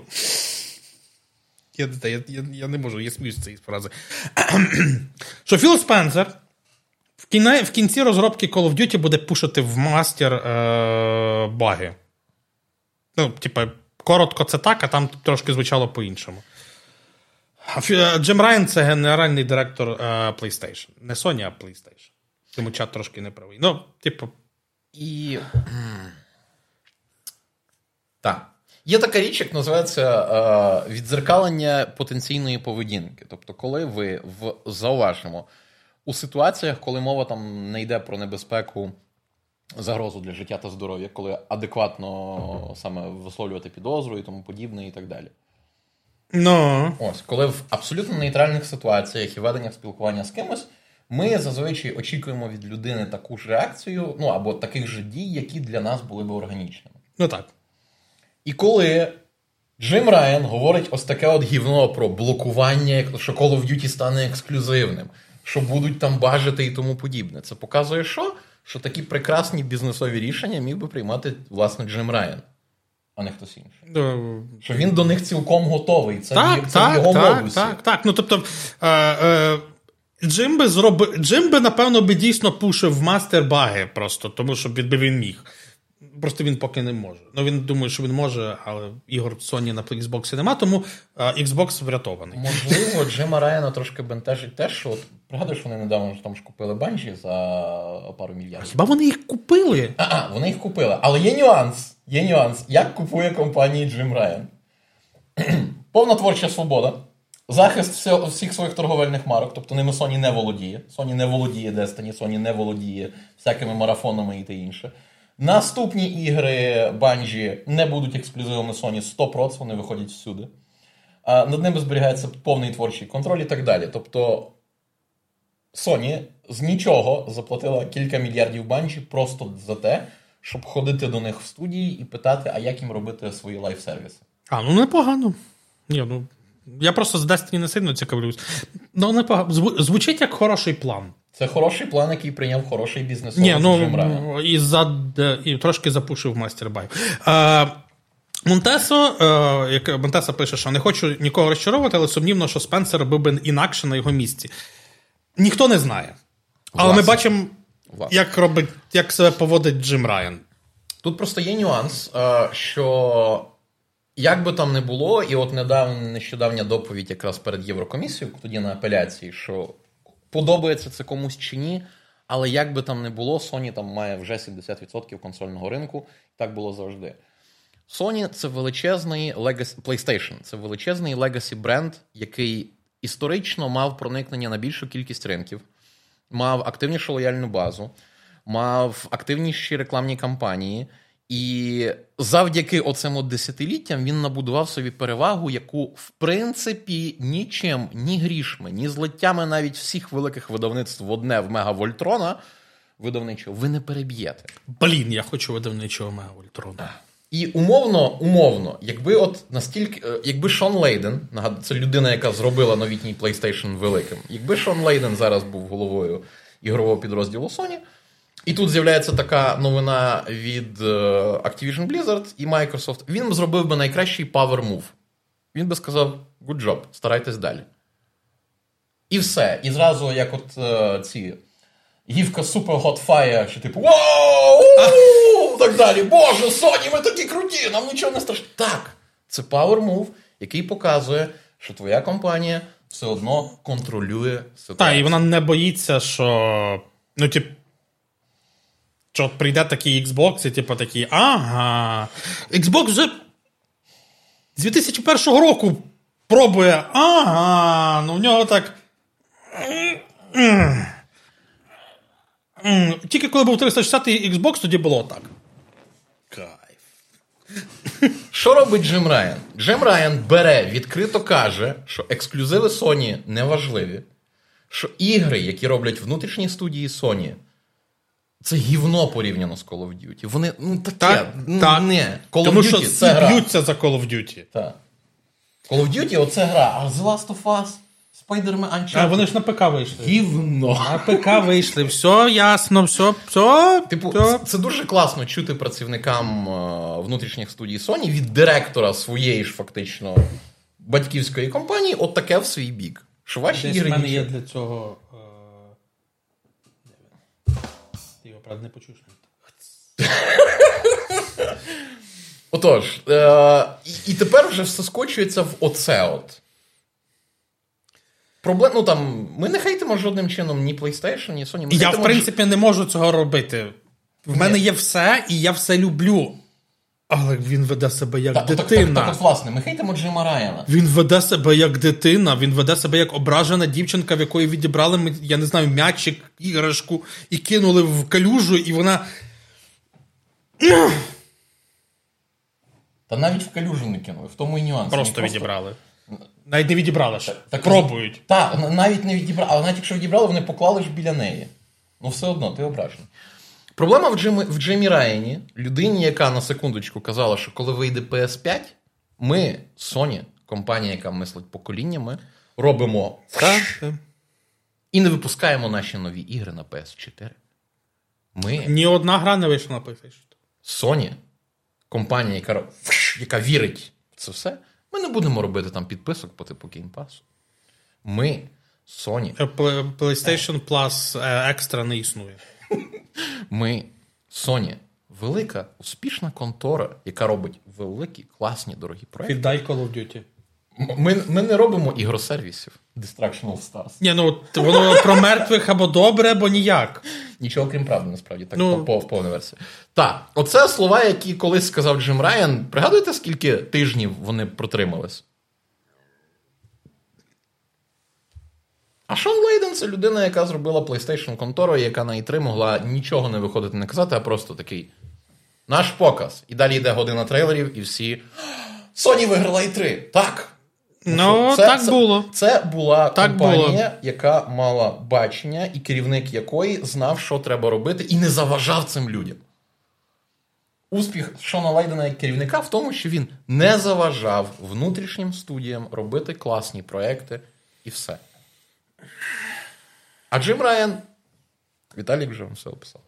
Я, я, я, я не можу, я сміюсь цієї фрази. Що Філ Спенсер кіне, в кінці розробки Call of Duty буде пушити в мастер е, баги. Ну, типа, коротко це так, а там трошки звучало по-іншому. Джим Райан це генеральний директор е, PlayStation. Не Sony, а PlayStation. Тому чат трошки не правий. Ну, типу. І. Так. Є така річ, як називається е, відзеркалення потенційної поведінки. Тобто, коли ви в зауважимо у ситуаціях, коли мова там не йде про небезпеку, загрозу для життя та здоров'я, коли адекватно саме висловлювати підозру і тому подібне, і так далі. Ну. Ось, коли в абсолютно нейтральних ситуаціях і веденнях спілкування з кимось, ми зазвичай очікуємо від людини таку ж реакцію, ну або таких же дій, які для нас були б органічними. Ну так. І коли Джим Райан говорить ось таке от гівно про блокування, що Call of Duty стане ексклюзивним, що будуть там бажати і тому подібне, це показує, що Що такі прекрасні бізнесові рішення міг би приймати власне Джим Райан, а не хтось інший. Ну, Що він до них цілком готовий. Це, так, це так, в його так, модусі. так, так. Ну, тобто, е, е, Джим би зроби... Джим би, напевно, би дійсно пушив в мастер баги просто, тому що би він міг. Просто він поки не може. Ну, він думає, що він може, але ігор Sony на Xbox нема, тому е, Xbox врятований. Можливо, Джима Райана трошки бентежить те, що от, пригадуєш, вони недавно ж там ж купили банжі за пару мільярдів. Хіба вони їх купили? А, вони їх купили. Але є нюанс. Є нюанс. Як купує компанії Джим Райан? Повна творча свобода. Захист всіх своїх торговельних марок, тобто ними Sony не володіє. Sony не володіє Destiny, Sony не володіє всякими марафонами і те інше. Наступні ігри Bungie не будуть ексклюзивами Sony 100%, вони виходять всюди. Над ними зберігається повний творчий контроль і так далі. Тобто Sony з нічого заплатила кілька мільярдів банжі просто за те, щоб ходити до них в студії і питати, а як їм робити свої лайф-сервіси. А, ну непогано. Ні, ну, я просто з Destiny не сильно цікавлюсь. Ну, непогано. Звучить як хороший план. Це хороший план, який прийняв хороший бізнес Ні, Джим ну і, за, і трошки запушив мастер бай. Е, Монтесо, е, як Монтеса пише, що не хочу нікого розчаровувати, але сумнівно, що Спенсер робив би інакше на його місці. Ніхто не знає. Але ми бачимо, Власне. як робить, як себе поводить Джим Райан. Тут просто є нюанс, е, що як би там не було, і от недавно нещодавня доповідь якраз перед Єврокомісією, тоді на апеляції, що подобається це комусь чи ні, але як би там не було, Sony там має вже 70% консольного ринку, так було завжди. Sony це величезний legacy, PlayStation, це величезний legacy бренд, який історично мав проникнення на більшу кількість ринків, мав активнішу лояльну базу, мав активніші рекламні кампанії. І завдяки оцим от десятиліттям він набудував собі перевагу, яку, в принципі, нічим, ні грішми, ні злиттями навіть всіх великих видавництв в одне в Мегавольтрона видавничого ви не переб'єте. Блін, я хочу видавничого Мега Ультрона. І умовно, умовно, якби от настільки, е, якби Шон Лейден, нагадую, це людина, яка зробила новітній PlayStation великим, якби Шон Лейден зараз був головою ігрового підрозділу Sony, і тут з'являється така новина від е, Activision Blizzard і Microsoft, він зробив би найкращий power move. Він би сказав: good job, старайтесь далі. І все. І зразу, як от е, ці гівка Super Hot Fire, що типу Вау! у!» Так далі. Боже, Sony, ми такі круті, нам нічого не страшно. Так, це power move, який показує, що твоя компанія все одно контролює ситуацію. Так, і вона не боїться, що. Ну, тип. Що прийде такий Xbox, і типу такий, ага. Xbox вже з 2001 року пробує. Ага. Ну в нього так. Тільки коли був 360 Xbox, тоді було так. Кайф. Що робить Джим Райан? Джим Райан бере, відкрито каже, що ексклюзиви Sony не важливі, що ігри, які роблять внутрішні студії Sony, це гівно порівняно з Call of Duty. Вони ну таке, Так, ну, так. не. Call Тому of Duty всі це гра. б'ються за Call of Duty. Так. Call of Duty оце гра, а The Last of Us, Spider-Man Uncharted. А вони ж на ПК вийшли. Гівно. На ПК вийшли. Все ясно, все, все. Типу, все. це- дуже класно чути працівникам е, внутрішніх студій Sony від директора своєї ж фактично батьківської компанії от таке в свій бік. Що ваші Десь в ігри мене нічого- є для цього. Правда, не почуєш. Отож, е- і, тепер вже все скочується в оце от. Проблем, ну там, ми не хейтимо жодним чином ні PlayStation, ні Sony. Ми Я, в принципі, не можу цього робити. В мене є все, і я все люблю. Але він веде себе як Так, так, так, дитина. так, от, власне, ми хейтимо Джима Райана. Він веде себе як дитина, він веде себе як ображена дівчинка, в якої відібрали, я не знаю, м'ячик, іграшку і кинули в калюжу, і вона. Та навіть в калюжу не кинули, в тому і нюанс. Просто Вони відібрали. Навіть не відібрали ще. Так, Пробують. Так, навіть не відібрали, але навіть якщо відібрали, вони поклали ж біля неї. Ну, все одно, ти ображений. Проблема в Джимі, в Джимі Райані, людині, яка на секундочку казала, що коли вийде PS5, ми, Sony, компанія, яка мислить поколіннями, робимо і не випускаємо наші нові ігри на PS4. Ми, Ні одна гра не вийшла на PlayStation. Sony, компанія, яка, яка вірить в це все, ми не будемо робити там підписок по типу Game Pass. Ми, Sony, Е, PlayStation Plus е, Extra не існує. Ми, Sony, велика, успішна контора, яка робить великі, класні, дорогі проекти. Віддай Call of Duty. Ми, ми не робимо ігросервісів. Distractional Stars. Ні, ну воно про мертвих або добре, або ніяк. Нічого крім правди, насправді, так Ну. по, по, повна версія. Так, оце слова, які колись сказав Джим Райан. Пригадуєте, скільки тижнів вони протримались? А Шон Лейден це людина, яка зробила PlayStation контору, яка на І3 могла нічого не виходити, не казати, а просто такий наш показ. І далі йде година трейлерів, і всі. Sony виграла І3. Так. Ну, що, так було. Це була Так компанія, яка мала бачення, і керівник якої знав, що треба робити, і не заважав цим людям. Успіх Шона Лайдена як керівника в тому, що він не заважав внутрішнім студіям робити класні проекти і все. А Джим Райан, Віталік вже вам все описав.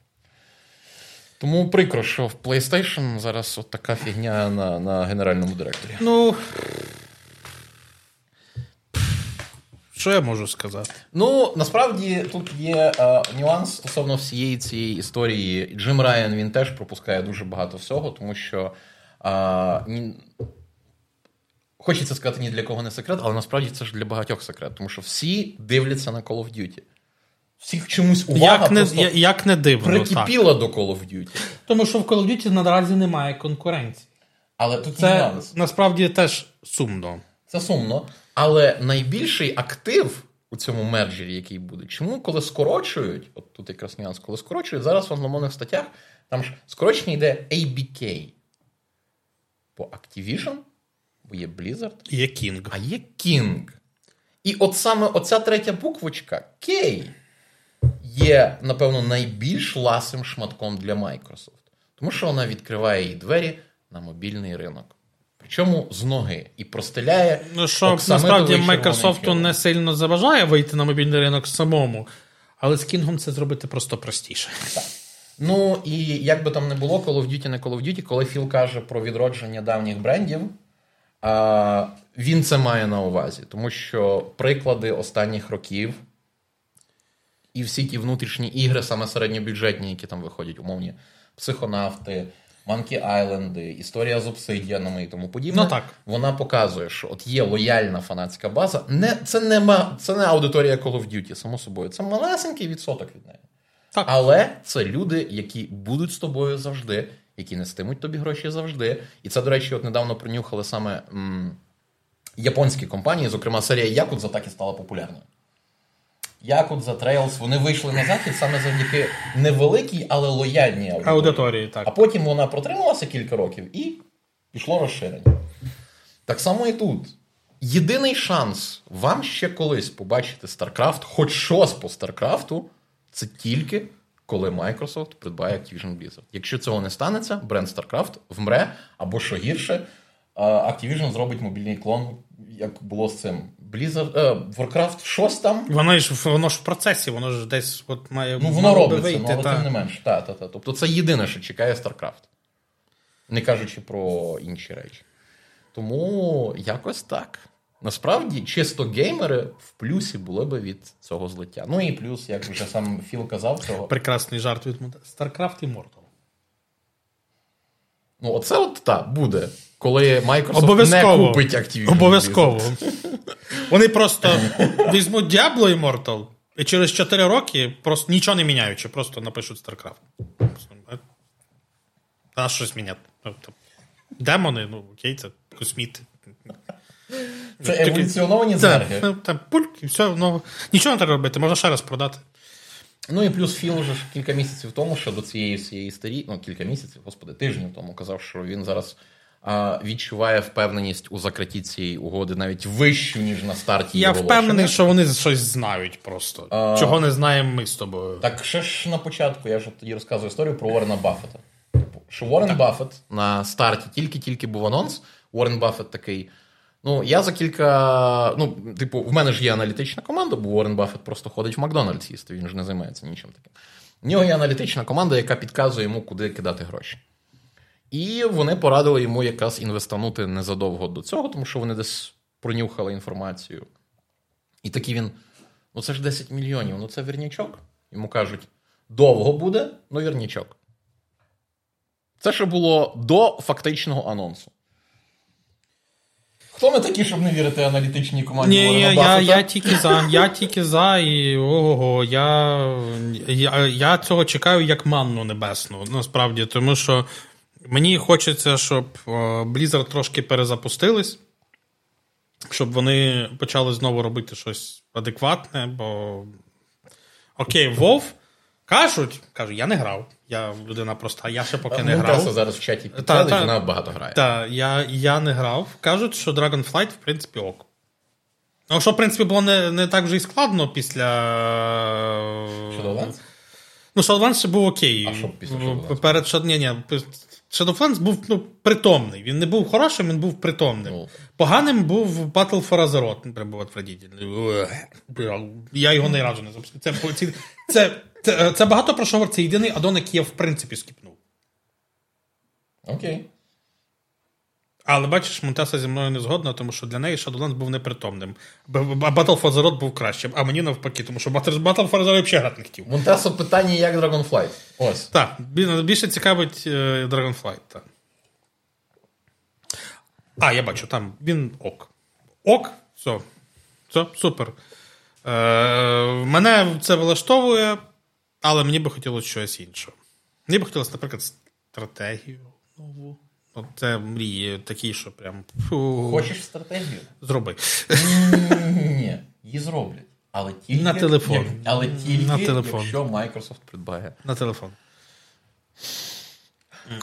Тому прикро, що в PlayStation зараз от така фігня на, на генеральному директорі. Ну. Що я можу сказати? Ну, насправді тут є е, нюанс стосовно всієї цієї історії. Джим Райан він теж пропускає дуже багато всього, тому що е, хочеться сказати ні для кого не секрет, але насправді це ж для багатьох секрет, тому що всі дивляться на Call of Duty. Всіх чомусь увага Як не, просто я- як не дивно. Так. до Call of Duty. Тому що в Call of Duty наразі немає конкуренції. Але тут Це нюанс. насправді теж сумно. Це сумно. Але найбільший актив у цьому мерджері, який буде, чому коли скорочують, от тут якраз нюанс, коли скорочують, зараз в англомовних статтях там ж скорочення йде ABK. По Activision, є Blizzard, Є Кінг. а є King. І от саме оця третя буквочка K є, напевно, найбільш ласим шматком для Microsoft. Тому що вона відкриває їй двері на мобільний ринок. Причому з ноги і простеляє. Ну, що насправді Microsoft не сильно заважає вийти на мобільний ринок самому, але з Кінгом це зробити просто простіше. Ну і як би там не було, Call of Duty не Call of Duty, коли Філ каже про відродження давніх брендів, він це має на увазі, тому що приклади останніх років і всі ті внутрішні ігри, саме середньобюджетні, які там виходять, умовні психонавти, Monkey Island, історія з обсидіанами і тому подібне. Ну, так. Вона показує, що от є лояльна фанатська база. Не, це, не, ма- це не аудиторія Call of Duty, само собою. Це малесенький відсоток від неї. Так. Але це люди, які будуть з тобою завжди, які нестимуть тобі гроші завжди. І це, до речі, от недавно принюхали саме м, японські компанії, зокрема серія Якудза так і стала популярною. Якудза, Trails, вони вийшли на захід саме завдяки невеликій, але лояльній аудиторії. Аудиторії, так. А потім вона протрималася кілька років і пішло розширення. Так само і тут. Єдиний шанс вам ще колись побачити StarCraft, хоч щось по StarCraft, це тільки коли Microsoft придбає Activision Blizzard. Якщо цього не станеться, бренд StarCraft вмре, або що гірше, Activision зробить мобільний клон, як було з цим. Blizzard, е, Warcraft, щось там. Воно ж воно ж в процесі, воно ж десь от має Ну, воно робиться, вийти. ну, але та. тим не менше. Та, та, та. Тобто це єдине, що чекає StarCraft. Не кажучи про інші речі. Тому якось так. Насправді, чисто геймери в плюсі були би від цього злиття. Ну і плюс, як вже сам Філ казав, цього. Прекрасний жарт від StarCraft Immortal. Ну, оце от так, буде. Коли Microsoft Обов'язково. не купить Activision. Обов'язково. Вони просто візьмуть Diablo Immortal і через 4 роки, просто нічого не міняючи, просто напишуть StarCraft. А щось міняти. Ну, Демони, ну окей, це косміти. Це еволюціоновані Це, зерги. ну, там пульк, і все, ну, нічого не треба робити, можна ще раз продати. Ну і плюс Філ вже ж кілька місяців тому, що до цієї всієї історії, ну кілька місяців, господи, тижнів тому казав, що він зараз а, відчуває впевненість у закритті цієї угоди навіть вищу, ніж на старті. Я її впевнений, що вони щось знають просто. А- Чого не знаємо ми з тобою. Так ще ж на початку, я ж тоді розказую історію про Уоррена Баффета. Що Уоррен Баффет на старті тільки-тільки був анонс. Уоррен Баффет такий. Ну, я за кілька. Ну, типу, в мене ж є аналітична команда, бо Уоррен Баффет просто ходить в Макдональдс їсти, він ж не займається нічим таким. В нього є аналітична команда, яка підказує йому, куди кидати гроші. І вони порадили йому якраз інвестанути незадовго до цього, тому що вони десь пронюхали інформацію. І такий він: ну це ж 10 мільйонів, ну це вірнічок. Йому кажуть, довго буде, ну вірнічок. Це ще було до фактичного анонсу. Хто ми такі, щоб не вірити аналітичній команді? Ні, Уоррена я, я, Баффета? я тільки за. Я тільки за, і ого, я, я, я цього чекаю як манну небесну, насправді, тому що мені хочеться, щоб Blizzard трошки перезапустились, щоб вони почали знову робити щось адекватне, бо. Окей, Вов кажуть, кажуть, я не грав. Я людина проста, я ще поки не Монтеса грав. зараз в чаті Та, та. вона багато грає. Так, я, я не грав. Кажуть, що Dragonflight, в принципі, ок. Ну, що, в принципі, було не, не так вже і складно після. Shadowlands? Ну, Shadowlands ще був окей. А що після Shadowlands? Перед Shad- ні, ні, Shadowlands був ну, притомний. Він не був хорошим, він був притомним. Ну. Поганим був Battle for Azeroth, не треба. Я його не раджу не запустив. Це, це, це, це, це багато про що. Це єдиний аддон, який я в принципі скіпнув. Окей. Але бачиш, Монтеса зі мною не згодна, тому що для неї Shadowlands був непритомним. Battle for Azeroth був кращим, а мені навпаки, тому що Battle for Azeroth взагалі грати не хотів. Монтесо питання, як Dragonflight. Ось. Так, більше цікавить е, Dragonflight. Так. А, я бачу, там він ок. Ок, все. Все, супер. Е, мене це влаштовує, але мені би хотілося щось інше. Мені би хотілося, наприклад, стратегію нову. Це мрії такі, що прям. Хочеш стратегію? Зроби. Ні, її зроблять. Але тільки, На телефон. але тільки, На телефон. якщо Microsoft придбає. На телефон.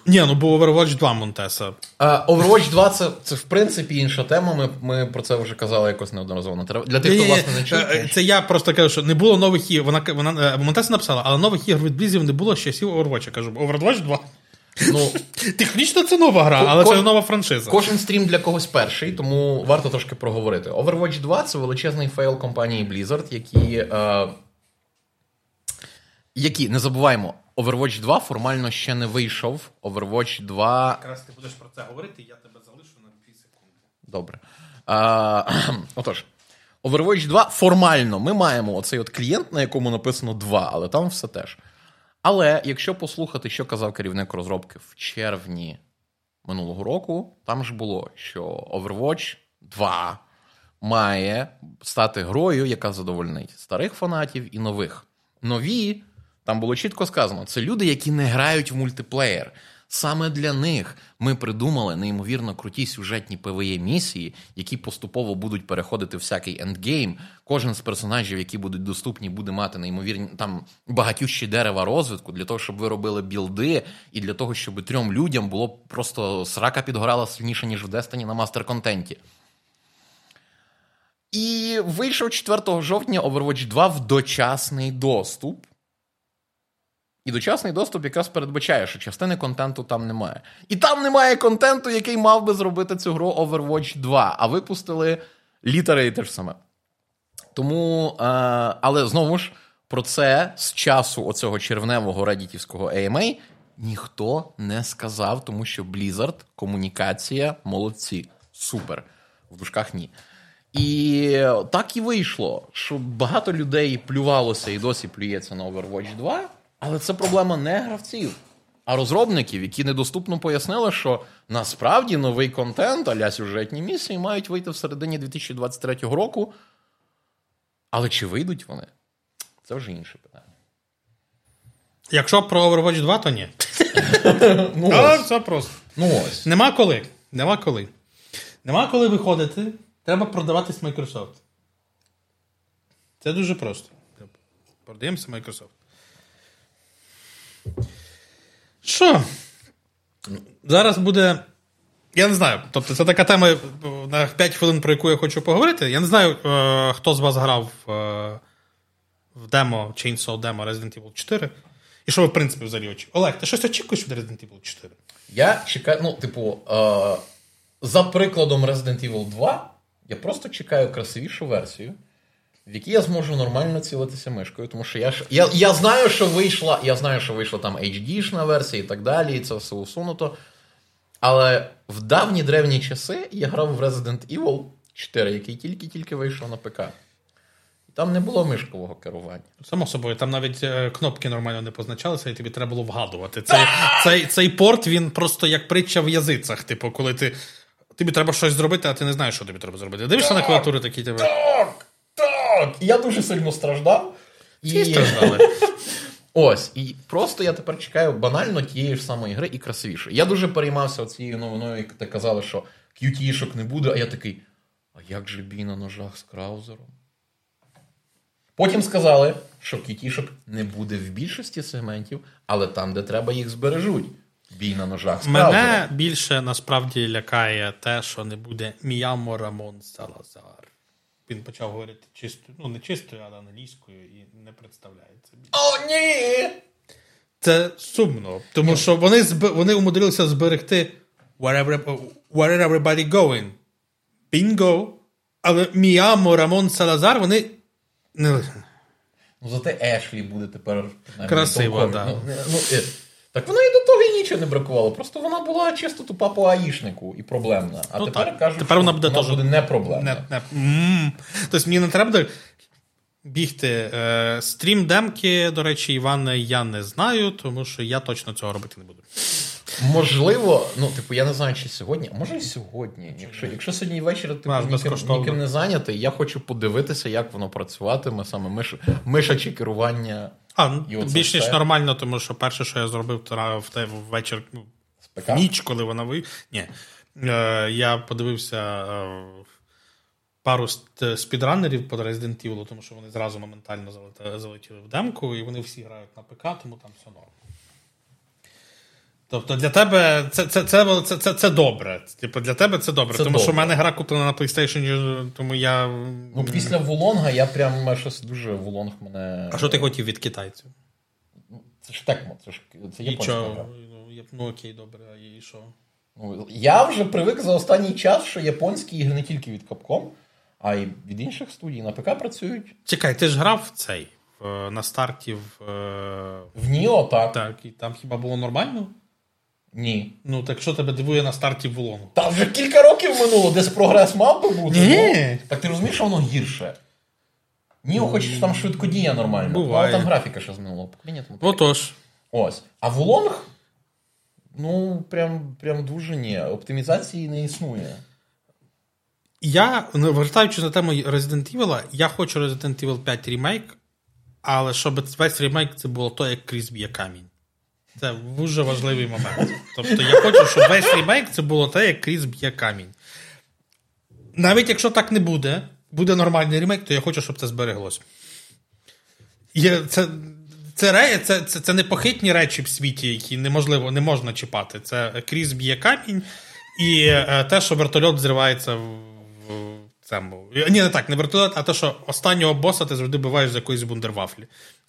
Ні, ну бо Overwatch 2 Монтеса. А, Overwatch 2 це, це в принципі інша тема. Ми, ми про це вже казали якось неодноразово. Для тих, хто власне не чує. е, е, Це я просто кажу, що не було нових ігор. Вона, вона е, Монтеса написала, але нових ігор від Blizzard не було з часів Overwatch. Я кажу, Overwatch 2. Ну, Технічно це нова гра, але Ко- це нова франшиза. Кожен стрім для когось перший, тому варто трошки проговорити. Overwatch 2 це величезний фейл компанії Blizzard, які. Е, які, не забуваємо, Overwatch 2 формально ще не вийшов. Overwatch 2 Якраз ти будеш про це говорити, я тебе залишу на 2 секунди. Добре. А, отож, Overwatch 2 формально ми маємо оцей от клієнт, на якому написано 2, але там все теж. Але якщо послухати, що казав керівник розробки в червні минулого року, там ж було, що Overwatch 2 має стати грою, яка задовольнить старих фанатів і нових. Нові, там було чітко сказано, це люди, які не грають в мультиплеєр. Саме для них ми придумали неймовірно круті сюжетні PvE місії, які поступово будуть переходити всякий ендгейм. Кожен з персонажів, які будуть доступні, буде мати неймовірні там багатющі дерева розвитку для того, щоб ви робили білди, і для того, щоб трьом людям було просто срака підгорала сильніше, ніж в Destiny на мастер-контенті. І вийшов 4 жовтня Overwatch 2 в дочасний доступ. І дочасний доступ якраз передбачає, що частини контенту там немає. І там немає контенту, який мав би зробити цю гру Overwatch 2, а випустили літери і те ж саме. Тому, е, але знову ж, про це з часу оцього червневого реддітівського AMA ніхто не сказав, тому що Blizzard, комунікація, молодці, супер. В дужках ні. І так і вийшло, що багато людей плювалося і досі плюється на Overwatch 2, але це проблема не гравців, а розробників, які недоступно пояснили, що насправді новий контент, аля сюжетні місії, мають вийти в середині 2023 року. Але чи вийдуть вони? Це вже інше питання. Якщо про Overwatch 2, то ні. Ну, А, ось. все просто. Ну ось. Нема коли. Нема коли. Нема коли виходити. Треба продаватись Microsoft. Це дуже просто. Продаємося Microsoft. Що? Зараз буде. Я не знаю. Тобто, це така тема на 5 хвилин, про яку я хочу поговорити. Я не знаю, е, хто з вас грав е, в демо Chainsaw Demo Resident Evil 4. І що ви, в принципі, взагалі очікуєте? Олег, ти щось очікуєш від Resident Evil 4? Я чекаю, ну, типу, е, за прикладом Resident Evil 2, я просто чекаю красивішу версію, в якій я зможу нормально цілитися мишкою. Тому що я ж я, я знаю, що вийшла, я знаю, що вийшла там HD-шна версія і так далі, і це все усунуто. Але в давні древні часи я грав в Resident Evil 4, який тільки-тільки вийшов на ПК. Там не було мишкового керування. Само собою, там навіть е, кнопки нормально не позначалися, і тобі треба було вгадувати. Цей, цей, цей порт він просто як притча в язицях. Типу, коли ти. Тобі треба щось зробити, а ти не знаєш, що тобі треба зробити. Дивишся на клавіатуру такий тебе. Так, так. І я дуже сильно страждав. Всі І... страждали. Ось, і просто я тепер чекаю банально тієї ж самої гри і красивіше. Я дуже переймався цією новиною, як ти казали, що QT-шок не буде, а я такий. А як же бій на ножах з краузером? Потім сказали, що QT-шок не буде в більшості сегментів, але там, де треба, їх збережуть. Бій на ножах з краузером. Мене більше насправді лякає те, що не буде Міямо Рамон Салазар. Він почав говорити чистою, ну не чистою, але англійською і не представляється. О, ні! Це сумно, тому що вони зб... вони умудрилися зберегти wherever, where everybody going. Bingo. Але Міамо, Рамон Салазар, вони. Не... Ну, зате Ешлі буде тепер Красиво, толкові. да. Ну, ну, так вона і до того і нічого не бракувало. Просто вона була чисто тупа по аїшнику і проблемна. А Ну, тепер кажуть, Тепер вона що буде теж- буде не проблемна. Не, не. Тобто мені не треба буде бігти. Е, стрім демки, до речі, Іване, я не знаю, тому що я точно цього робити не буду. Можливо, ну, типу, я не знаю, чи сьогодні, а може і сьогодні. Якщо, якщо сьогодні ввечері типу, ніким, ніким не зайнятий, я хочу подивитися, як воно працюватиме, саме миш, мишаче керування А, ну, більш ніж нормально, тому що перше, що я зробив, то в те ввечір, ну, в ніч, коли вона ви. Ні. Е, я подивився е, пару ст- спідранерів по Resident Evil, тому що вони зразу моментально залетіли в демку, і вони всі грають на ПК, тому там все норм. Тобто для тебе це, це, це, це, це, це добре. Типу, для тебе це добре. Це тому що в мене гра куплена на PlayStation, тому я. Ну, після Вулонга я прям щось дуже Вулонг мене. А що ти хотів від китайців? Це ж Текмо, це ж це І японська гра. Ну, ну окей, добре, а і що? Ну, я вже привик за останній час, що японські ігри не тільки від Capcom, а й від інших студій на ПК працюють. Чекай, ти ж грав в цей на старті в. е, В Ніо так. Так, і там хіба було нормально? Ні. Ну, так що тебе дивує на старті Вулону? Та вже кілька років минуло, десь прогрес мав би бути. Ні. Ну, так ти розумієш, що воно гірше. Ніо, хоч там швидкодія нормально. Буває. Але там графіка ще з минулого покоління. Тому. Отож. Ось. А Вулонг, ну, прям, прям дуже ні. Оптимізації не існує. Я, ну, вертаючись на тему Resident Evil, я хочу Resident Evil 5 ремейк, але щоб весь ремейк це було то, як крізь б'є камінь. Це дуже важливий момент. Тобто я хочу, щоб весь ремейк це було те, як крізь б'є камінь. Навіть якщо так не буде, буде нормальний ремейк, то я хочу, щоб це збереглося. Є, це, це, це, це, це непохитні речі в світі, які неможливо, не можна чіпати. Це крізь б'є камінь і е, те, що вертольот зривається в. Ні, не так, не вертольот, а те, що останнього боса ти завжди буваєш з якоїсь вундервафлі.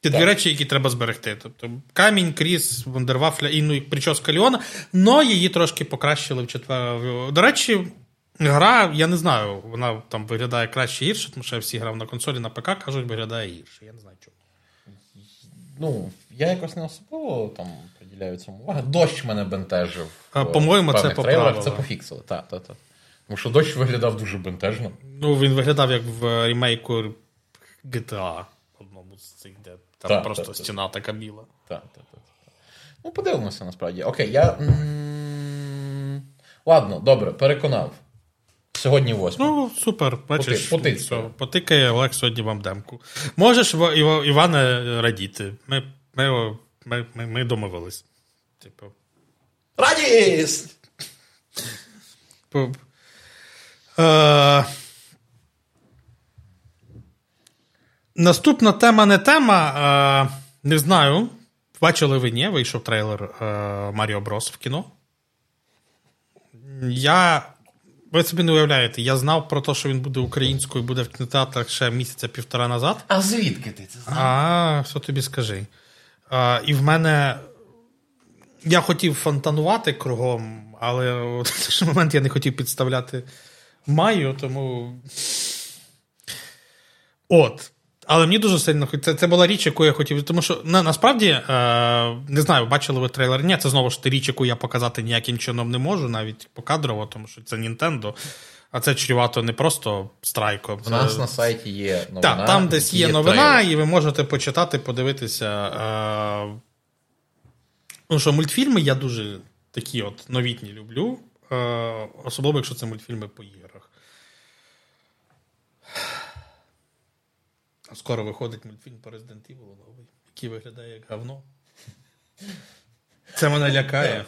Ті дві речі, які треба зберегти. Тобто камінь, кріс, вундервафля і ну, і прическа Ліона, но її трошки покращили в четвер. До речі, гра, я не знаю, вона там виглядає краще гірше, тому що я всі грав на консолі, на ПК кажуть, виглядає гірше. Я не знаю чому. Ну, я якось не особливо там приділяю цьому увагу. Дощ мене бентежив. А, по-моєму, це поправили. Це пофіксили. Так, так, так. Тому що дощ виглядав дуже бентежно. Ну, він виглядав як в ремейку GTA одному з цих, де там Так, просто так. стіна така біла. Так, так, так. Ну, подивимося насправді. Окей, я. Ладно, добре, переконав. Сьогодні восьма. Ну, супер, бачиш, Поти- все, потикає Олег сьогодні вам демку. Можеш, Іва- Іва- Іване, радіти. Ми, ми, ми, ми, ми домовились. Типу, Радість! Е, Наступна тема не тема. Е, не знаю. Бачили ви ні, вийшов трейлер е, Маріо Брос в кіно. Я. Ви собі не уявляєте, я знав про те, що він буде українською, буде в кінотеатрах ще місяця півтора назад. А звідки ти це знаєш? А, що тобі скажи? А, і в мене. Я хотів фонтанувати кругом, але в той момент я не хотів підставляти Маю, тому. От. Але мені дуже сильно це, це була річ, яку я хотів. Тому що на, насправді, е, не знаю, бачили ви трейлер? Ні, це знову ж таки річ, яку я показати ніяким чином не можу, навіть покадрово, тому що це Nintendo. А це чрівато не просто страйком. У нас на сайті є новина. Так, там десь є новина, трейлер. і ви можете почитати, подивитися. Е... Ну що, мультфільми я дуже такі от новітні люблю. Е... Особливо, якщо це мультфільми по іграх. А скоро виходить мультфільм по Resident Evil новий, який виглядає як говно. Це мене лякає.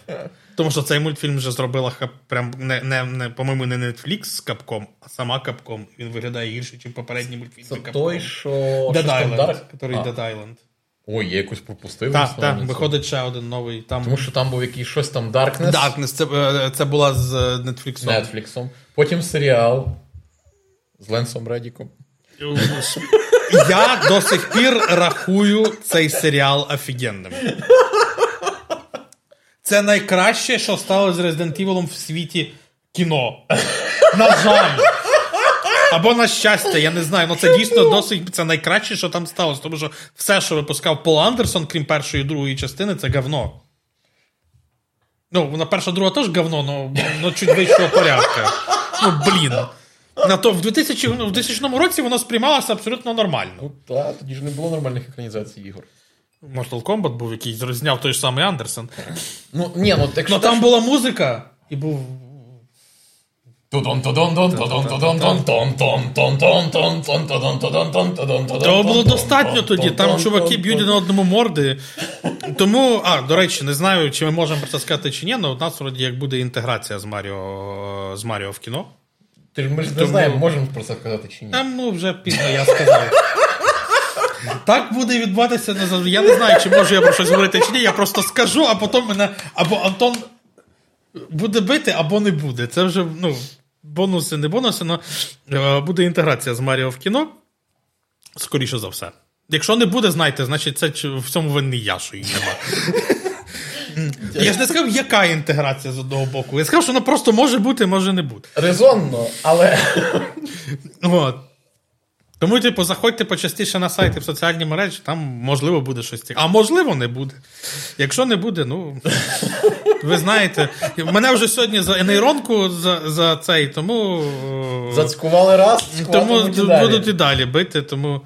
Тому що цей мультфільм вже зробила хап- прям не, не, не, по-моєму, не Netflix з Capcom, а сама Capcom. Він виглядає гірше, ніж попередній мультфільм. Це Capcom. той, що. Dead Island, Dark? який А. Dead Island. Ой, я якось пропустив. Так, так, виходить ще один новий. Там... Тому що там був якийсь щось там Darkness Darkness, це, е, це була з е, Netflix. Netflix. Потім серіал з Ленсом Редіком. Я до сих пір рахую цей серіал офігенним. Це найкраще, що стало з Resident Evil в світі кіно. На жаль. Або на щастя, я не знаю. Ну це дійсно досить це найкраще, що там сталося. Тому що все, що випускав Пол Андерсон, крім першої і другої частини, це говно. Ну, вона перша, друга теж говно, но, но чуть вищого порядка. Ну, блін. На то в 2000, ну, в 2000 році воно сприймалося абсолютно нормально. Ну так, тоді ж не було нормальних екранізацій ігор. Mortal Kombat був якийсь, зняв той ж самий Андерсон. Ну, ні, ну так Ну там була музика, і був. Того було достатньо тоді. Там чуваки б'ють на одному морди. Тому, а, до речі, не знаю, чи ми можемо про це сказати чи ні, але у нас вроді як буде інтеграція з Маріо, з Маріо в кіно. Ти ж ми ж не знаємо, можемо про це сказати чи ні. Там, ну, вже пізно я сказав. Так буде відбуватися не. Я не знаю, чи можу я про щось говорити чи ні. Я просто скажу, а потім мене або Антон буде бити, або не буде. Це вже ну, бонуси, не бонуси, але буде інтеграція з Маріо в кіно. Скоріше за все. Якщо не буде, знайте, значить це в цьому винний я, що її нема. Я ж не сказав, яка інтеграція з одного боку. Я сказав, що вона просто може бути, може не бути. Резонно, але От. Тому, типу, заходьте почастіше на сайти в соціальні мережі, там можливо буде щось цікаве. А можливо, не буде. Якщо не буде, ну. Ви знаєте, мене вже сьогодні за нейронку за, за цей, тому. е, зацькували раз, тому будуть і далі бити, тому.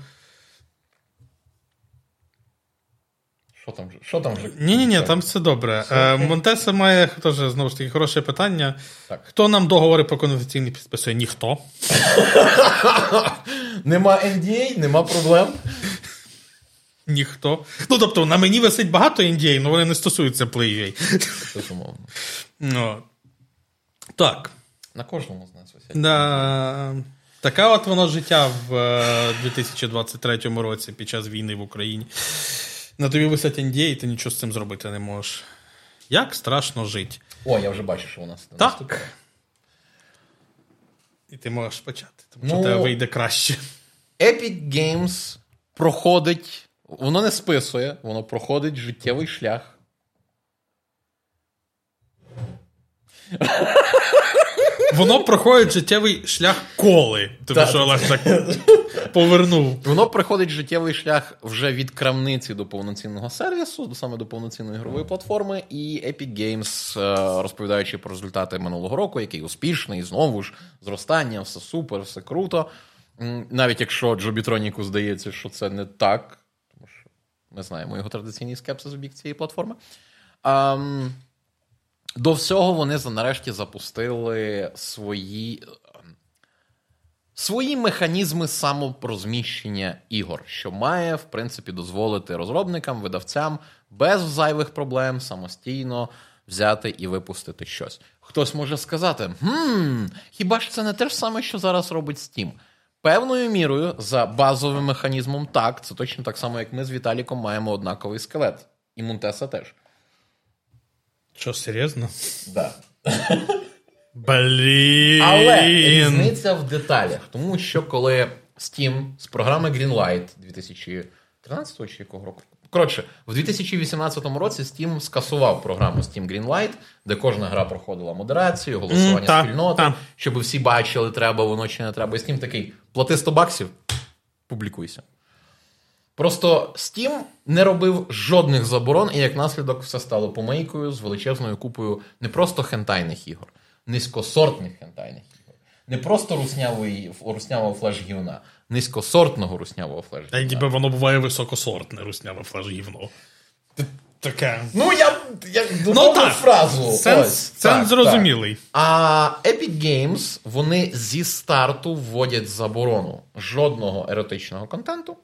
Що там же? Що там же? Ні, ні, ні, там все добре. Е, Монтеса має теж знову ж таки хороше питання. Так. Хто нам договори про конфіденційні підписує? Ніхто. Нема NDA, нема проблем. Ніхто. Ну, тобто, на мені висить багато NDA, але вони не стосуються PlayUA. Безумовно. Ну, так. На кожному з нас висять. Да. Таке от воно життя в е, 2023 році під час війни в Україні. На тобі висять NDA, і ти нічого з цим зробити не можеш. Як страшно жити. О, я вже бачу, що у нас. Так. І ти можеш почати, тому Ну, що в тебе вийде краще. Epic Games проходить. Воно не списує, воно проходить життєвий шлях. Воно проходить життєвий шлях коли. Тому Так. що Олег так повернув. Воно проходить життєвий шлях вже від крамниці до повноцінного сервісу, саме до повноцінної ігрової платформи. І Epic Games, е, розповідаючи про результати минулого року, який успішний, знову ж зростання, все супер, все круто. Навіть якщо Джобітроніку здається, що це не так, тому що ми знаємо його традиційний скепсис в бік цієї платформи. Ам, до всього вони нарешті запустили свої свої механізми саморозміщення ігор, що має, в принципі, дозволити розробникам, видавцям без зайвих проблем самостійно взяти і випустити щось. Хтось може сказати: хм, хіба ж це не те ж саме, що зараз робить Steam? Певною мірою, за базовим механізмом, так, це точно так само, як ми з Віталіком маємо однаковий скелет. І Мунтеса теж. Що, серйозно? Да. Блін. Але різниця в деталях, тому що коли Steam з програми Greenlight 2013 чи якого року. Коротше, в 2018 році Steam скасував програму Steam Greenlight, де кожна гра проходила модерацію, голосування та, спільноти, та. щоб всі бачили, треба воно чи не треба. І Steam такий: плати 100 баксів, публікуйся. Просто Steam не робив жодних заборон, і як наслідок все стало помийкою з величезною купою не просто хентайних ігор, низькосортних хентайних ігор. Не просто руснявої, руснявого флеш-гівна, низькосортного руснявого Та й флеш-гівна. ніби воно буває високосортне русняве флеш гівно. Таке. Ну, я, я Ну так, фразу. сенс, Ось, сенс так, зрозумілий. так. А Epic Games вони зі старту вводять заборону жодного еротичного контенту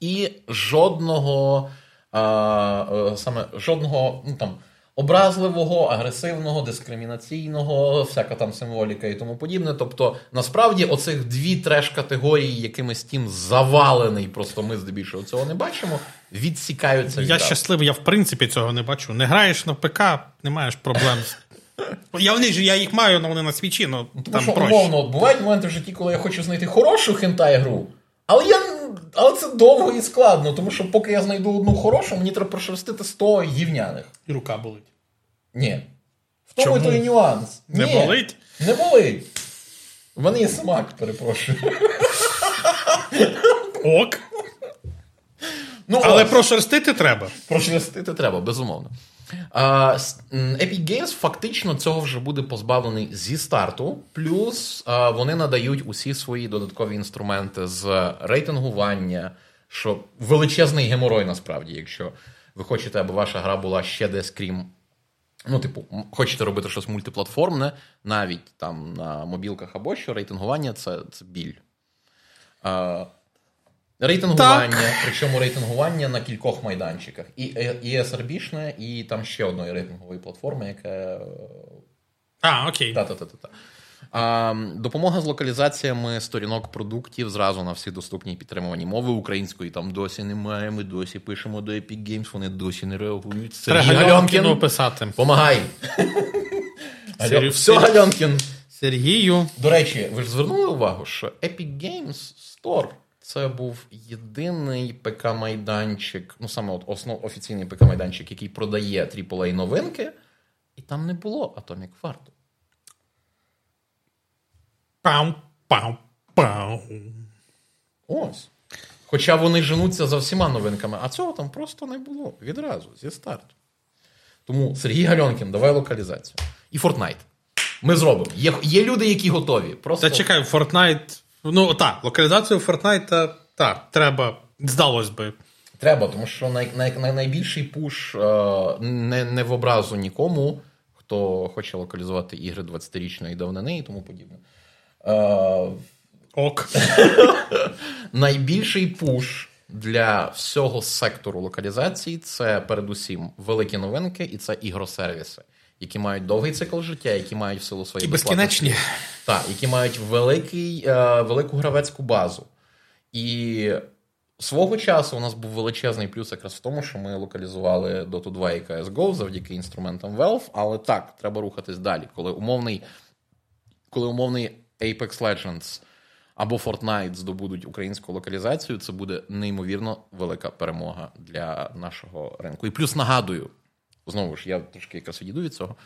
і жодного а, е, саме жодного ну, там, образливого, агресивного, дискримінаційного, всяка там символіка і тому подібне. Тобто, насправді, оцих дві треш-категорії, якими Steam завалений, просто ми здебільшого цього не бачимо, відсікаються Я щасливий, я в принципі цього не бачу. Не граєш на ПК, не маєш проблем. з- Я, вони ж, я їх маю, але вони на свічі, ну Тому там що проще. умовно, бувають моменти в житті, коли я хочу знайти хорошу хентай гру, але я. Але це довго і складно, тому що поки я знайду одну хорошу, мені треба прошерстити 100 гівняних. І рука болить. Ні. В тому і нюанс. Не Ні, болить? Не болить. В мене є смак, перепрошую. Ок. Ну, Але ось. прошерстити треба. Прошерстити треба, безумовно. Epic Games фактично цього вже буде позбавлений зі старту. Плюс вони надають усі свої додаткові інструменти з рейтингування, що величезний геморой насправді, якщо ви хочете, аби ваша гра була ще десь крім. Ну, типу, хочете робити щось мультиплатформне, навіть там на мобілках або що, рейтингування це, це біль. Рейтингування, причому рейтингування на кількох майданчиках. І, і SRB-шне, і там ще одної рейтингової платформи, яка. е, А, окей. Та-та-та-та. А, допомога з локалізаціями сторінок продуктів зразу на всі доступні і підтримувані мови української там досі немає. Ми досі пишемо до Epic Games, вони досі не реагують. Треба Гальонкіну Гальонкін, писати. помагай. Сергій- Все, Гальонкін. Сергію. До речі, ви ж звернули увагу, що Epic Games Store це був єдиний ПК-майданчик, ну саме от основ офіційний ПК-майданчик, який продає AAA новинки, і там не було Atomic Heart. Пау, пау, пау. Ось. Хоча вони женуться за всіма новинками, а цього там просто не було відразу, зі старту. Тому Сергій Гальонкін, давай локалізацію. І Fortnite. Ми зробимо. Є, є люди, які готові. Просто... Та чекай, Fortnite. Ну, так, локалізацію Fortnite, так, треба. Здалось би. Треба, тому що най, най, най, найбільший пуш е, не, не в образу нікому, хто хоче локалізувати ігри 20-річної давнини і тому подібне. Е, Ок. найбільший пуш для всього сектору локалізації це передусім великі новинки, і це ігросервіси, які мають довгий цикл життя, які мають в силу І безкінечні. Так, які мають великий, е, велику гравецьку базу. І свого часу у нас був величезний плюс якраз в тому, що ми локалізували Dota 2 і CSGO завдяки інструментам Valve, але так, треба рухатись далі. Коли умовний, коли умовний Apex Legends або Fortnite здобудуть українську локалізацію, це буде неймовірно велика перемога для нашого ринку. І плюс нагадую, знову ж, я трошки якраз відійду від цього.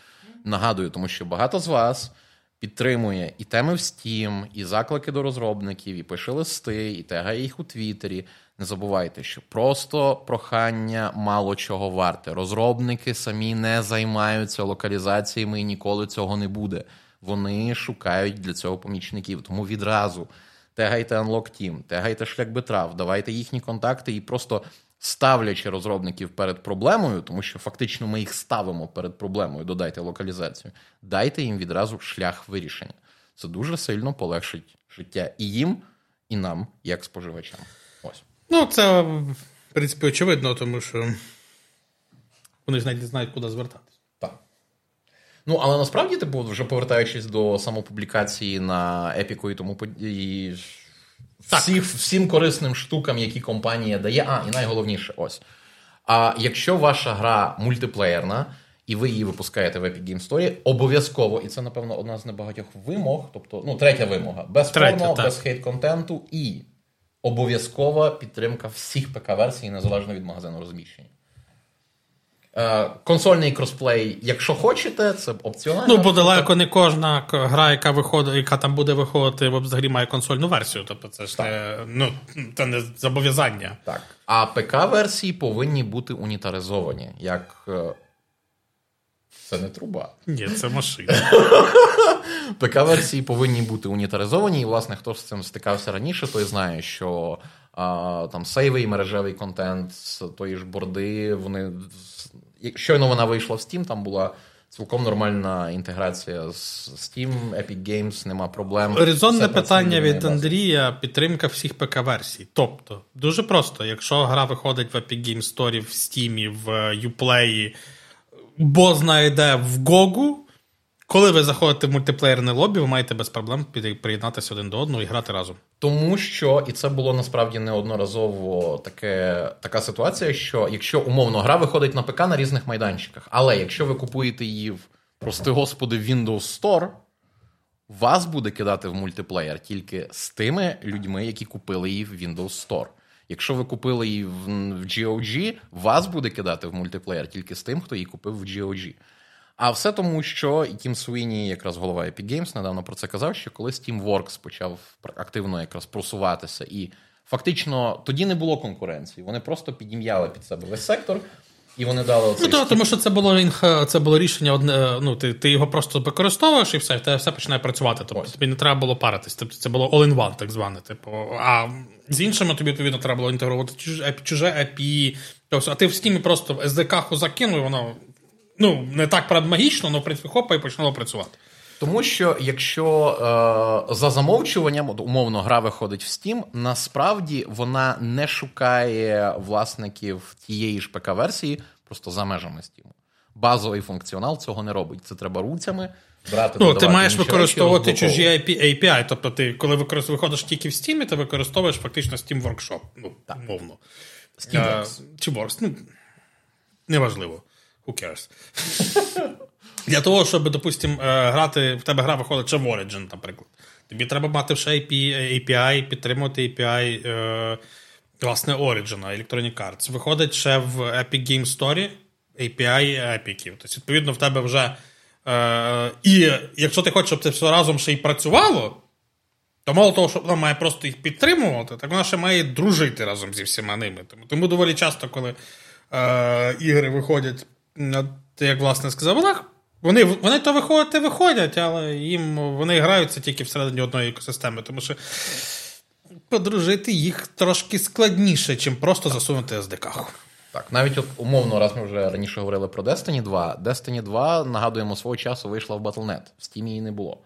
Нагадую, тому що багато з вас підтримує і теми в Steam, і заклики до розробників, і пише листи, і тегає їх у Твіттері. Не забувайте, що просто прохання мало чого варте. Розробники самі не займаються локалізаціями і ніколи цього не буде. Вони шукають для цього помічників. Тому відразу тегайте Unlock Team, тегайте шлях Бетрав, давайте їхні контакти і просто ставлячи розробників перед проблемою, тому що фактично ми їх ставимо перед проблемою, додайте локалізацію, дайте їм відразу шлях вирішення. Це дуже сильно полегшить життя і їм, і нам, як споживачам. Ось. Ну, це, в принципі, очевидно, тому що вони ж навіть не знають, куди звертатися. Так. Ну, але насправді, типу, вже повертаючись до самопублікації на епіку і тому і всіх, всім корисним штукам, які компанія дає. А, і найголовніше, ось. А якщо ваша гра мультиплеєрна, і ви її випускаєте в Epic Game Store, обов'язково, і це, напевно, одна з небагатьох вимог, тобто, ну, третя вимога, без порно, без хейт-контенту і обов'язкова підтримка всіх ПК-версій, незалежно від магазину розміщення. Е, консольний кросплей, якщо хочете, це опціонально. Ну, бо далеко не кожна гра, яка виходить, яка там буде виходити, взагалі має консольну версію. Тобто це ж не ну, це не зобов'язання. Так. А ПК-версії повинні бути унітаризовані. як... Е, це не труба. Ні, це машина. ПК-версії повинні бути унітаризовані, і, власне, хто з цим стикався раніше, той знає, що а, там сейвий мережевий контент з тої ж борди, вони щойно вона вийшла в Steam, там була. Цілком нормальна інтеграція з Steam, Epic Games, нема проблем. Резонне питання від Андрія: підтримка всіх ПК-версій. Тобто, дуже просто, якщо гра виходить в Epic Games Store, в Steam, в Uplay, бо знайде в Гогу, коли ви заходите в мультиплеєрне лобі, ви маєте без проблем приєднатися один до одного і грати разом. Тому що, і це було насправді неодноразово таке, така ситуація, що якщо умовно гра виходить на ПК на різних майданчиках, але якщо ви купуєте її в прости господи Windows Store, вас буде кидати в мультиплеєр тільки з тими людьми, які купили її в Windows Store. Якщо ви купили її в GOG, вас буде кидати в мультиплеєр тільки з тим, хто її купив в GOG. А все тому, що і Тім Суїні, якраз голова Epic Games, недавно про це казав, що коли Steamworks почав активно якраз просуватися, і фактично тоді не було конкуренції. Вони просто підім'яли під себе весь сектор. І вони дали оцей Ну, так, тому що це було це було рішення одне. Ну, ти ти його просто використовуєш і все, в тебе все починає працювати. Тобто Ось. тобі не треба було паритись. Тобто це було all-in-one, так зване. Типу, а з іншими тобі відповідно треба було інтегрувати чуже, чуже API. Тобто, а ти в стімі просто в SDK закинув, і воно Ну, не так правда магічно, але в принципі хопа і почало працювати. Тому що якщо е, за замовчуванням, умовно, гра виходить в Steam, насправді вона не шукає власників тієї ж ПК-версії просто за межами Steam. Базовий функціонал цього не робить. Це треба руцями брати. Ну, Ти маєш використовувати чужі API. Тобто, ти, коли виходиш тільки в Steam, ти використовуєш фактично Steam Workshop. Ну, так. умовно. Steamworks. Чи Works. Ну, неважливо. Who cares? Для того, щоб, допустим, е, грати, в тебе гра виходить ще в Origin, наприклад. Тобі треба мати ще API, підтримувати API е, власне Origin, Electronic Arts. Виходить ще в Epic Game Story API епіків. Тобто, відповідно, в тебе вже. Е, І якщо ти хочеш, щоб це все разом ще й працювало, то мало того, що вона має просто їх підтримувати, так вона ще має дружити разом зі всіма ними. Тому, доволі часто, коли е, ігри виходять як власне сказав, вона, вони вони то виходять, то виходять, але їм вони граються тільки всередині одної екосистеми, тому що подружити їх трошки складніше, чим просто засунути SDK. Так, навіть от умовно, раз ми вже раніше говорили про Destiny 2. Destiny 2, нагадуємо, свого часу вийшла в Battle.net. В Steam її не було.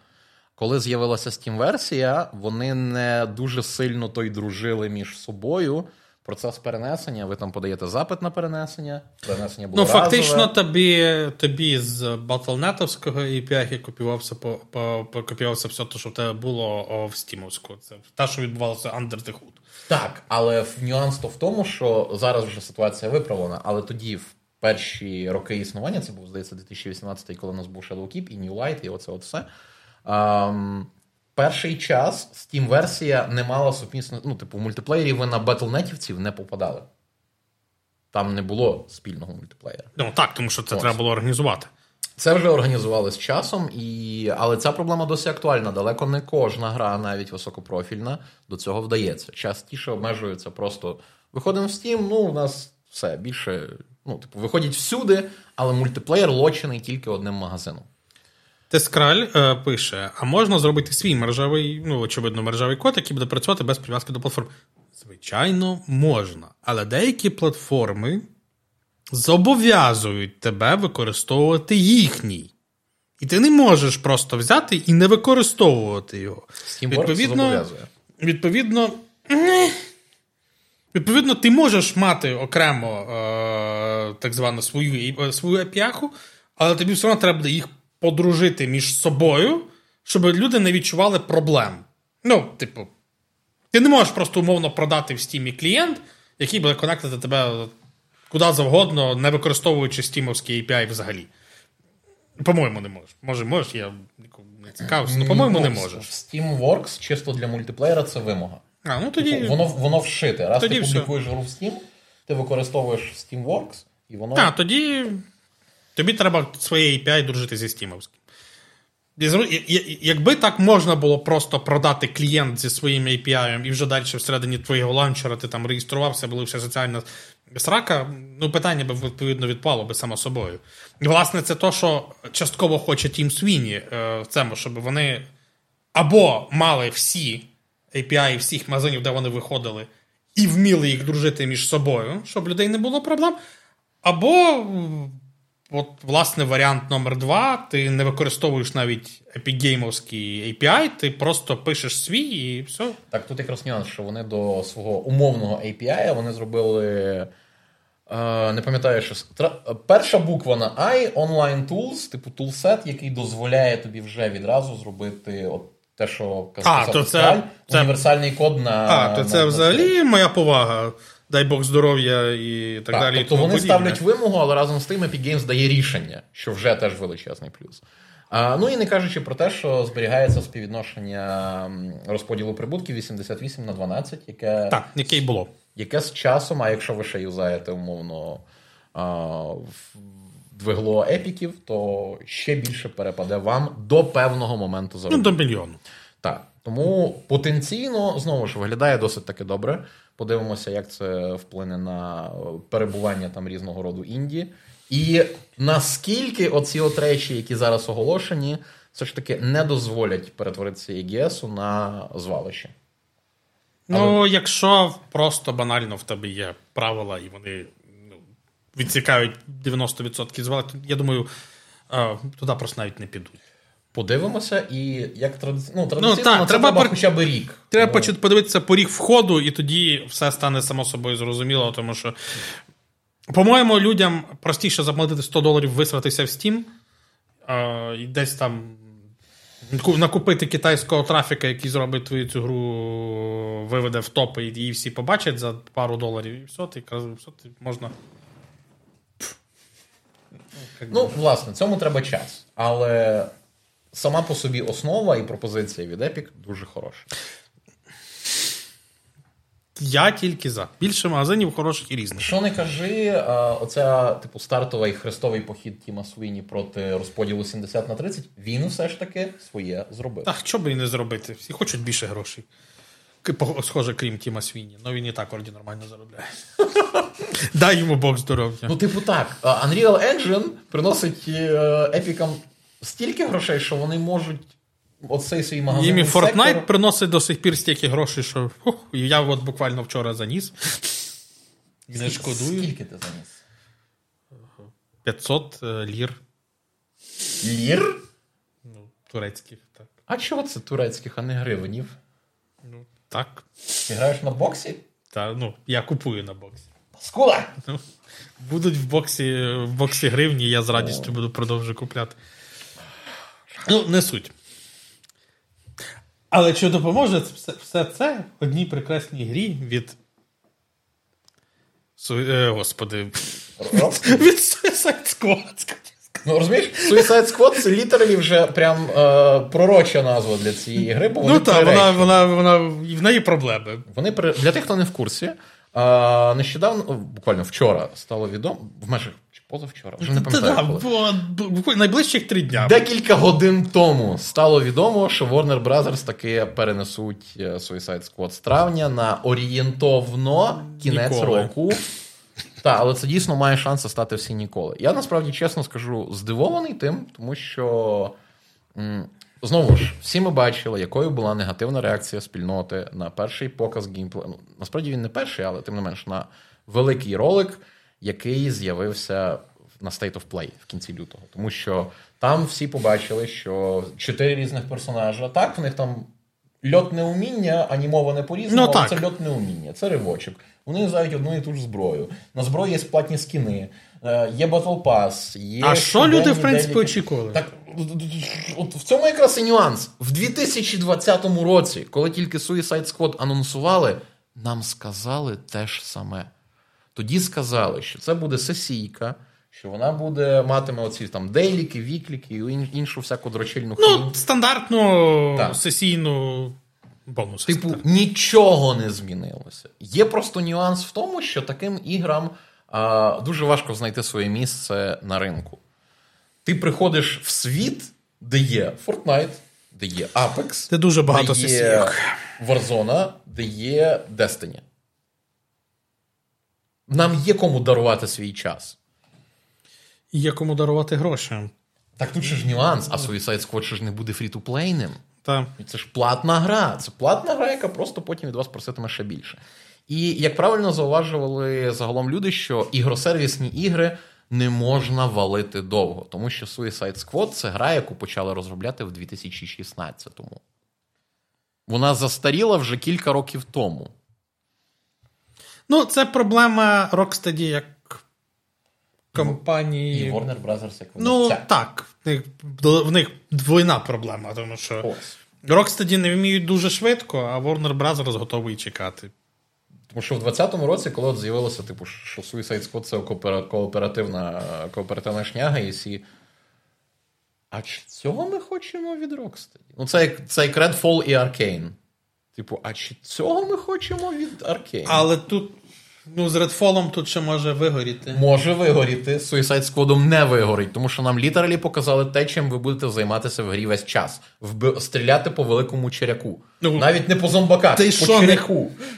Коли з'явилася Steam-версія, вони не дуже сильно той дружили між собою процес перенесення, ви там подаєте запит на перенесення. Перенесення було Ну, фактично, тобі тобі з Battle.net API копіювався по, по, по, копіювався все те, що в тебе було в Стімовську. Це те, що відбувалося under the hood. Так, але нюанс то в тому, що зараз вже ситуація виправлена, але тоді в перші роки існування, це був, здається, 2018 коли у нас був Shadowkeep і New Light, і оце от все. Um, перший час Steam версія не мала сумісно, ну, типу, в мультиплеєрі ви на Battle.netівців не попадали. Там не було спільного мультиплеєра. Ну так, тому що це Ось. треба було організувати. Це вже організували з часом, і... але ця проблема досі актуальна. Далеко не кожна гра, навіть високопрофільна, до цього вдається. Частіше обмежується просто виходимо в Steam, ну, у нас все більше. Ну, типу, виходять всюди, але мультиплеєр лочений тільки одним магазином. Тескраль е, пише: а можна зробити свій мережевий, ну, очевидно, мережевий код, який буде працювати без прив'язки до платформ? Звичайно, можна. Але деякі платформи зобов'язують тебе використовувати їхній. І ти не можеш просто взяти і не використовувати його. Відповідно, зобов'язує. Відповідно, відповідно, ти можеш мати окремо е, так звану свою е, свою API, але тобі все одно треба буде їх подружити між собою, щоб люди не відчували проблем. Ну, типу, ти не можеш просто умовно продати в Steam клієнт, який буде конектити тебе куди завгодно, не використовуючи стімовський API взагалі. По-моєму, не можеш. Може, можеш, я не цікавився. Ну, по-моєму, не можеш. Steamworks чисто для мультиплеєра це вимога. А, ну тоді... Типу, воно воно вшите. Раз тоді ти публікуєш гру в Steam, ти використовуєш Steamworks, і воно. А, тоді тобі треба своє API дружити зі Steamовським. Якби так можна було просто продати клієнт зі своїм API і вже далі всередині твоєго ланчера ти там реєструвався, були все соціальна срака, ну питання би відповідно відпало би само собою. І, власне, це то, що частково хоче Тім Свіні е, в цьому, щоб вони або мали всі API всіх магазинів, де вони виходили, і вміли їх дружити між собою, щоб людей не було проблем. Або От, власне, варіант номер два: ти не використовуєш навіть епігеймовський API, ти просто пишеш свій і все. Так, тут якраз нюанс, що вони до свого умовного API вони зробили. Е, не пам'ятаю, що перша буква на I, Online Tools, типу тулсет, який дозволяє тобі вже відразу зробити от те, що казав, то це, універсальний код на. А, то на, це на взагалі моя повага дай Бог здоров'я і так, так далі. Тобто вони подібне. ставлять вимогу, але разом з тим Epic Games дає рішення, що вже теж величезний плюс. А, Ну і не кажучи про те, що зберігається співвідношення розподілу прибутків 88 на 12, яке Так, яке й було. Яке з часом, а якщо ви ще юзаєте умовно а, двигло епіків, то ще більше перепаде вам до певного моменту заробітку. Ну, до мільйону. Так. Тому потенційно знову ж виглядає досить таки добре. Подивимося, як це вплине на перебування там різного роду Індії. І наскільки оці от речі, які зараз оголошені, все ж таки не дозволять перетворитися ЄГСу на звалище. Ну, Але... якщо просто банально в тебе є правила, і вони ну, відсікають 90% звалищ, я думаю, туди просто навіть не підуть. Подивимося, і як тради... ну, традиційно ну, та, це треба, треба хоча б рік. Треба Тому... подивитися поріг входу, і тоді все стане само собою зрозуміло, тому що, по-моєму, людям простіше заплатити 100 доларів висратися в Steam, а, і десь там накупити китайського трафіка, який зробить твою цю гру, виведе в топи, і її всі побачать за пару доларів, і все, ти, все, ти можна. Ну, власне, цьому треба час. Але сама по собі основа і пропозиція від Epic дуже хороша. Я тільки за. Більше магазинів хороших і різних. Що не кажи, оця, типу, стартовий хрестовий похід Тіма Свіні проти розподілу 70 на 30, він все ж таки своє зробив. Так, що би і не зробити? Всі хочуть більше грошей. Схоже, крім Тіма Свіні. Ну він і так орді нормально заробляє. Дай йому Бог здоров'я. Ну, типу, так. Unreal Engine приносить е, епікам стільки грошей, що вони можуть оцей свій магазин. Їм і Fortnite сектор... приносить до сих пір стільки грошей, що ух, я от буквально вчора заніс. Не шкодую. Скільки ти заніс? 500 е, лір. Лір? Ну, турецьких, так. А чого це турецьких, а не гривенів? Ну, так. Ти граєш на боксі? Так, ну, я купую на боксі. Паскуда! Ну, будуть в боксі в боксі гривні, я з радістю буду продовжувати купляти. Ну, не суть. Але чи допоможе все, все це одній прекрасній грі від. Е, господи. Від Suicide Squad. Ну, розумієш, Suicide Squad це літералі вже прям е, пророча назва для цієї гри. бо Ну так, вона, вона, вона, в неї проблеми. Вони Для тих, хто не в курсі, А, Нещодавно, буквально вчора, стало відомо, в межах позавчора, вже не пам'ятаю. коли. Бо найближчих три дня. Декілька годин тому стало відомо, що Warner Brothers таки перенесуть е, Suicide Squad з травня на орієнтовно кінець Ніколи. року. Так, але це дійсно має шанси стати всі ніколи. Я насправді чесно скажу, здивований тим, тому що м, знову ж всі ми бачили, якою була негативна реакція спільноти на перший показ геймплею. Ну, насправді він не перший, але тим не менш на великий ролик, який з'явився на State of Play в кінці лютого. Тому що там всі побачили, що чотири різних персонажа. Так, в них там льотне уміння, анімоване по-різному, Ну, але так. це льотне уміння, це ривочок. Вони юзають одну і ту ж зброю. На зброї є сплатні скіни, е, є Battle Pass, є. А що люди, в принципі, деякі- очікували? Так, от в цьому якраз і нюанс. В 2020 році, коли тільки Suicide Squad анонсували, нам сказали те ж саме. Тоді сказали, що це буде сесійка, що вона буде матиме оці там дейліки, вікліки і іншу всяку дрочильну хрінь. Ну, стандартну Так. сесійну бонус. Типу, нічого не змінилося. Є просто нюанс в тому, що таким іграм а, дуже важко знайти своє місце на ринку. Ти приходиш в світ, де є Fortnite, де є Apex, Це дуже багато де є сесійок. Warzone, де є Destiny. Нам є кому дарувати свій час. Є кому дарувати гроші. Так тут же ж нюанс, а Suicide Squad ще ж не буде фрі-ту-плейним. Та. Це ж платна гра. Це платна гра, яка просто потім від вас проситиме ще більше. І як правильно зауважували загалом люди, що ігросервісні ігри не можна валити довго, тому що Suicide Squad це гра, яку почали розробляти в 2016-му. Вона застаріла вже кілька років тому. Ну, це проблема Rocksteady як І компанії. Warner Brothers як Ну, видавця. так. В них, в них двойна проблема, тому що Ось. Rocksteady не вміють дуже швидко, а Warner Brothers готовий чекати. Тому що в 20-му році, коли от з'явилося, типу, що Suicide Squad це кооперативна, кооперативна шняга, і всі. А чи цього ми хочемо від Rocksteady? Ну, це як, це як Redfall і Arcane. Типу, а чи цього ми хочемо від Arcane? Але тут, ну, з Redfall тут ще може вигоріти. Може вигоріти, Suicide Squad не вигорить, тому що нам літералі показали те, чим ви будете займатися в грі весь час. Вби... Стріляти по великому черяку. Ну, Навіть не по зомбаках, ти по що, не-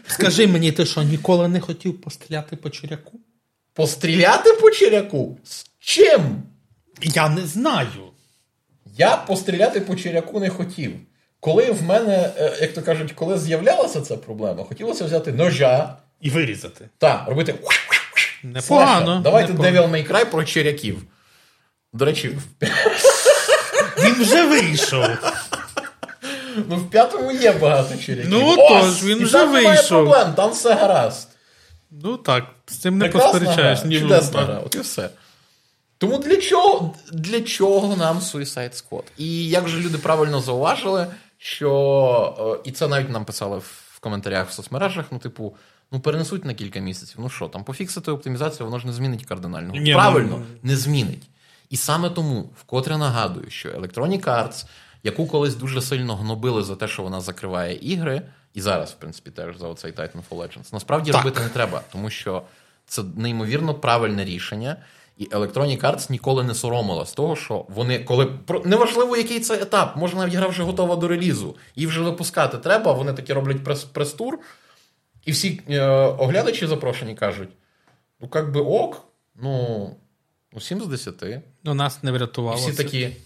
Скажи мені, ти що, ніколи не хотів постріляти по чуряку? Постріляти по черяку? З чим? Я не знаю. Я постріляти по черяку не хотів. Коли в мене, е, як то кажуть, коли з'являлася ця проблема, хотілося взяти ножа І вирізати. та робити Непогано. Давайте непогано. Devil May Cry про черяків. До речі, Він вже вийшов. ну, в п'ятому є багато черяків. Ну, отож, він вже там немає вийшов. проблем, там все гаразд. Ну так, з цим не Прекрасна посперечаєш. Ні, чудесна гра, от і все. Тому для чого, для чого нам Suicide Squad? І як же люди правильно зауважили, що е, і це навіть нам писали в коментарях в соцмережах, ну, типу, ну перенесуть на кілька місяців. Ну що, там пофіксити оптимізацію, воно ж не змінить кардинально. Ні, правильно, ну, не змінить. І саме тому, вкотре нагадую, що Electronic Arts, яку колись дуже сильно гнобили за те, що вона закриває ігри, і зараз, в принципі, теж за оцей Titanfall Legends, насправді Так. робити не треба, тому що це неймовірно правильне рішення. І Electronic Arts ніколи не соромила з того, що вони, коли неважливо, який це етап, може навіть гра вже готова до релізу, її вже випускати треба. Вони такі роблять прес- прес-тур, і всі е, оглядачі запрошені кажуть: ну, як би ок, ну, ну 7 з 10. Ну, нас не І врятувало. всі це. такі.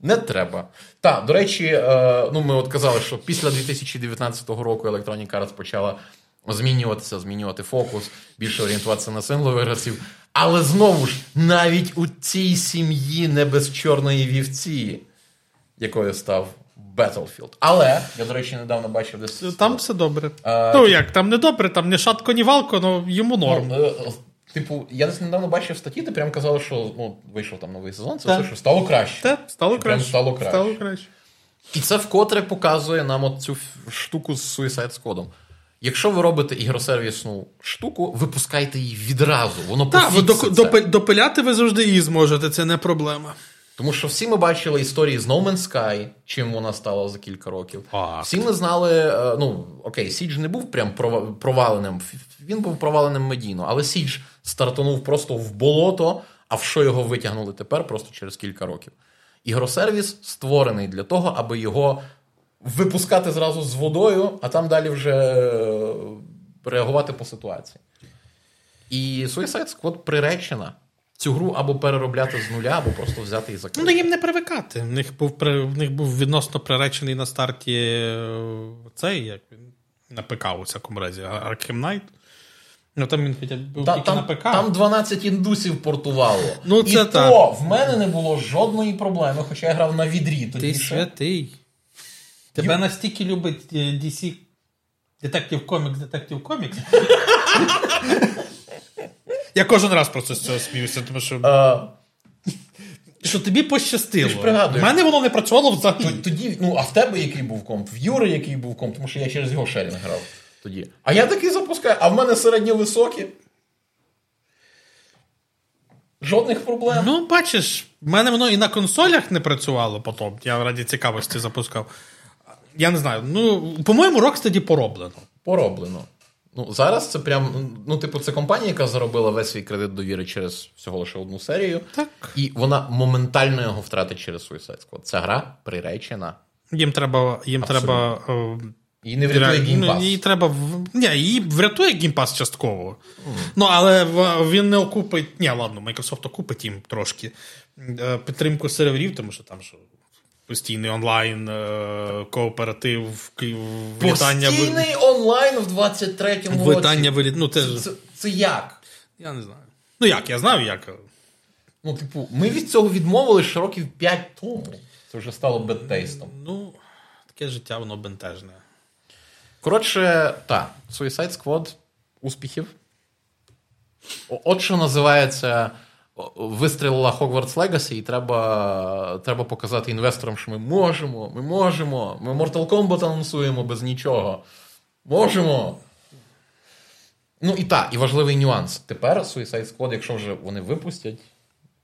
Не треба. Так, до речі, е, ну ми от казали, що після 2019 року Electronic Arts почала змінюватися, змінювати фокус, більше орієнтуватися на синглових гравців. Але знову ж, навіть у цій сім'ї не без чорної вівці, якою став Battlefield. Але я, до речі, недавно бачив десь. Там все добре. А, ну як, там не добре, там не шатко, ні валко, але йому норм. Ну, е, е, Типу, я десь недавно бачив статті, де прям казали, що ну, вийшов там новий сезон, це все, що стало краще. Те, стало Що прям краще. стало краще. Стало краще. І це вкотре показує нам от цю штуку з Suicide Squad. Якщо ви робите ігросервісну штуку, випускайте її відразу. Воно Так, ви допи- допиляти ви завжди її зможете, це не проблема. Тому що всі ми бачили історії з No Man's Sky, чим вона стала за кілька років. Так. Всі ми знали, е, ну окей, Сідж не був прям проваленим, він був проваленим медійно, але Сідж стартанув просто в болото, а в що його витягнули тепер просто через кілька років. Ігросервіс створений для того, аби його випускати зразу з водою, а там далі вже е, реагувати по ситуації. І Suicide Squad приречена цю гру або переробляти з нуля, або просто взяти і закрити. Ну, їм не привикати. В них був, в них був відносно приречений на старті е, цей, як він, на ПК у всякому разі, Arkham Knight. Ну там він хоча був Та, тільки там, на ПК. там 12 індусів портувало. Ну, І це то в мене не було жодної проблеми, хоча я грав на відрі. Тоді Ти ще. святий. Тебе настільки любить DC Detective Comics, Detective Comics. Я кожен раз просто з цього сміюся, тому що, Е, що тобі пощастило. Ти ж пригадуєш. У мене воно не працювало взагалі. тоді, ну, а в тебе який був комп? В Юри який був комп, тому що я через його шерінг грав тоді. А я такий запускаю, а в мене середньо-високі. Жодних проблем. Ну, бачиш, в мене воно і на консолях не працювало потім. Я раді цікавості запускав. Я не знаю. Ну, по-моєму, Rocksteady пороблено. Пороблено. Ну, зараз це прям. Ну, типу, це компанія, яка заробила весь свій кредит довіри через всього лише одну серію. Так. І вона моментально його втратить через Suicide Squad. Ця гра приречена. Їм треба. Їм треба е, І не врятує Game Ну, її треба Ні, її врятує геймпас частково. Ну, але він не окупить. Ні, ладно, Microsoft окупить їм трошки е, підтримку серверів, тому що там що постійний онлайн, е, кооператив, вітання Постійний онлайн в 23-му році. витання виліт. Ну, це, ж- Це, це як? я не знаю. Ну як, я знаю, як. Ну, типу, ми від цього відмовили ще років 5 тому. Це вже стало бедтейстом. Ну, таке життя, воно бентежне. Коротше, так, Suicide Squad успіхів. От що називається. Вистрілила Hogwarts Legacy, і треба, треба показати інвесторам, що ми можемо, ми можемо. Ми Mortal Kombat анонсуємо без нічого. Можемо. Ну і так, і важливий нюанс. Тепер Suicide Squad, якщо вже вони випустять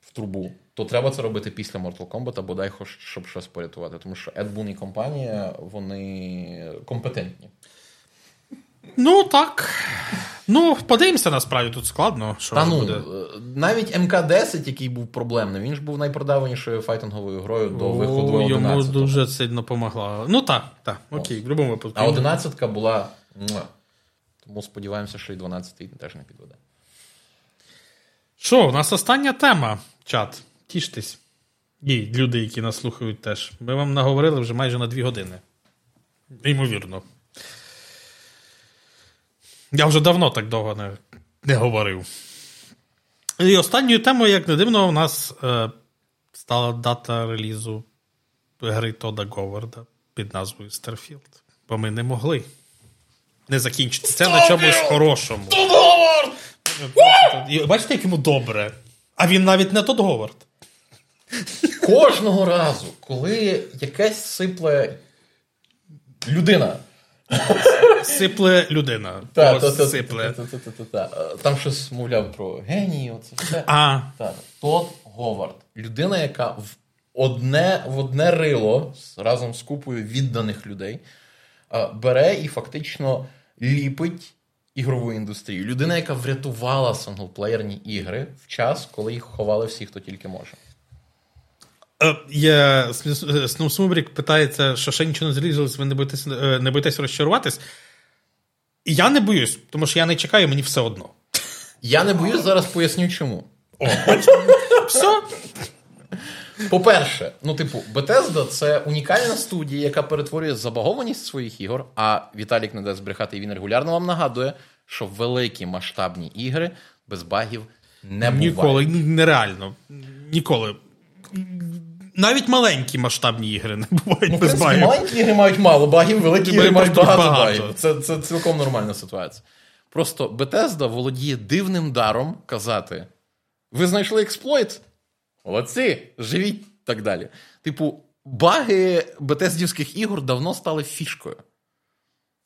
в трубу, то треба це робити після Mortal Kombat, або дай хоч щоб щось порятувати. Тому що Ed Boon і компанія, вони компетентні. Ну, так. Ну, подивимося насправді, тут складно. Що Та ну, буде. е, навіть МК-10, який був проблемним, він ж був найпродаванішою файтинговою грою до виходу О, Йому 11. дуже сильно допомогла. Ну так, так, окей, в будь-якому випадку. А 11 була. Тому сподіваємося, що і 12-й теж не підведе. Що, у нас остання тема, чат. Тіштесь. І люди, які нас слухають теж. Ми вам наговорили вже майже на дві години. Ймовірно. Я вже давно так довго не, не говорив. І останньою темою, як не дивно, у нас е, стала дата релізу гри Тода Говарда під назвою Starfield. Бо ми не могли не закінчити це на чомусь хорошому. І Бачите, як йому добре. А він навіть не Тодд Говард. Кожного разу, коли якась сипле людина. Сипле людина. Сипле. та, та, та, та, та. Там щось мовляв про генії, оце все. А, Так, Говард. Людина, яка в одне, в одне рило разом з купою відданих людей бере і фактично ліпить ігрову ідустрію. Людина, яка врятувала синглплеєрні ігри в час, коли їх ховали всі, хто тільки може. Е, Є Сумбрік питається, що ще нічого не зрізалось, ви не боїтесь, е, не боїтесь розчаруватись. Я не боюсь, тому що я не чекаю, мені все одно. Я не боюсь, зараз поясню чому. О, все. По-перше, ну, типу, Bethesda – це унікальна студія, яка перетворює забагованість своїх ігор. А Віталік не дасть збрехати, і він регулярно вам нагадує, що великі масштабні ігри без багів не бувають. Ніколи, нереально. Ніколи. Навіть маленькі масштабні ігри не бувають Ну, без принципі, багів. маленькі ігри мають мало багів, великі ігри мають багато, багато. багів. Це, це цілком нормальна ситуація. Просто Bethesda володіє дивним даром казати: ви знайшли експлойт? Молодці, живіть так далі. Типу, баги бетездівських ігор давно стали фішкою.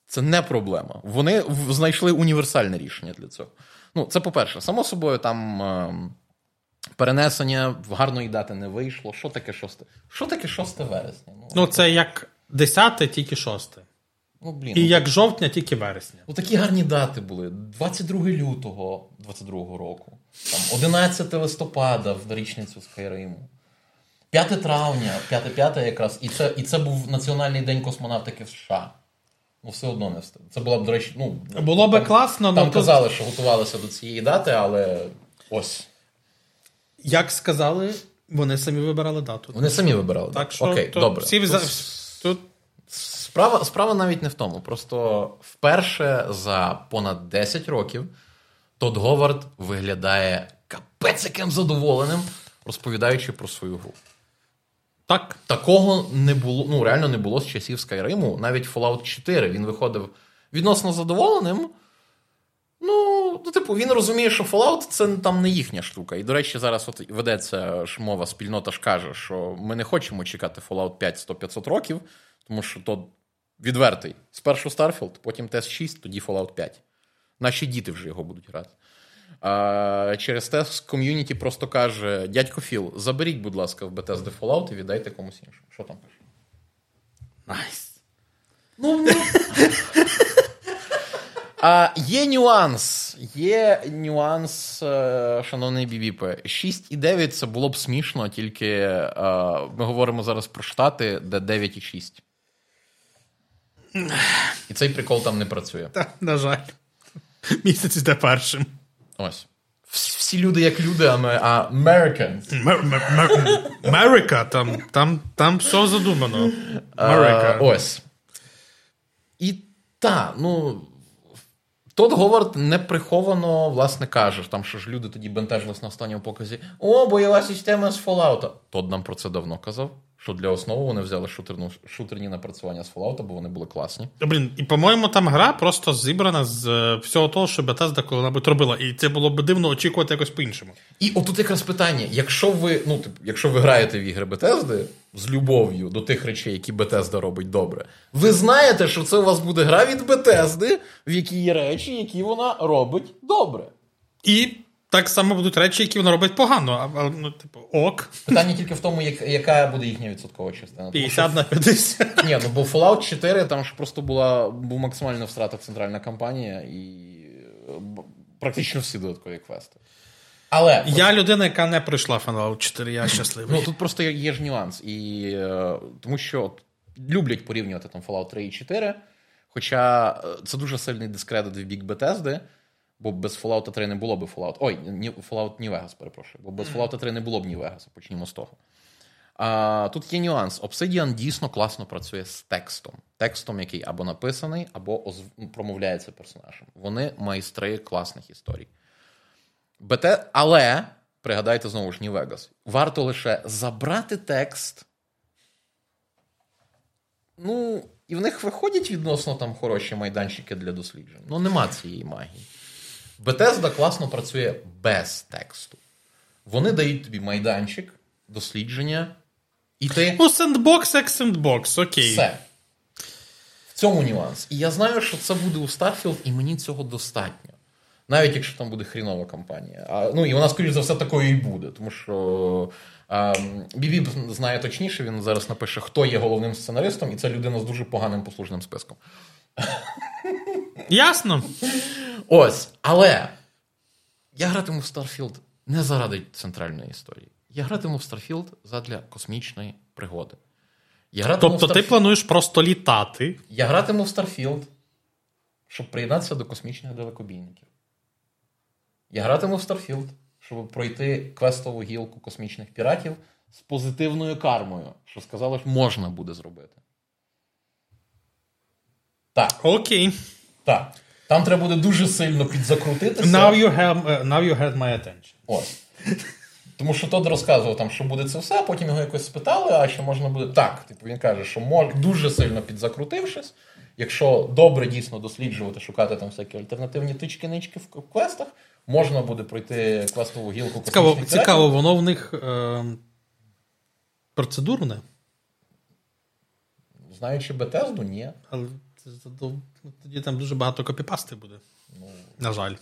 Це не проблема. Вони знайшли універсальне рішення для цього. Ну, це по-перше, само собою, там. Перенесення в гарної дати не вийшло. Що таке 6? Що таке 6 вересня? Ну, Ну, це як 10, тільки 6. ну блін. І ну, як жовтня, тільки вересня. Ну, такі гарні дати були. 22 лютого 22-го року, там, 11 листопада в річницю Скайриму. 5 травня, 5-5 якраз, і це, і це був Національний день космонавтики в США. Ну, все одно не встиг. Це була б, до речі, ну. Було би класно, Там ну, казали, що готувалися до цієї дати, але ось. Як сказали, вони самі вибирали дату. Вони самі вибирали. Так дату. що Окей, то добре. Всі Тут за... Тут Справа, справа навіть не в тому. Просто вперше за понад 10 років Тодд Говард виглядає капець яким задоволеним, розповідаючи про свою гру. так. Такого не було, ну реально не було з часів Skyrim. Навіть Fallout 4 він виходив відносно задоволеним. Ну, ну, типу, він розуміє, що Fallout це там не їхня штука. І, до речі, зараз от ведеться ж мова, спільнота ж каже, що ми не хочемо чекати Fallout 5 100-500 років, тому що то відвертий. Спершу Starfield, потім TES 6, тоді Fallout 5. Наші діти вже його будуть грати. А через те ком'юніті просто каже: дядько Філ, заберіть, будь ласка, в Bethesda Fallout і віддайте комусь іншому. Що там пише? Nice. Ну, ну. А, є нюанс. Є нюанс, е, шановний Бібіпе. 6,9 це було б смішно, тільки е, ми говоримо зараз про Штати, де 9,6. І цей прикол там не працює. Та, на жаль. Місяць йде першим. Ось. Всі, люди як люди, а ми а Americans. Америка, там, там, там все задумано. Америка. ось. І та, ну. Тодд Говард неприховано, власне, каже, там, що ж люди тоді бентежились на останньому показі. О, бойова система з Fallout. Тот нам про це давно казав, що для основи вони взяли шутерну, шутерні напрацювання з Fallout, бо вони були класні. Блін, і по-моєму, там гра просто зібрана з е, всього того, що Bethesda коли-небудь робила. І це було б дивно очікувати якось по-іншому. І отут якраз питання: якщо ви, ну, типу, якщо ви граєте в ігри Bethesda з любов'ю до тих речей, які Bethesda робить добре, ви знаєте, що це у вас буде гра від Bethesda, в якій є речі, які вона робить добре. І так само будуть речі, які вона робить погано. А, ну, типу, ок, Питання тільки в тому, як, яка буде їхня відсоткова частина. 50 на 50. Ні, ну бо Fallout 4 там ж просто була був максимально втрата центральна кампанія і практично всі додаткові квести. Але Я людина, яка не пройшла Fallout 4, я щасливий. ну, тут просто є, є ж нюанс. І, е, тому що от, люблять порівнювати там Fallout 3 і 4. Хоча е, це дуже сильний дискредит в бік Bethesda, бо без Fallout 3 не було б Fallout. Ой, ні, Fallout New Vegas, перепрошую. Бо без Fallout 3 не було б New Vegas, почнімо з того. А, тут є нюанс. Obsidian дійсно класно працює з текстом. Текстом, який або написаний, або озв... промовляється персонажем. Вони майстри класних історій. БТ... Але, пригадайте знову ж New Vegas, варто лише забрати текст. Ну, і в них виходять відносно там хороші майданчики для досліджень. Ну, нема цієї магії. Bethesda класно працює без тексту. Вони дають тобі майданчик, дослідження, і ти. Ну, сендбокс як сендбокс, окей. Все. В цьому нюанс. І я знаю, що це буде у Starfield, і мені цього достатньо. Навіть якщо там буде хрінова кампанія. А, ну і вона, скоріш за все, такою і буде. Тому що а, Бібі знає точніше, він зараз напише, хто є головним сценаристом, і це людина з дуже поганим послужним списком. Ясно. Ось. Але я гратиму в Starfield не заради центральної історії. Я гратиму в Starfield задля космічної пригоди. Я гратиму Тобто в ти плануєш просто літати. Я гратиму в Starfield, щоб приєднатися до космічних далекобійників. Я гратиму в Starfield, щоб пройти квестову гілку космічних піратів з позитивною кармою, що сказали, що можна буде зробити. Так, Окей. так. Там треба буде дуже сильно підзакрутитися. Now you have, uh, now you had my attention. Ось. Тому що Тодд розказував, там, що буде це все, а потім його якось спитали, а що можна буде. Так, типу, він каже, що мож... дуже сильно підзакрутившись, якщо добре дійсно досліджувати, шукати там всякі альтернативні тички-нички в квестах, можна буде пройти квестову гілку Цікаво, цікаво, воно в них е, процедурне, Знаючи Бетезду, ні. але це задов- ну, тоді там дуже багато копіпасти буде. Ну, На жаль.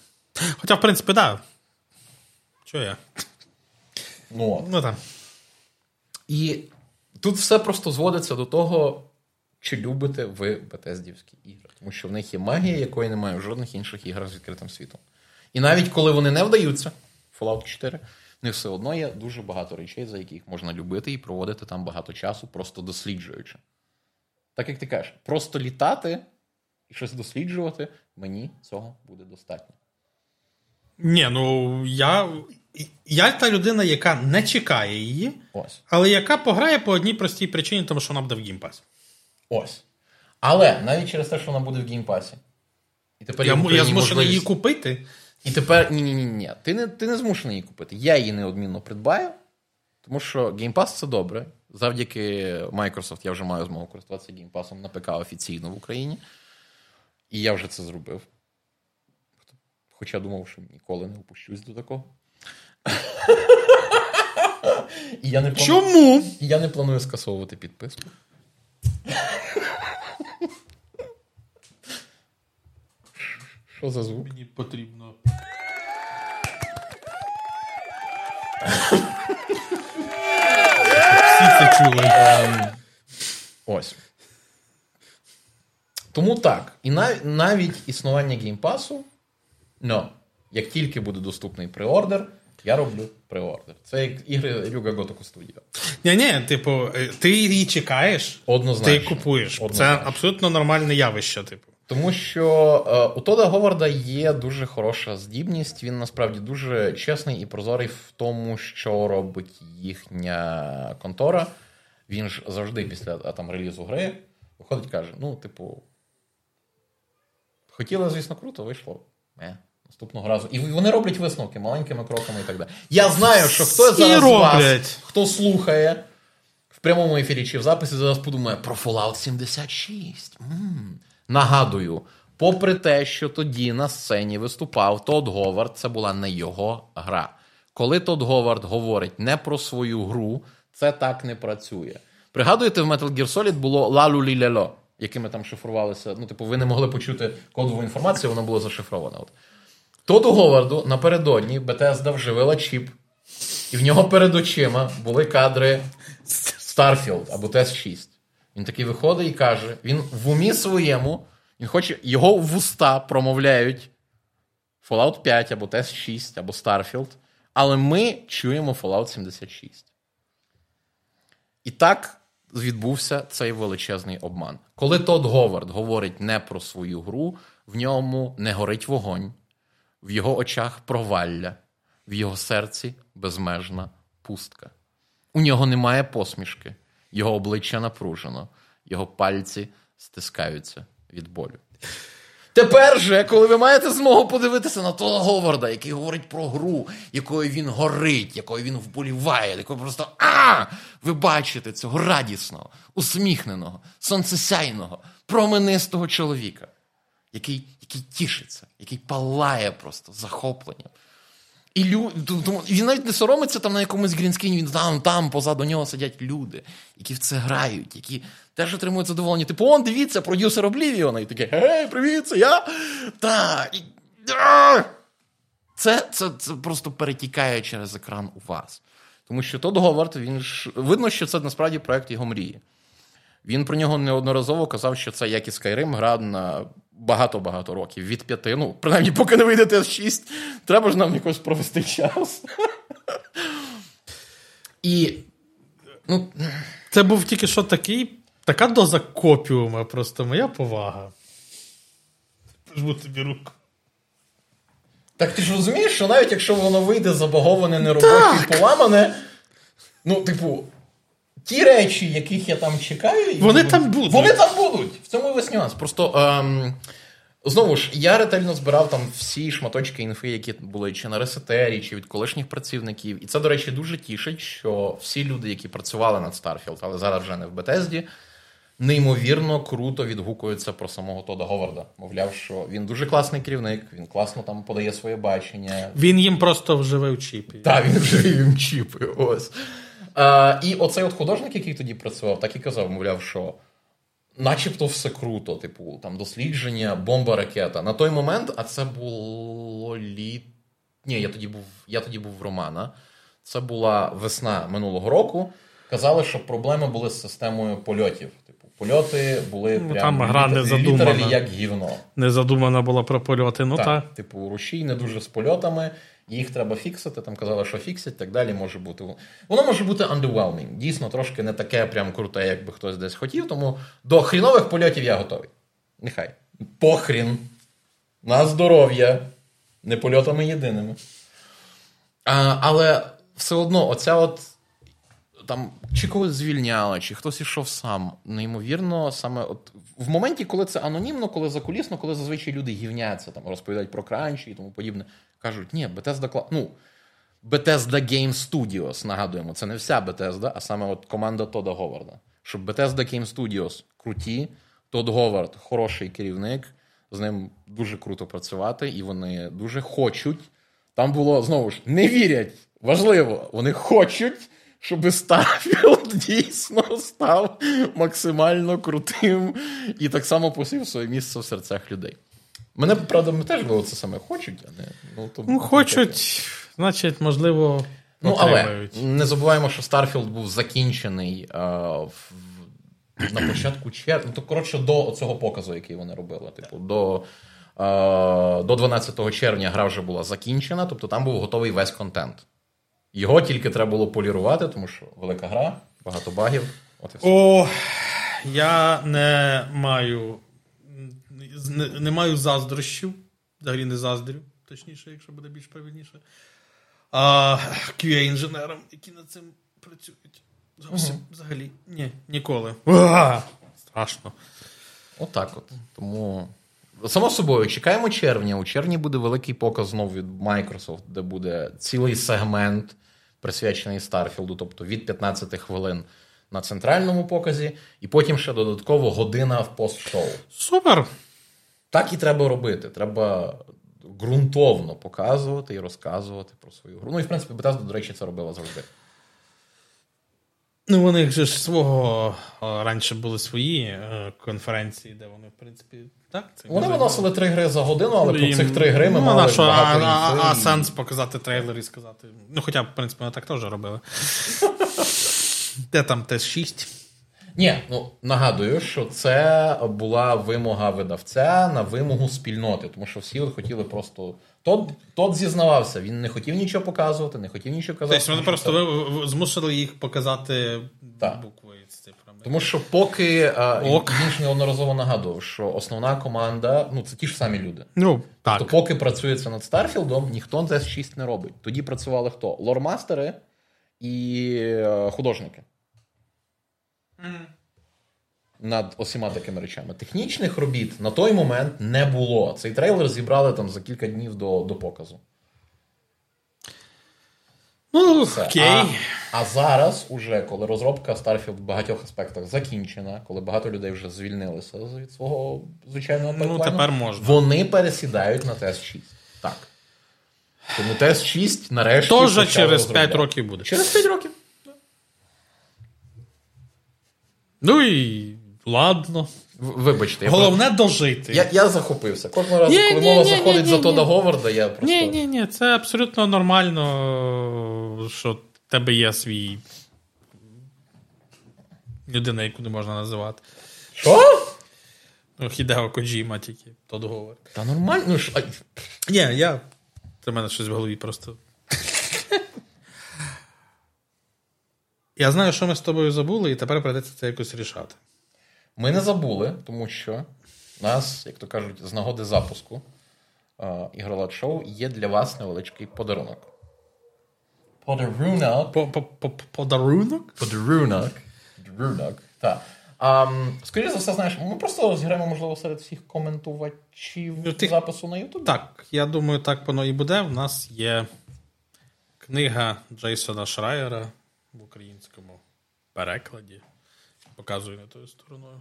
Хоча, в принципі, так. Да. Що я? Ну. Ну там. І тут все просто зводиться до того, чи любите ви Бетездівські ігри. Тому що в них є магія, якої немає в жодних інших іграх з відкритим світом. І навіть коли вони не вдаються, Fallout 4, в них все одно є дуже багато речей, за яких можна любити і проводити там багато часу, просто досліджуючи. Так як ти кажеш, просто літати і щось досліджувати, мені цього буде достатньо. Ні, ну я. Я та людина, яка не чекає її, Ось. але яка пограє по одній простій причині, тому що вона буде в геймпасі. Ось. Але навіть через те, що вона буде в геймпасі. І тепер Я, я змушений її купити. І тепер ні, ні, ні, ні. Ти не, ти не змушений її купити. Я її неодмінно придбаю, тому що Game Pass це добре. Завдяки Microsoft я вже маю змогу користуватися Game Pass на ПК офіційно в Україні. І я вже це зробив. Хоча думав, що ніколи не опущусь до такого. І я не планую, Чому? і я не планую скасовувати підписку. Що за звук? Мені потрібно. Всі це чули. Ось. Тому так. І нав- навіть існування геймпасу, но, як тільки буде доступний преордер, я роблю преордер. Це як ігри Ryu Ga Gotoku Studio. Ні, ні, типу, е, ти її чекаєш, Однозначно. ти купуєш. Це абсолютно нормальне явище, типу. Тому що е, у Тода Говарда є дуже хороша здібність. Він насправді дуже чесний і прозорий в тому, що робить їхня контора. Він ж завжди після а, там релізу гри виходить і каже: ну, типу, хотіли, звісно, круто, вийшло. Не. Наступного разу. І вони роблять висновки маленькими кроками і так далі. Я знаю, що хтось зараз з вас, хто слухає в прямому ефірі чи в записі, зараз подумає про Fallout 76. М. Нагадую, попри те, що тоді на сцені виступав Тодд Говард, це була не його гра. Коли Тодд Говард говорить не про свою гру, це так не працює. Пригадуєте, в Metal Gear Solid було лалу ліляло, якими там шифрувалися. Ну, типу, ви не могли почути кодову інформацію, воно було зашифровано. От. Тодду Говарду напередодні Bethesda вживила чіп, і в нього перед очима були кадри Starfield або TS6. Він такий виходить і каже: він в умі своєму, він хоче, його вуста промовляють Fallout 5 або TS6 або Starfield, але ми чуємо Fallout 76. І так відбувся цей величезний обман. Коли Тодд Говард говорить не про свою гру, в ньому не горить вогонь, в його очах провалля, в його серці безмежна пустка. У нього немає посмішки, його обличчя напружено, його пальці стискаються від болю. Тепер же, коли ви маєте змогу подивитися на того Говарда, який говорить про гру, якою він горить, якою він вболіває, якою просто а! Ви бачите цього радісного, усміхненого, сонцесяйного, променистого чоловіка, який, який тішиться, який палає просто захопленням. І лю... Він навіть не соромиться там на якомусь грінскріні, він там, там позаду нього сидять люди, які в це грають, які теж отримують задоволення. Типу, он, дивіться, продюсер Облівіона, і таке, гей, привіт, це я. Та, і... Це, це, це просто перетікає через екран у вас. Тому що Тодд Говард, він ж видно, що це насправді проект його мрії. Він про нього неодноразово казав, що це як і Skyrim, гра на багато-багато років. Від п'яти. Ну, принаймні, поки не вийде TS6, треба ж нам якось провести час. І. Ну, Це був тільки що такий, така доза копіума, просто моя повага. Жму тобі руку. так ти ж розумієш, що навіть якщо воно вийде забаговане, неробоче і поламане, ну, типу, ті речі, яких я там чекаю, і Вони там будуть. Вони там будуть. В цьому і весь нюанс. Просто. Ем... Знову ж, я ретельно збирав там всі шматочки інфи, які були чи на ресетері, чи від колишніх працівників. І це, до речі, дуже тішить, що всі люди, які працювали над Starfield, але зараз вже не в Бетезді, неймовірно круто відгукуються про самого Тода Говарда. Мовляв, що він дуже класний керівник, він класно там подає своє бачення. Він їм просто вживив чіпі. Так, він вже їм чіпи. Ось. А, і оцей от художник, який тоді працював, так і казав, мовляв, що начебто все круто, типу, там дослідження, бомба ракета. На той момент, а це було літ. Ні, я тоді був, я тоді був в Романа. Це була весна минулого року. Казали, що проблеми були з системою польотів. Типу, польоти були Ну, прям там гра не задумана. як гівно. Не задумана була про польоти. Ну так, так. типу, рушій не дуже з польотами, їх треба фіксити. Там казали, що фіксять, так далі може бути. Воно може бути underwhelming. Дійсно, трошки не таке прям круте, як би хтось десь хотів. Тому до хрінових польотів я готовий. Нехай. Похрін. На здоров'я. Не польотами єдиними. А, але все одно, оця от. Там чи когось звільняли, чи хтось ішов сам. Неймовірно, саме от в моменті, коли це анонімно, коли закулісно, коли зазвичай люди гівняться, там розповідають про кранчі і тому подібне, кажуть, ні, Bethesda кла... ну, Bethesda Game Studios, нагадуємо, це не вся Bethesda, а саме от команда Тода Говарда. Щоб Bethesda Game Studios круті, Тод Говард хороший керівник, з ним дуже круто працювати, і вони дуже хочуть. Там було знову ж не вірять. Важливо, вони хочуть, щоб Starfield дійсно став максимально крутим і так само посів своє місце в серцях людей. Мене, правда, ми теж було це саме хочуть, а не ну, то, Ну, хочуть, значить, можливо, Ну, але не забуваємо, що Starfield був закінчений е, в, на початку червня. Ну, коротше, до цього показу, який вони робили. Типу, до, е, до 12 червня гра вже була закінчена, тобто там був готовий весь контент. Його тільки треба було полірувати, тому що велика гра, багато багів. От і все. О, я не маю не, не маю заздрощів. Взагалі не заздрю, точніше, якщо буде більш правильніше. А QA-інженерам, які над цим працюють. Зовсім взагалі. Ні, ніколи. Уа! Страшно. Отак от. Тому. Само собою, чекаємо червня. У червні буде великий показ знову від Microsoft, де буде цілий сегмент, присвячений Старфілду, тобто від 15 хвилин на центральному показі, і потім ще додатково година в пост-шоу. Супер. Так і треба робити. Треба ґрунтовно показувати і розказувати про свою гру. Ну і в принципі, Bethesda, до речі, це робила завжди. Ну, у них ж свого а, раніше були свої е, конференції, де вони, в принципі, так? Це Вони виносили три гри за годину, але про цих три гри ми ну, мали що, багато а, а, а інфи і- сенс показати трейлер і сказати. Ну, хоча, в принципі, вони так теж робили. Де там ТЕС-6? Ні, ну нагадую, що це була вимога видавця на вимогу спільноти, тому що всі хотіли просто. Тот, тот зізнавався, він не хотів нічого показувати, не хотів нічого казати. Тобто вони просто ви- змусили їх показати Так. буквою з цифрами. Тому що поки Ок. він ж неодноразово нагадував, що основна команда, ну це ті ж самі люди. Ну, так. То поки працюється над Старфілдом, ніхто ts 6 не робить. Тоді працювали хто? Лормастери і е, художники. Над усіма такими речами. Технічних робіт на той момент не було. Цей трейлер зібрали там за кілька днів до, до показу. Ну, окей. А, а зараз, уже, коли розробка Starfield в багатьох аспектах закінчена, коли багато людей вже звільнилися від свого звичайного Ну, пайплайну, тепер можна. вони пересідають на TS6. Так. Тому TS6 нарешті. Тож через розробляти. 5 років буде. Через 5 років. Ну і ладно. Вибачте, я, Головне дожити. я, я захопився. Кожного разу, Ні, коли ні, мова ні, заходить ні, за ні. Говарда, я просто. Ні, ні, ні, це абсолютно нормально, що в тебе є свій людина, яку не можна називати. Що? Ну, Хідео Коджіма тільки, то договор. Та нормально. Ну, Ні, я. Це в мене щось в голові просто. Я знаю, що ми з тобою забули, і тепер прийдеться це якось рішати. Ми не забули, тому що нас, як то кажуть, з нагоди запуску е, ігролад шоу є для вас невеличкий подарунок. Подарунок. По- по- по- Подарунок? Подарунок. Подарунок. Так. М, скоріше за все, знаєш, ми просто зіграємо, можливо, серед всіх коментувачів Ну, ти- запису на YouTube. Так, я думаю, так воно і буде. У нас є книга Джейсона Шрайера в українському перекладі. Показую не тою стороною.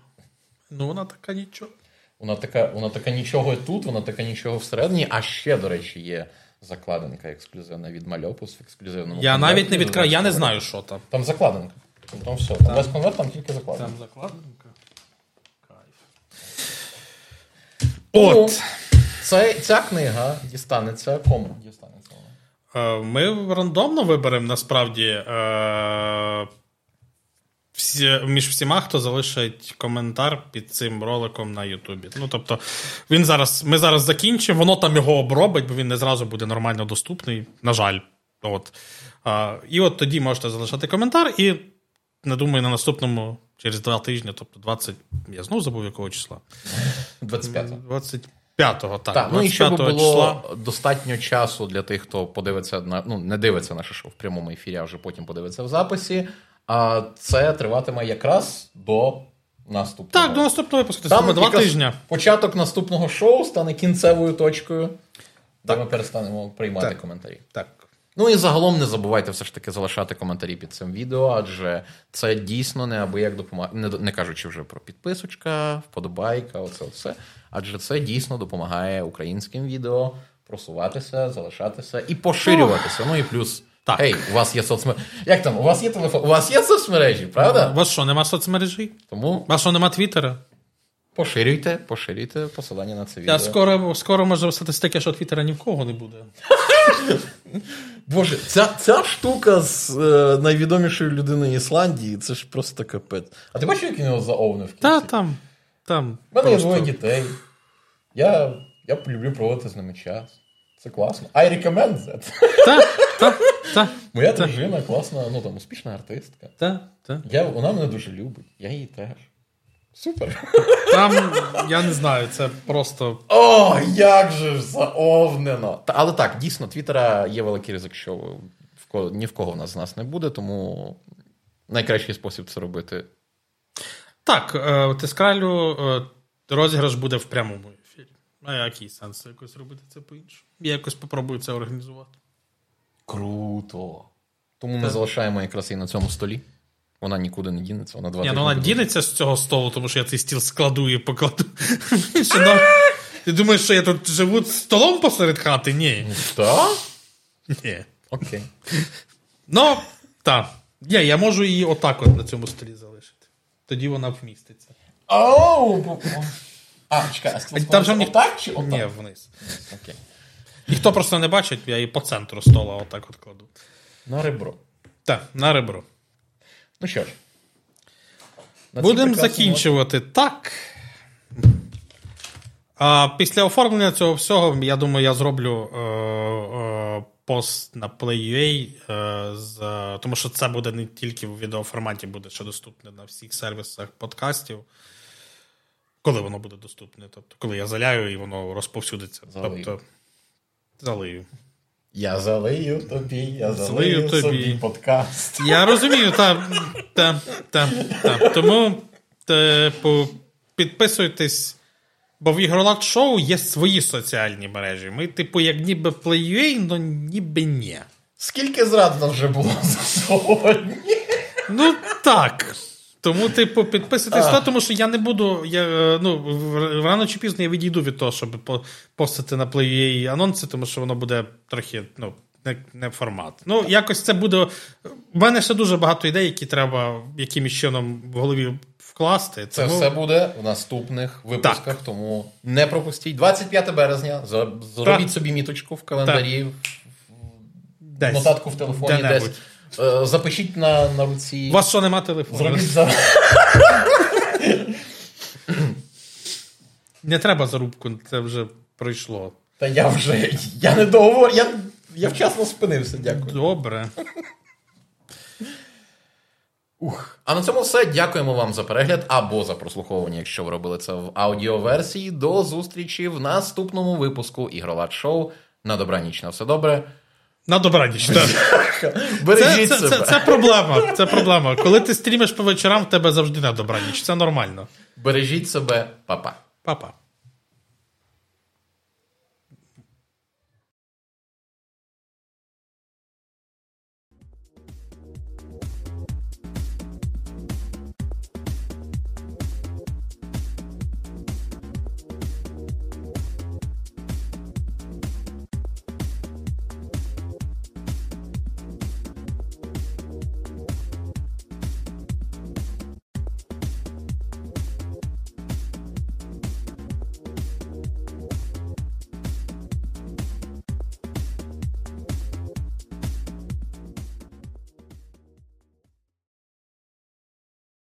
Ну, вона така нічого. Вона така, вона така нічого тут, вона така нічого всередині. А ще, до речі, є закладинка ексклюзивна від Мальопус в ексклюзивному. Я конверті. навіть не відкриваю, я не знаю, що там. Там закладинка. Там все. Там весь конверт, там тільки закладинка. Там закладинка. Кайф. От. Це, ця книга дістанеться кому? Дістанеться Ми рандомно виберемо насправді е, всі, між всіма, хто залишить коментар під цим роликом на Ютубі. Ну, тобто, він зараз, ми зараз закінчимо, воно там його обробить, бо він не зразу буде нормально доступний. На жаль. От. І от тоді можете залишати коментар, і не думаю, на наступному через два тижні, тобто 20. Я знову забув якого числа. 25-го. 25-го, так. Так, ну і щоб було числа. достатньо часу для тих, хто подивиться на ну не дивиться наше шоу в прямому ефірі, а вже потім подивиться в записі. А це триватиме якраз до наступного. Так, до наступного випуску. Там два тижні. Початок наступного шоу стане кінцевою точкою, де ми перестанемо приймати Так. коментарі. Так. Ну і загалом не забувайте все ж таки залишати коментарі під цим відео, адже це дійсно неабияк допомагає, не, не кажучи вже про підписочка, вподобайка, оце все. Адже це дійсно допомагає українським відео просуватися, залишатися і поширюватися. Ну і плюс. Так. Ей, у вас є соцмережі. Як там? У вас є телефон? У вас є соцмережі, правда? У вас що, нема соцмережі? Тому У вас що, нема твіттера? поширюйте, поширюйте посилання на це відео. Я скоро, скоро може статистика, що твіттера ні в кого не буде. Боже, ця, ця штука з е, найвідомішою людиною Ісландії, це ж просто капець. А ти бачив, як він його заовнив? в кінці? Та там. там У мене є двоє дітей. Я, я люблю проводити з ними час. Це класно. I recommend that. Та, та, та, Моя дружина класна, ну там успішна артистка. та, та. Я, вона мене дуже любить, я її теж. Супер. Там, я не знаю, це просто. О, як же ж заовнено. Та, але так, дійсно, Твіттера є великий ризик, що в кого, ні в кого в нас з нас не буде, тому найкращий спосіб це робити. Так, е, Тискралю е, розіграш буде в прямому ефірі. А який сенс якось робити це по-іншому? Я якось попробую це організувати. Круто. Тому ми залишаємо якраз і на цьому столі. Вона нікуди не дінеться, вона два Ні, ну вона дінеться з цього столу, тому що я цей стіл складу і покладу. Ну, Ти думаєш, що я тут живу з столом посеред хати? Ні. Та? Ні. Окей. Ну, так. Ні, я можу її отак от на цьому столі залишити. Тоді вона вміститься. Оу! А, чекай, а Там же отак чи отак? Ні, вниз. Окей. Ніхто просто не бачить, я її по центру стола отак от кладу. На ребро. Так, на ребро. Ну що ж. Будемо закінчувати так. А після оформлення цього всього, я думаю, я зроблю е, е, пост на Play.ua, е, з, тому що це буде не тільки в відеоформаті, буде ще доступне на всіх сервісах подкастів. Коли воно буде доступне. Тобто, коли я заляю і воно розповсюдиться. Залию. Тобто, залию. Я залию тобі, я Залию тобі. собі подкаст. Я розумію, та, та, та, та. Тому типу, підписуйтесь, бо в ігролак шоу є свої соціальні мережі. Ми, типу, як ніби плеюей, але ніби ні. Скільки зрад вже було за сьогодні? Ну так. Тому, типу, підписуйтесь, то, тому що я не буду. Я, е, ну, рано чи пізно я відійду від того, щоб по- постити на плеюей анонси, тому що воно буде трохи, ну. Не, не формат. Ну, якось це буде. У мене ще дуже багато ідей, які треба якимось чином в голові вкласти. Це Тому- все буде в наступних випусках, тому не пропустіть. 25 березня. Зробіть Так. собі міточку в календарі, десь. нотатку в телефоні десь. Е, Запишіть на, на руці. У вас що нема телефону? Зробіть за. Не треба зарубку, це вже пройшло. Та я вже. Я не договор. Я, я вчасно спинився, дякую. Добре. Ух. А на цьому все. Дякуємо вам за перегляд або за прослуховування, якщо ви робили це в аудіоверсії. До зустрічі в наступному випуску ігролад шоу. На добраніч, на все добре. На добраніч. так. Бережіть Це, це, себе. це, це проблема. Це проблема. Коли ти стрімиш по вечорам, в тебе завжди на добраніч. Це нормально. Бережіть себе, Па-па. Па-па.